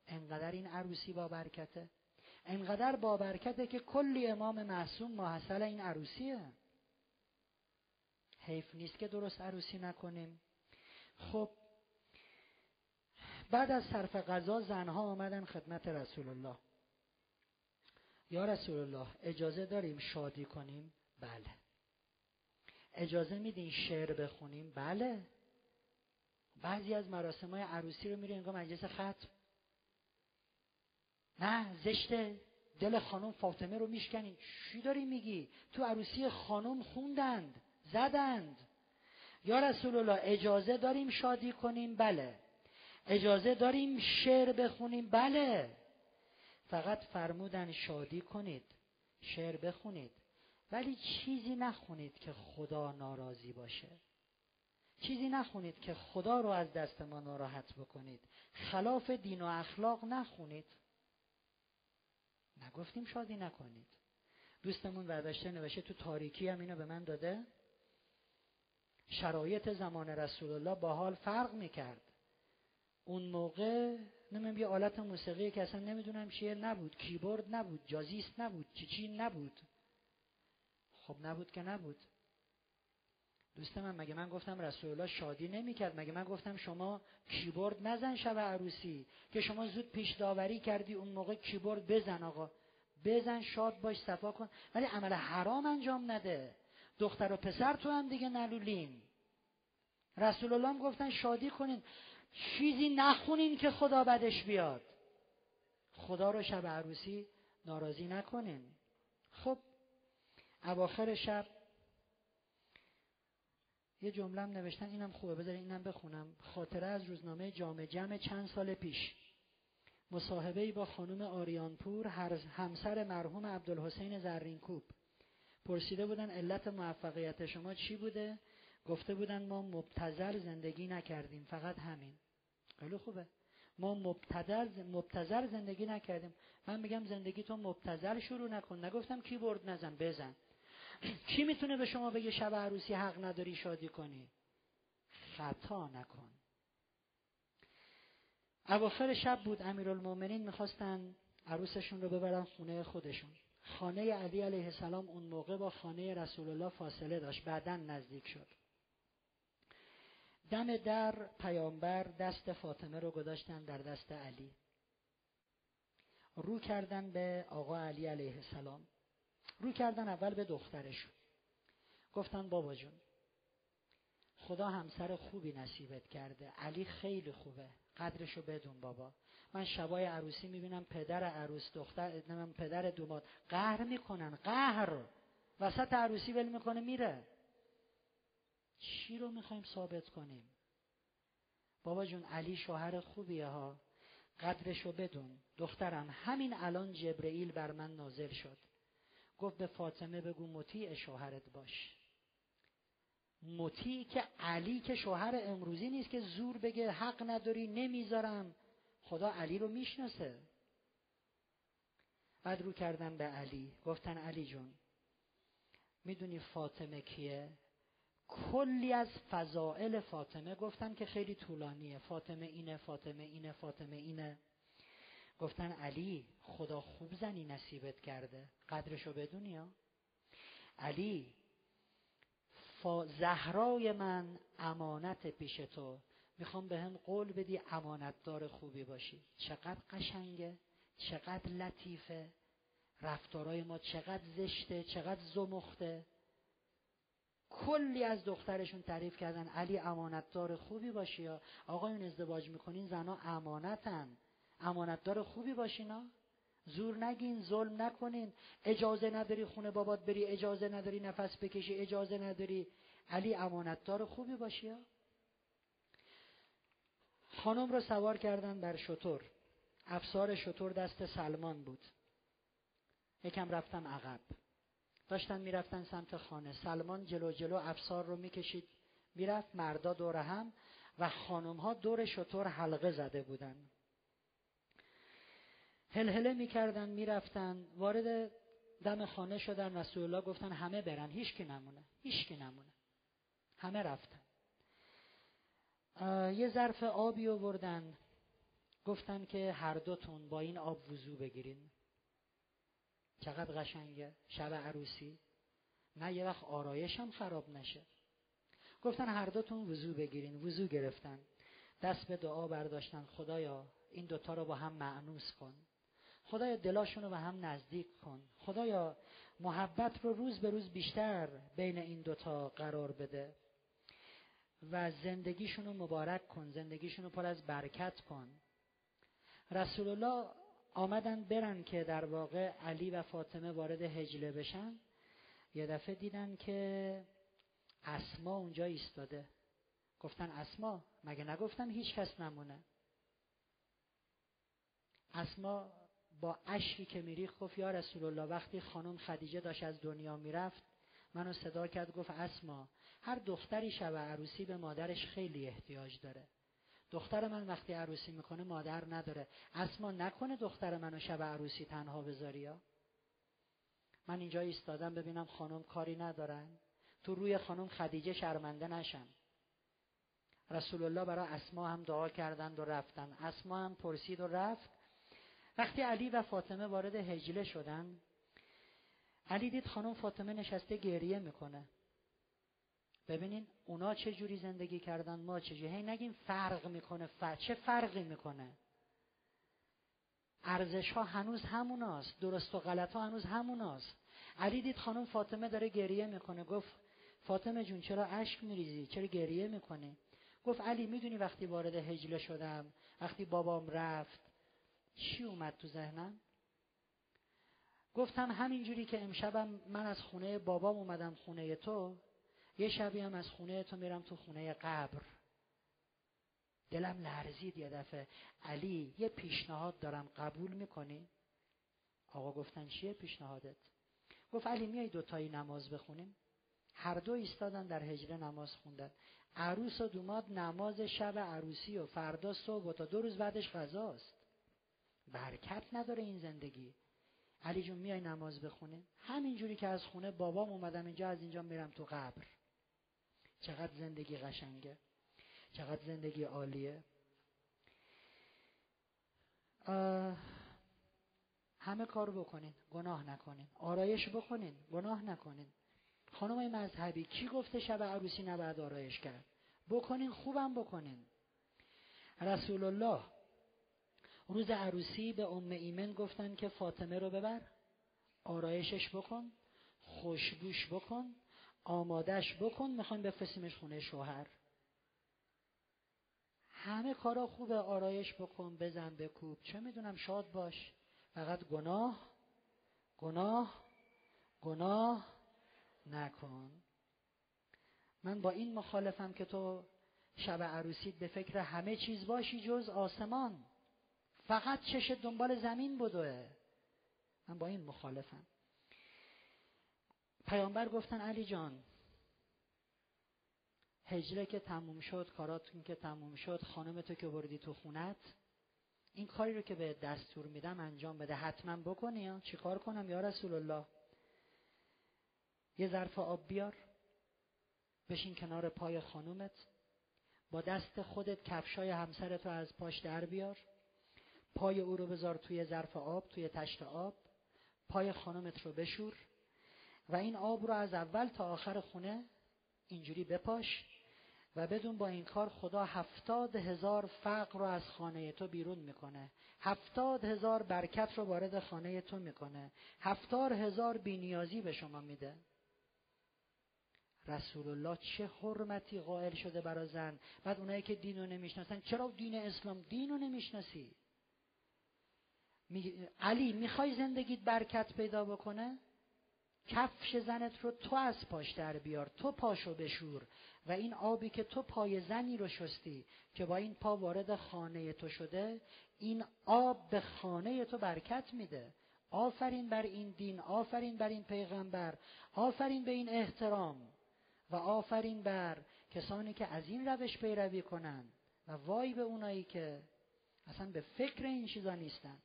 انقدر این عروسی با برکته. انقدر با برکته که کلی امام معصوم محصل این عروسیه. حیف نیست که درست عروسی نکنیم. خب بعد از صرف غذا زنها آمدن خدمت رسول الله. یا رسول الله اجازه داریم شادی کنیم؟ بله. اجازه میدین شعر بخونیم؟ بله. بعضی از مراسم های عروسی رو میره انگار مجلس ختم. نه زشته. دل خانم فاطمه رو میشکنی چی داری میگی؟ تو عروسی خانم خوندند زدند. یا رسول الله اجازه داریم شادی کنیم؟ بله. اجازه داریم شعر بخونیم؟ بله. فقط فرمودن شادی کنید شعر بخونید ولی چیزی نخونید که خدا ناراضی باشه. چیزی نخونید که خدا رو از دست ما ناراحت بکنید. خلاف دین و اخلاق نخونید. نگفتیم شادی نکنید. دوستمون برداشته نوشته تو تاریکی هم اینو به من داده. شرایط زمان رسول الله با حال فرق می‌کرد. اون موقع نمیم یه آلت موسیقی که اصلا نمی‌دونم چیه نبود. کیبورد نبود جازیست نبود چی چی نبود. خب نبود که نبود. دوست من مگه من گفتم رسول الله شادی نمی‌کرد؟ مگه من گفتم شما کیبورد نزن شب عروسی که شما زود پیش داوری کردی اون موقع کیبورد بزن آقا. بزن شاد باش صفا کن. ولی عمل حرام انجام نده. دختر و پسر تو هم دیگه نلولین رسول الله هم گفتن شادی کنین. چیزی نخونین که خدا بدش بیاد. خدا رو شب عروسی ناراضی نکنین. خب اواخر شب یه جمله نوشتن اینم خوبه بذارین اینم بخونم. خاطره از روزنامه جامع جمع چند سال پیش. مصاحبه با خانم آریانپور همسر مرحوم عبدالحسین زرینکوب. پرسیده بودن علت موفقیت شما چی بوده؟ گفته بودن ما مبتزل زندگی نکردیم فقط همین. خیلی خوبه. ما مبتدر مبتذل زندگی نکردیم. من میگم زندگی تو مبتذل شروع نکن. نگفتم کیبورد نزن بزن. کی می‌تونه به شما بگه شب عروسی حق نداری شادی کنی؟ خطا نکن. اواخر شب بود امیرالمومنین می‌خواستن عروسشون رو ببرن خونه خودشون. خانه علی علیه السلام اون موقع با خانه رسول الله فاصله داشت. بعدا نزدیک شد. دم در پیامبر دست فاطمه رو گذاشتن در دست علی. رو کردن به آقا علی علیه السلام. رو کردن اول به دخترشون. گفتن بابا جون خدا همسر خوبی نصیبت کرده. علی خیلی خوبه. قدرشو بدون بابا. من شبای عروسی می‌بینم پدر عروس دختر پدر دوماد قهر می‌کنن. قهر. وسط عروسی ول می‌کنه میره. چی رو می‌خوایم ثابت کنیم؟ بابا جون علی شوهر خوبیه ها. قدرشو بدون. دخترم همین الان جبرئیل بر من نازل شد. گفت به فاطمه بگو مطیع شوهرت باش. مطیع که علی که شوهر امروزی نیست که زور بگه حق نداری نمی‌ذارم. خدا علی رو می‌شناسه. بعد رو کردن به علی. گفتن علی جون می‌دونی فاطمه کیه؟ کلی از فضائل فاطمه گفتن که خیلی طولانیه. فاطمه اینه فاطمه اینه فاطمه اینه. گفتن علی خدا خوب زنی نصیبت کرده. قدرشو بدونی ها. علی زهرای من امانت پیش تو. می‌خوام به هم قول بدی امانتدار خوبی باشی. چقدر قشنگه چقدر لطیفه. رفتارای ما چقدر زشته چقدر زمخته. کلی از دخترشون تعریف کردن. علی امانتدار خوبی باشی یا؟ آقایون ازدواج می‌کنین زنا امانتن. امانتدار خوبی باشینا زور نگین ظلم نکنین. اجازه نداری خونه بابات بری اجازه نداری نفس بکشی اجازه نداری. علی امانتدار خوبی باشی یا؟ خانم رو سوار کردن بر شطور. افسار شطور دست سلمان بود. یکم رفتم عقب. داشتن می‌رفتن سمت خانه. سلمان جلو جلو افسار رو می‌کشید می‌رفت مردا دور هم و خانم ها دور شطور حلقه زده بودن. هلهله می‌کردن می‌رفتن وارد دم خانه شدن. رسول الله گفتن همه برن. هیچ کی نمونه هیچ کی نمونه. همه رفتن. یه ظرف آبی آوردن. گفتن که هر دوتون با این آب وضو بگیرین. چقدر قشنگه شب عروسی. نه یه وقت آرایش هم خراب نشه. گفتن هر دوتون وضو بگیرین وضو گرفتن. دست به دعا برداشتن خدایا این دوتا رو با هم معنوس کن. خدایا دلاشون رو به هم نزدیک کن. خدایا محبت رو روز به روز بیشتر بین این دوتا قرار بده. و زندگیشون رو مبارک کن زندگیشون رو پر از برکت کن. رسول الله آمدن برن که در واقع علی و فاطمه وارد هجله بشن. یه دفعه دیدن که اسما اونجا ایستاده. گفتن اسما مگه نگفتن هیچ کس نمونه؟ اسما با اشکی که میریخت گفت یا رسول الله وقتی خانم خدیجه داشت از دنیا می‌رفت منو صدا کرد گفت اسما هر دختری شب عروسی به مادرش خیلی احتیاج داره. دختر من وقتی عروسی می‌کنه مادر نداره. اسما نکنه دختر منو شب عروسی تنها بذاری ها. من اینجا ایستادم ببینم خانم کاری ندارن. تو روی خانم خدیجه شرمنده نشم. رسول الله برای اسما هم دعا کردند و رفتن اسما هم پرسید و رفت. وقتی علی و فاطمه وارد هجله شدن علی دید خانم فاطمه نشسته گریه می‌کنه. ببینین اونا چه جوری زندگی کردن ما چه جوری هی نگیم فرق می‌کنه فرق. چه فرقی می‌کنه؟ ارزش ها هنوز هموناست درست و غلط ها هنوز هموناست. علی دید خانم فاطمه داره گریه می‌کنه گفت فاطمه جون چرا اشک میریزی؟ چرا گریه می‌کنی؟ گفت علی می‌دونی وقتی وارد هجله شدم وقتی بابام رفت چی اومد تو ذهنم؟ گفتم همینجوری که امشبم من از خونه بابام اومدم خونه تو یه شبی هم از خونه تو میرم تو خونه قبر. دلم لرزید یه دفعه. علی یه پیشنهاد دارم. قبول می‌کنی؟ آقا گفتن چیه پیشنهادت؟ گفت علی میای دوتایی نماز بخونیم؟ هر دو ایستادن در هجره نماز خوندن. عروس و دوماد نماز شب عروسی و فردا صبح و تا دو روز بعدش غذاست. برکت نداره این زندگی. علی جون میای نماز بخونه همینجوری که از خونه بابام اومدم اینجا از اینجا میرم تو قبر. چقدر زندگی قشنگه. چقدر زندگی عالیه. همه کار بکنین گناه نکنین. آرایش بکنین گناه نکنین. خانمای مذهبی کی گفته شب عروسی نباید آرایش کرد؟ بکنین خوبم بکنین. رسول الله روز عروسی به ام ایمن گفتن که فاطمه رو ببر آرایشش بکن خوشبوش بکن آمادش بکن می‌خوایم بفرستیمش خونه شوهر. همه کارا خوبه آرایش بکن بزن بکوب. چه می‌دونم شاد باش. فقط گناه گناه گناه نکن. من با این مخالفم که تو شب عروسیت به فکر همه چیز باشی جز آسمان. فقط چش دنبال زمین بدوه من با این مخالفم. پیامبر گفتن علی جان هجره که تموم شد کاراتون که تموم شد خانم تو که بردی تو خونت این کاری رو که به دستور میدم انجام بده. حتما بکنی یا چیکار کنم یا رسول الله؟ یه ظرف آب بیار بشین کنار پای خانومت با دست خودت کفشای همسرت رو از پاش در بیار پای او رو بذار توی ظرف آب توی تشت آب پای خانمت رو بشور. و این آب رو از اول تا آخر خونه اینجوری بپاش و بدون با این کار خدا هفتاد هزار فقر رو از خانه تو بیرون می‌کنه. هفتاد هزار برکت رو وارد خانه تو می‌کنه. هفتاد هزار بینیازی به شما میده. رسول الله چه حرمتی قائل شده برا زن. بعد اونایی که دین رو نمی‌شناسن چرا دین اسلام دین رو نمی‌شناسی؟ می... علی می‌خوای زندگیت برکت پیدا بکنه؟ کفش زنت رو تو از پاش در بیار تو پاشو بشور. و این آبی که تو پای زنی رو شستی که با این پا وارد خانه تو شده این آب به خانه تو برکت میده. آفرین بر این دین آفرین بر این پیغمبر آفرین به این احترام. و آفرین بر کسانی که از این روش پیروی کنند. و وای به اونایی که اصلا به فکر این چیزا نیستن.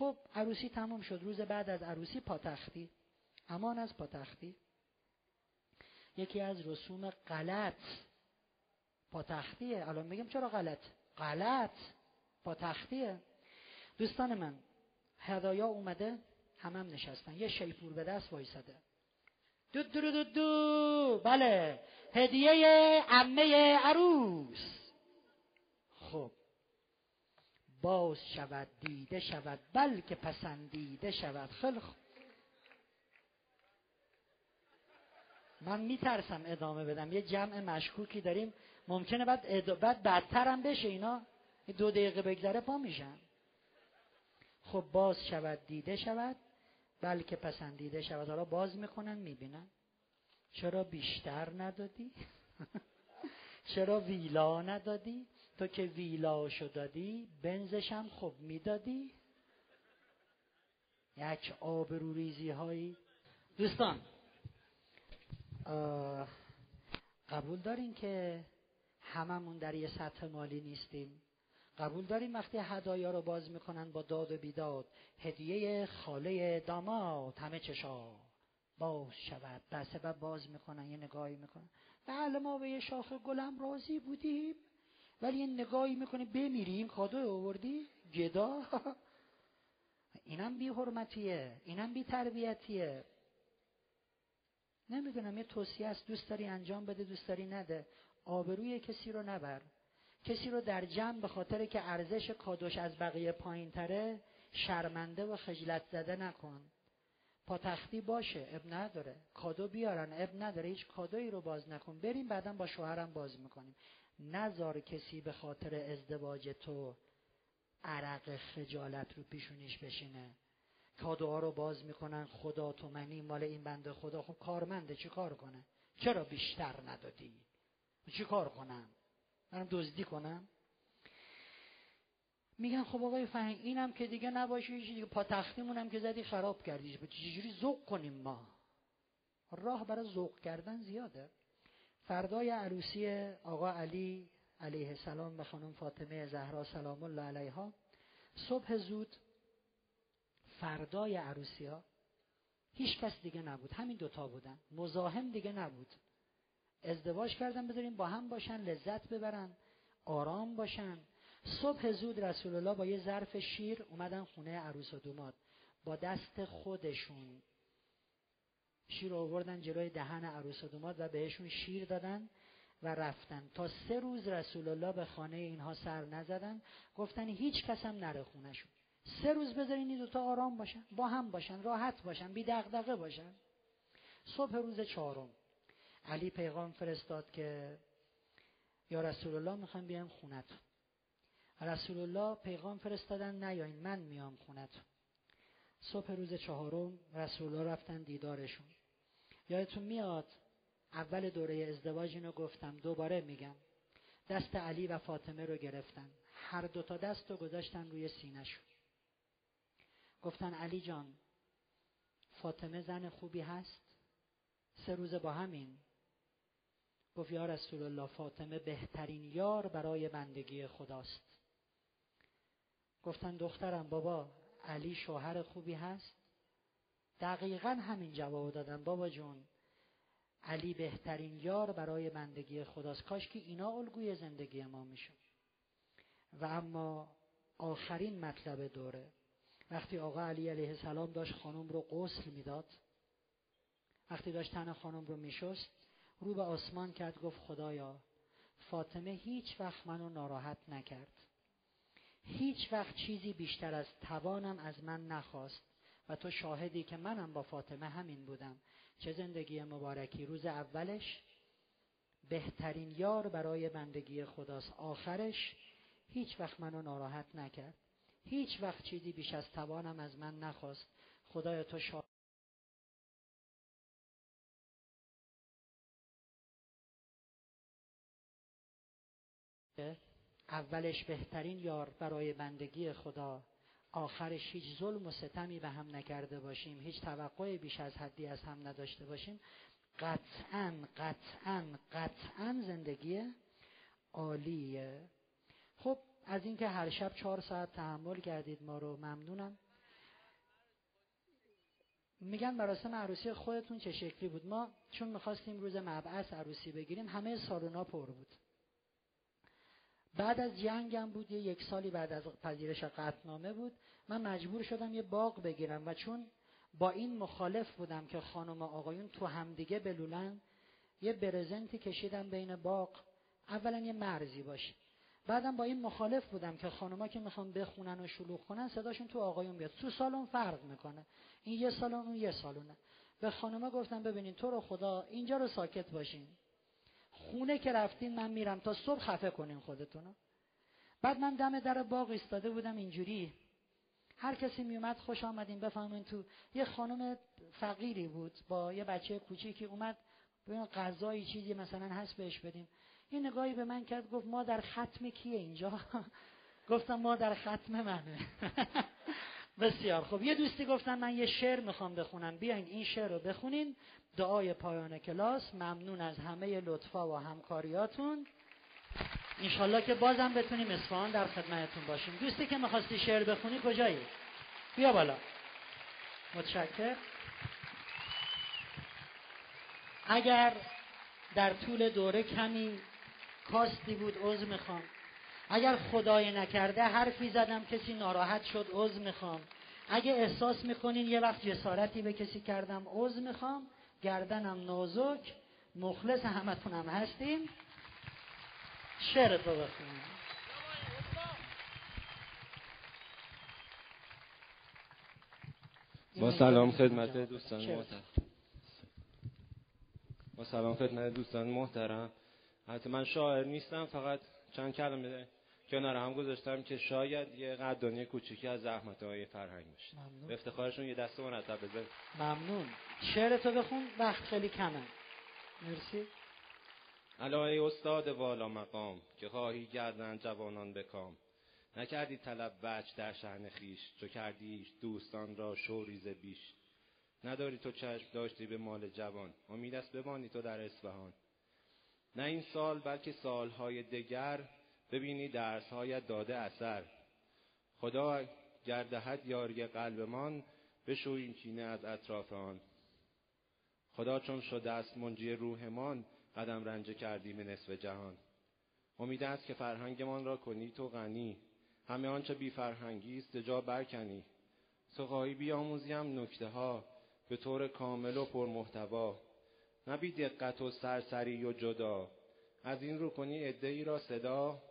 خب عروسی تمام شد. روز بعد از عروسی پاتختی. امان از پاتختی. یکی از رسوم غلط پاتختیه. الان میگم چرا غلط؟ غلط پاتختیه. دوستان من هدایا اومده همم هم نشستن. یه شیپور به دست وایساده. دو دو دو دو. بله. هدیه عمه عروس خب باز شود دیده شود بلکه پسندیده شود. خیلی خوب. من میترسم ادامه بدم. یه جمع مشکوکی داریم. ممکنه بعد, اد... بعد بدترم بشه اینا. دو دقیقه بگذره پا میشن. خب باز شود دیده شود بلکه پسندیده شود. حالا باز می‌کنن می‌بینن. چرا بیشتر ندادی؟ چرا ویلا ندادی؟ تو که ویلاشو دادی بنزش هم خب می‌دادی. یک آبروریزی هایی دوستان قبول دارین که هممون در یه سطح مالی نیستیم. قبول داریم وقتی هدایا رو باز می‌کنن با داد و بیداد هدیه خاله داماد همه چشا باز شود. در سبب باز می‌کنن یه نگاهی می‌کنن. بله ما به یه شاخه گلم راضی بودیم. ولی یه نگاهی می‌کنی بمیریم. کادو آوردی؟ گدا. اینم بی حرمتیه اینم بی تربیتیه نمی‌دونم یه توصیه است. دوست داری انجام بده دوست داری نده. آبروی کسی رو نبر. کسی رو در جمع به خاطر که ارزش کادوش از بقیه پایین تره شرمنده و خجلت زده نکن. پاتختی باشه اب نداره. کادو بیارن اب نداره. هیچ کادویی رو باز نکن. بریم بعدا با شوهرم باز می‌کنیم. نزار کسی به خاطر ازدواج تو عرق خجالت رو پیشونیش بشینه. کادوها رو باز می‌کنن خدا تو منی مال این بنده خدا. خب کارمنده چی کار کنه؟ چرا بیشتر ندادی؟ چی کار کنم؟ منم دزدی کنم؟ میگن خب آقای فهنگ اینم که دیگه نباشه دیگه. پا تختیمونم که زدی خراب کردی چجوری ذوق کنیم ما؟ راه برای ذوق کردن زیاده. فردای عروسی آقا علی علیه السلام و خانم فاطمه زهرا سلام الله علیها صبح زود فردای عروسی ها هیچ کس دیگه نبود. همین دوتا بودن. مزاحم دیگه نبود. ازدواج کردن بذاریم با هم باشن لذت ببرن آرام باشن. صبح زود رسول الله با یه ظرف شیر اومدن خونه عروس و دوماد. با دست خودشون. شیر آوردن جلوی دهن عروس و دوماد و بهشون شیر دادن و رفتن. تا سه روز رسول الله به خانه اینها سر نزدن. گفتن هیچ کس هم نره خونشون سه روز بذارین این دوتا آرام باشن با هم باشن راحت باشن بی دغدغه باشن. صبح روز چهارم. علی پیغام فرستاد که یا رسول الله می‌خوام بیام خونت رسول الله پیغام فرستادن نیاین من میام خونت صبح روز چهارم رسول الله رفتن دیدارشون. یادتون میاد اول دوره ازدواج اینو گفتم دوباره میگم. دست علی و فاطمه رو گرفتن. هر دوتا دست رو گذاشتن روی سینهشون گفتن علی جان فاطمه زن خوبی هست؟ سه روز با همین. گفت یا رسول الله فاطمه بهترین یار برای بندگی خداست. گفتن دخترم بابا علی شوهر خوبی هست؟ دقیقا همین جواب دادن بابا جون علی بهترین یار برای بندگی خداست. کاش که اینا الگوی زندگی ما میشون و اما آخرین مطلب دوره. وقتی آقا علی علیه السلام داشت خانم رو غسل می‌داد وقتی داشت تن خانم رو میشست رو به آسمان کرد گفت خدایا فاطمه هیچ وقت منو ناراحت نکرد. هیچ وقت چیزی بیشتر از توانم از من نخواست. و تو شاهدی که منم با فاطمه همین بودم. چه زندگی مبارکی. روز اولش بهترین یار برای بندگی خداست. آخرش هیچ وقت منو ناراحت نکرد. هیچ وقت چیزی بیش از توانم از من نخواست. خدای تو شاهد اولش بهترین یار برای بندگی خدا. آخرش هیچ ظلم و ستمی به هم نکرده باشیم هیچ توقع بیش از حدی از هم نداشته باشیم. قطعا قطعا قطعا زندگی عالیه. خب از اینکه هر شب چهار ساعت تحمل کردید ما رو ممنونم. میگن مراسم عروسی خودتون چه شکلی بود؟ ما چون می‌خواستیم روز مبعث عروسی بگیریم همه سالونا پر بود. بعد از جنگم بود یه یک سالی بعد از پذیرش قطنامه بود. من مجبور شدم یه باغ بگیرم و چون با این مخالف بودم که خانم آقایون تو همدیگه بلولن یه برزنتی کشیدم بین باغ. اولا یه مرزی باشه بعدم با این مخالف بودم که خانوما که می‌خوان بخونن و شلوغ کنن صداشون تو آقایون بیاد. تو سالن فرق می‌کنه. این یه سالن اون یه سالونه. به خانوما گفتم ببینین تو رو خدا اینجا رو ساکت باشین. خونه که رفتین من میرم. تا صبح خفه کنین خودتونو بعد من دم در باغ ایستاده بودم اینجوری. هر کسی میومد خوش آمدین بفهمین تو یه خانم فقیری بود با یه بچه کوچیکی اومد. ببین غذایی چیزی مثلا هست بهش بدیم. یه نگاهی به من کرد. گفت ما در ختم کیه اینجا؟ گفتم ما در ختم منه. بسیار خب یه دوستی گفتن من یه شعر می‌خوام بخونم. بیاین این شعر رو بخونین. دعای پایان کلاس. ممنون از همه لطفا و همکاریاتون. انشالله که بازم بتونیم اصفهان در خدمتتون باشیم. دوستی که می‌خواستی شعر بخونی کجایی؟ بیا بالا. متشکر اگر در طول دوره کمی کاستی بود عضو می‌خوام. اگر خدای نکرده حرفی زدم کسی ناراحت شد عضو می‌خوام. اگه احساس می‌کنین یه وقت جسارتی به کسی کردم عضو می‌خوام. گردنم نازک. مخلص همتونم هستیم. شعر تو بخونیم با سلام خدمت دوستان محترم. با سلام خدمت دوستان محترم. حتی من شاعر نیستم فقط چند کلمه کنار هم گذاشتم که شاید یه قدردانی کوچیکی از زحمت های فرهنگ باشه. ممنون. به افتخارشون یه دست مرتب بزن ممنون. شعر تو بخون وقت خیلی کمه. مرسی. علای استاد والا مقام که خواهی گردن جوانان بکام نکردی طلب بچ در شهن خیش چو کردیش دوستان را شوریز بیش. نداری تو چشم داشتی به مال جوان امید است بمانی تو در اصفهان. نه این سال بلکه سالهای دگر ببینی درسهایت داده اثر. خدا گردهد یاری قلبمان این کینه از اطراف آن. خدا چون شده است منجی روحمان قدم رنجه کردیم نصف جهان. امید است که فرهنگمان را کنی تو غنی. همه آنچه بی فرهنگی است جا برکنی. سخایی بیاموزیم نکته ها به طور کامل و پرمحتوا نه بی دقت و سرسری و جدا. از این رو کنی ای را صدا.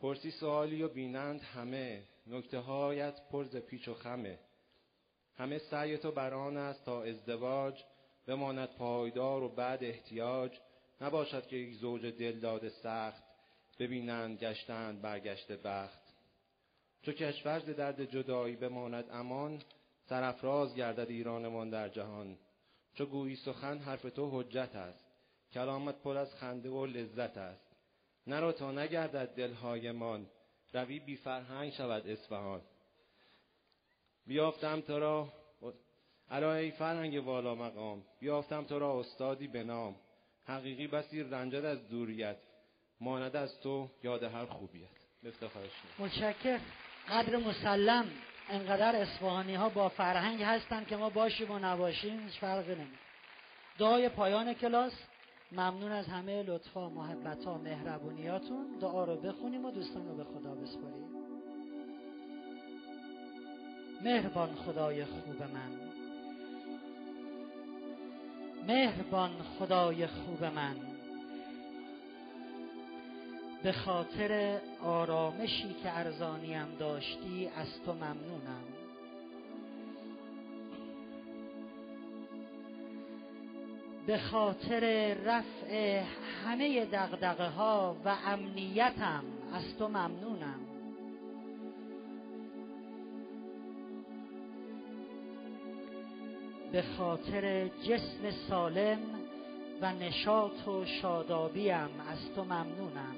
پرسی سوالی و بینند همه نکته هایت پرز پیچ و خمه. همه سعی تو بر آن است تا ازدواج بماند پایدار و بعد احتیاج. نباشد که یک زوج دلداد سخت ببینند گشتند برگشت بخت. چو کشور ز درد جدایی بماند امان سرافراز گردد ایرانمان در جهان. چو گویی سخن حرف تو حجت است کلامت پر از خنده و لذت است. نرو تا نگردد دلهایمان. روی بی فرهنگ شود اصفهان. بیافتم تو را. علای فرهنگ والا مقام. بیافتم تو را استادی به نام. حقیقی بسی رنجد از دوریت. ماند از تو یاد هر خوبیت. افتخارش متشکر قدر مسلم. انقدر اصفهانی ها با فرهنگ هستن که ما باشیم و نباشیم هیچ فرقی نمی دعای پایان کلاس. ممنون از همه لطفا محبت ها مهربونیاتون. دعا رو بخونیم و دوستان رو به خدا بسپاریم. مهربان خدای خوب من. مهربان خدای خوب من. به خاطر آرامشی که ارزانیم داشتی از تو ممنونم. به خاطر رفع همه دغدغه ها و امنیتم از تو ممنونم. به خاطر جسم سالم و نشاط و شادابیم از تو ممنونم.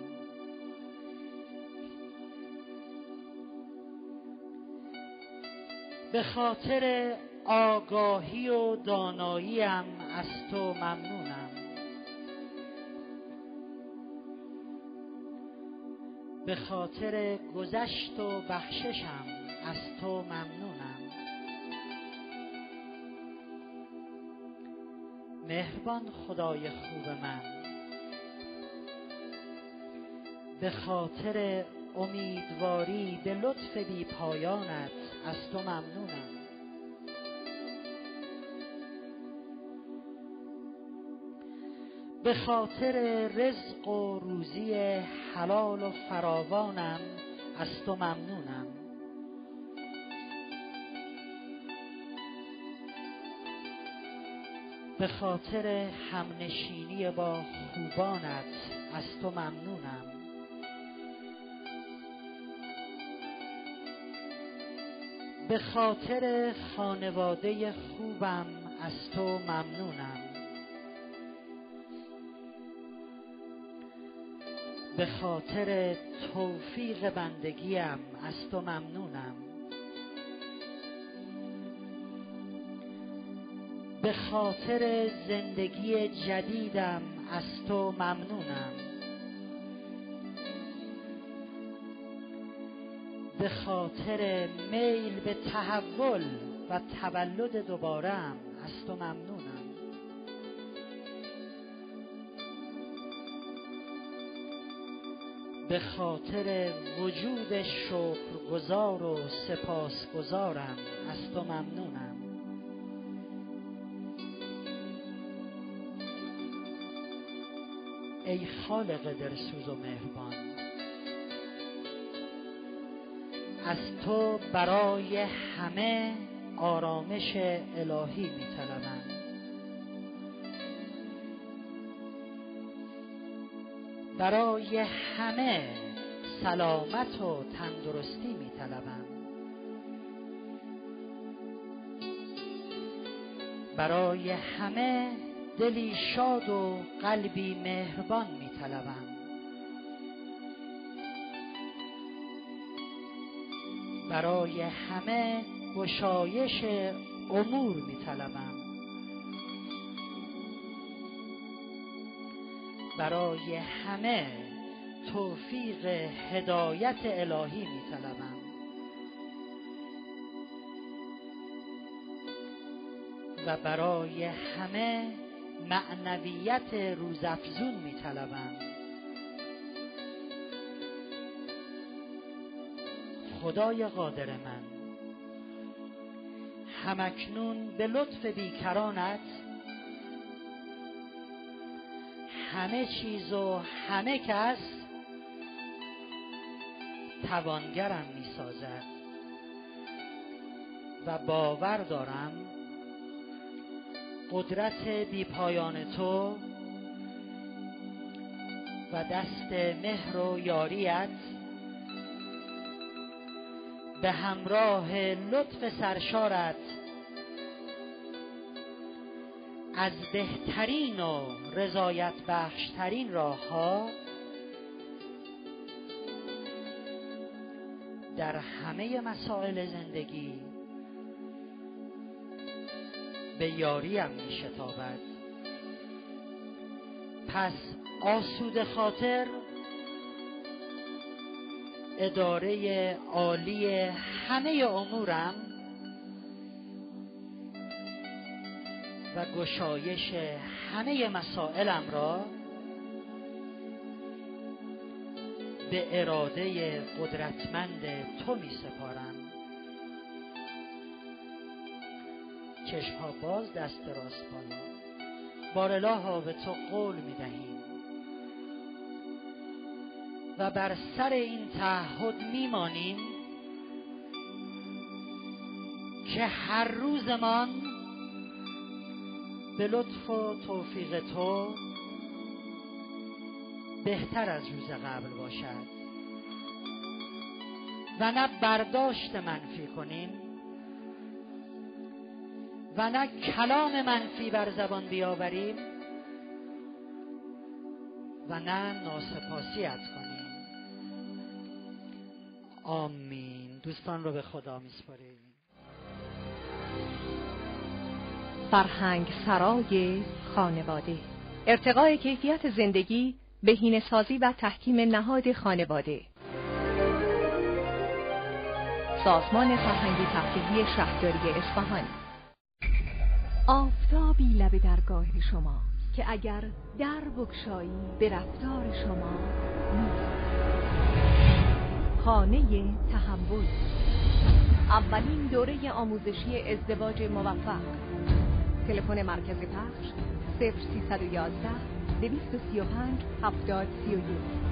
به خاطر آگاهی و داناییم از تو ممنونم. به خاطر گذشت و بخششم از تو ممنونم. مهربان خدای خوب من. به خاطر امیدواری به لطف بی پایانت از تو ممنونم. به خاطر رزق و روزی حلال و فراوانم از تو ممنونم. به خاطر همنشینی با خوبانت از تو ممنونم. به خاطر خانواده خوبم از تو ممنونم. به خاطر توفیق بندگیم از تو ممنونم. به خاطر زندگی جدیدم از تو ممنونم. به خاطر میل به تحول و تولد دوبارم از تو ممنونم. به خاطر وجود شکرگزار و سپاسگزارم. از تو ممنونم. ای خالق درسوز و مهربان از تو برای همه آرامش الهی می برای همه سلامت و تندرستی می طلبم برای همه دلی شاد و قلبی مهربان می طلبم برای همه گشایش امور می طلبم برای همه توفیق هدایت الهی می طلبم و برای همه معنویت روزافزون می طلبم خدای قادر من. همکنون به لطف بیکرانت همه چیز و همه کس توانگرم می سازد و باور دارم قدرت بیپایان تو و دست مهر و یاریت به همراه لطف سرشارت از بهترین و رضایت بخشترین راه ها در همه مسائل زندگی به یاریم می شتابد پس آسود خاطر اداره عالی همه امورم و گشایش همه مسائلم را به اراده قدرتمند تو می سپارم. چشم ها باز دست راست بالا بار ها به تو قول می دهیم. و بر سر این تعهد میمانیم که هر روزمان به لطف و توفیق تو بهتر از روز قبل باشد. و نه برداشت منفی کنیم و نه کلام منفی بر زبان بیاوریم و نه ناسپاسیت کنیم. آمین. دوستان رو به خدا میسپاریم. فرهنگ سرای خانواده. ارتقای کیفیت زندگی بهینه سازی و تحکیم نهاد خانواده. سازمان فرهنگی تفریحی شهرداری اصفهان. آفتابی لب درگاه شما که اگر در بکشایی به رفتار شما خانه تحول. اولین دوره آموزشی ازدواج موفق. تلفن مرکز پخش 0311 235 7031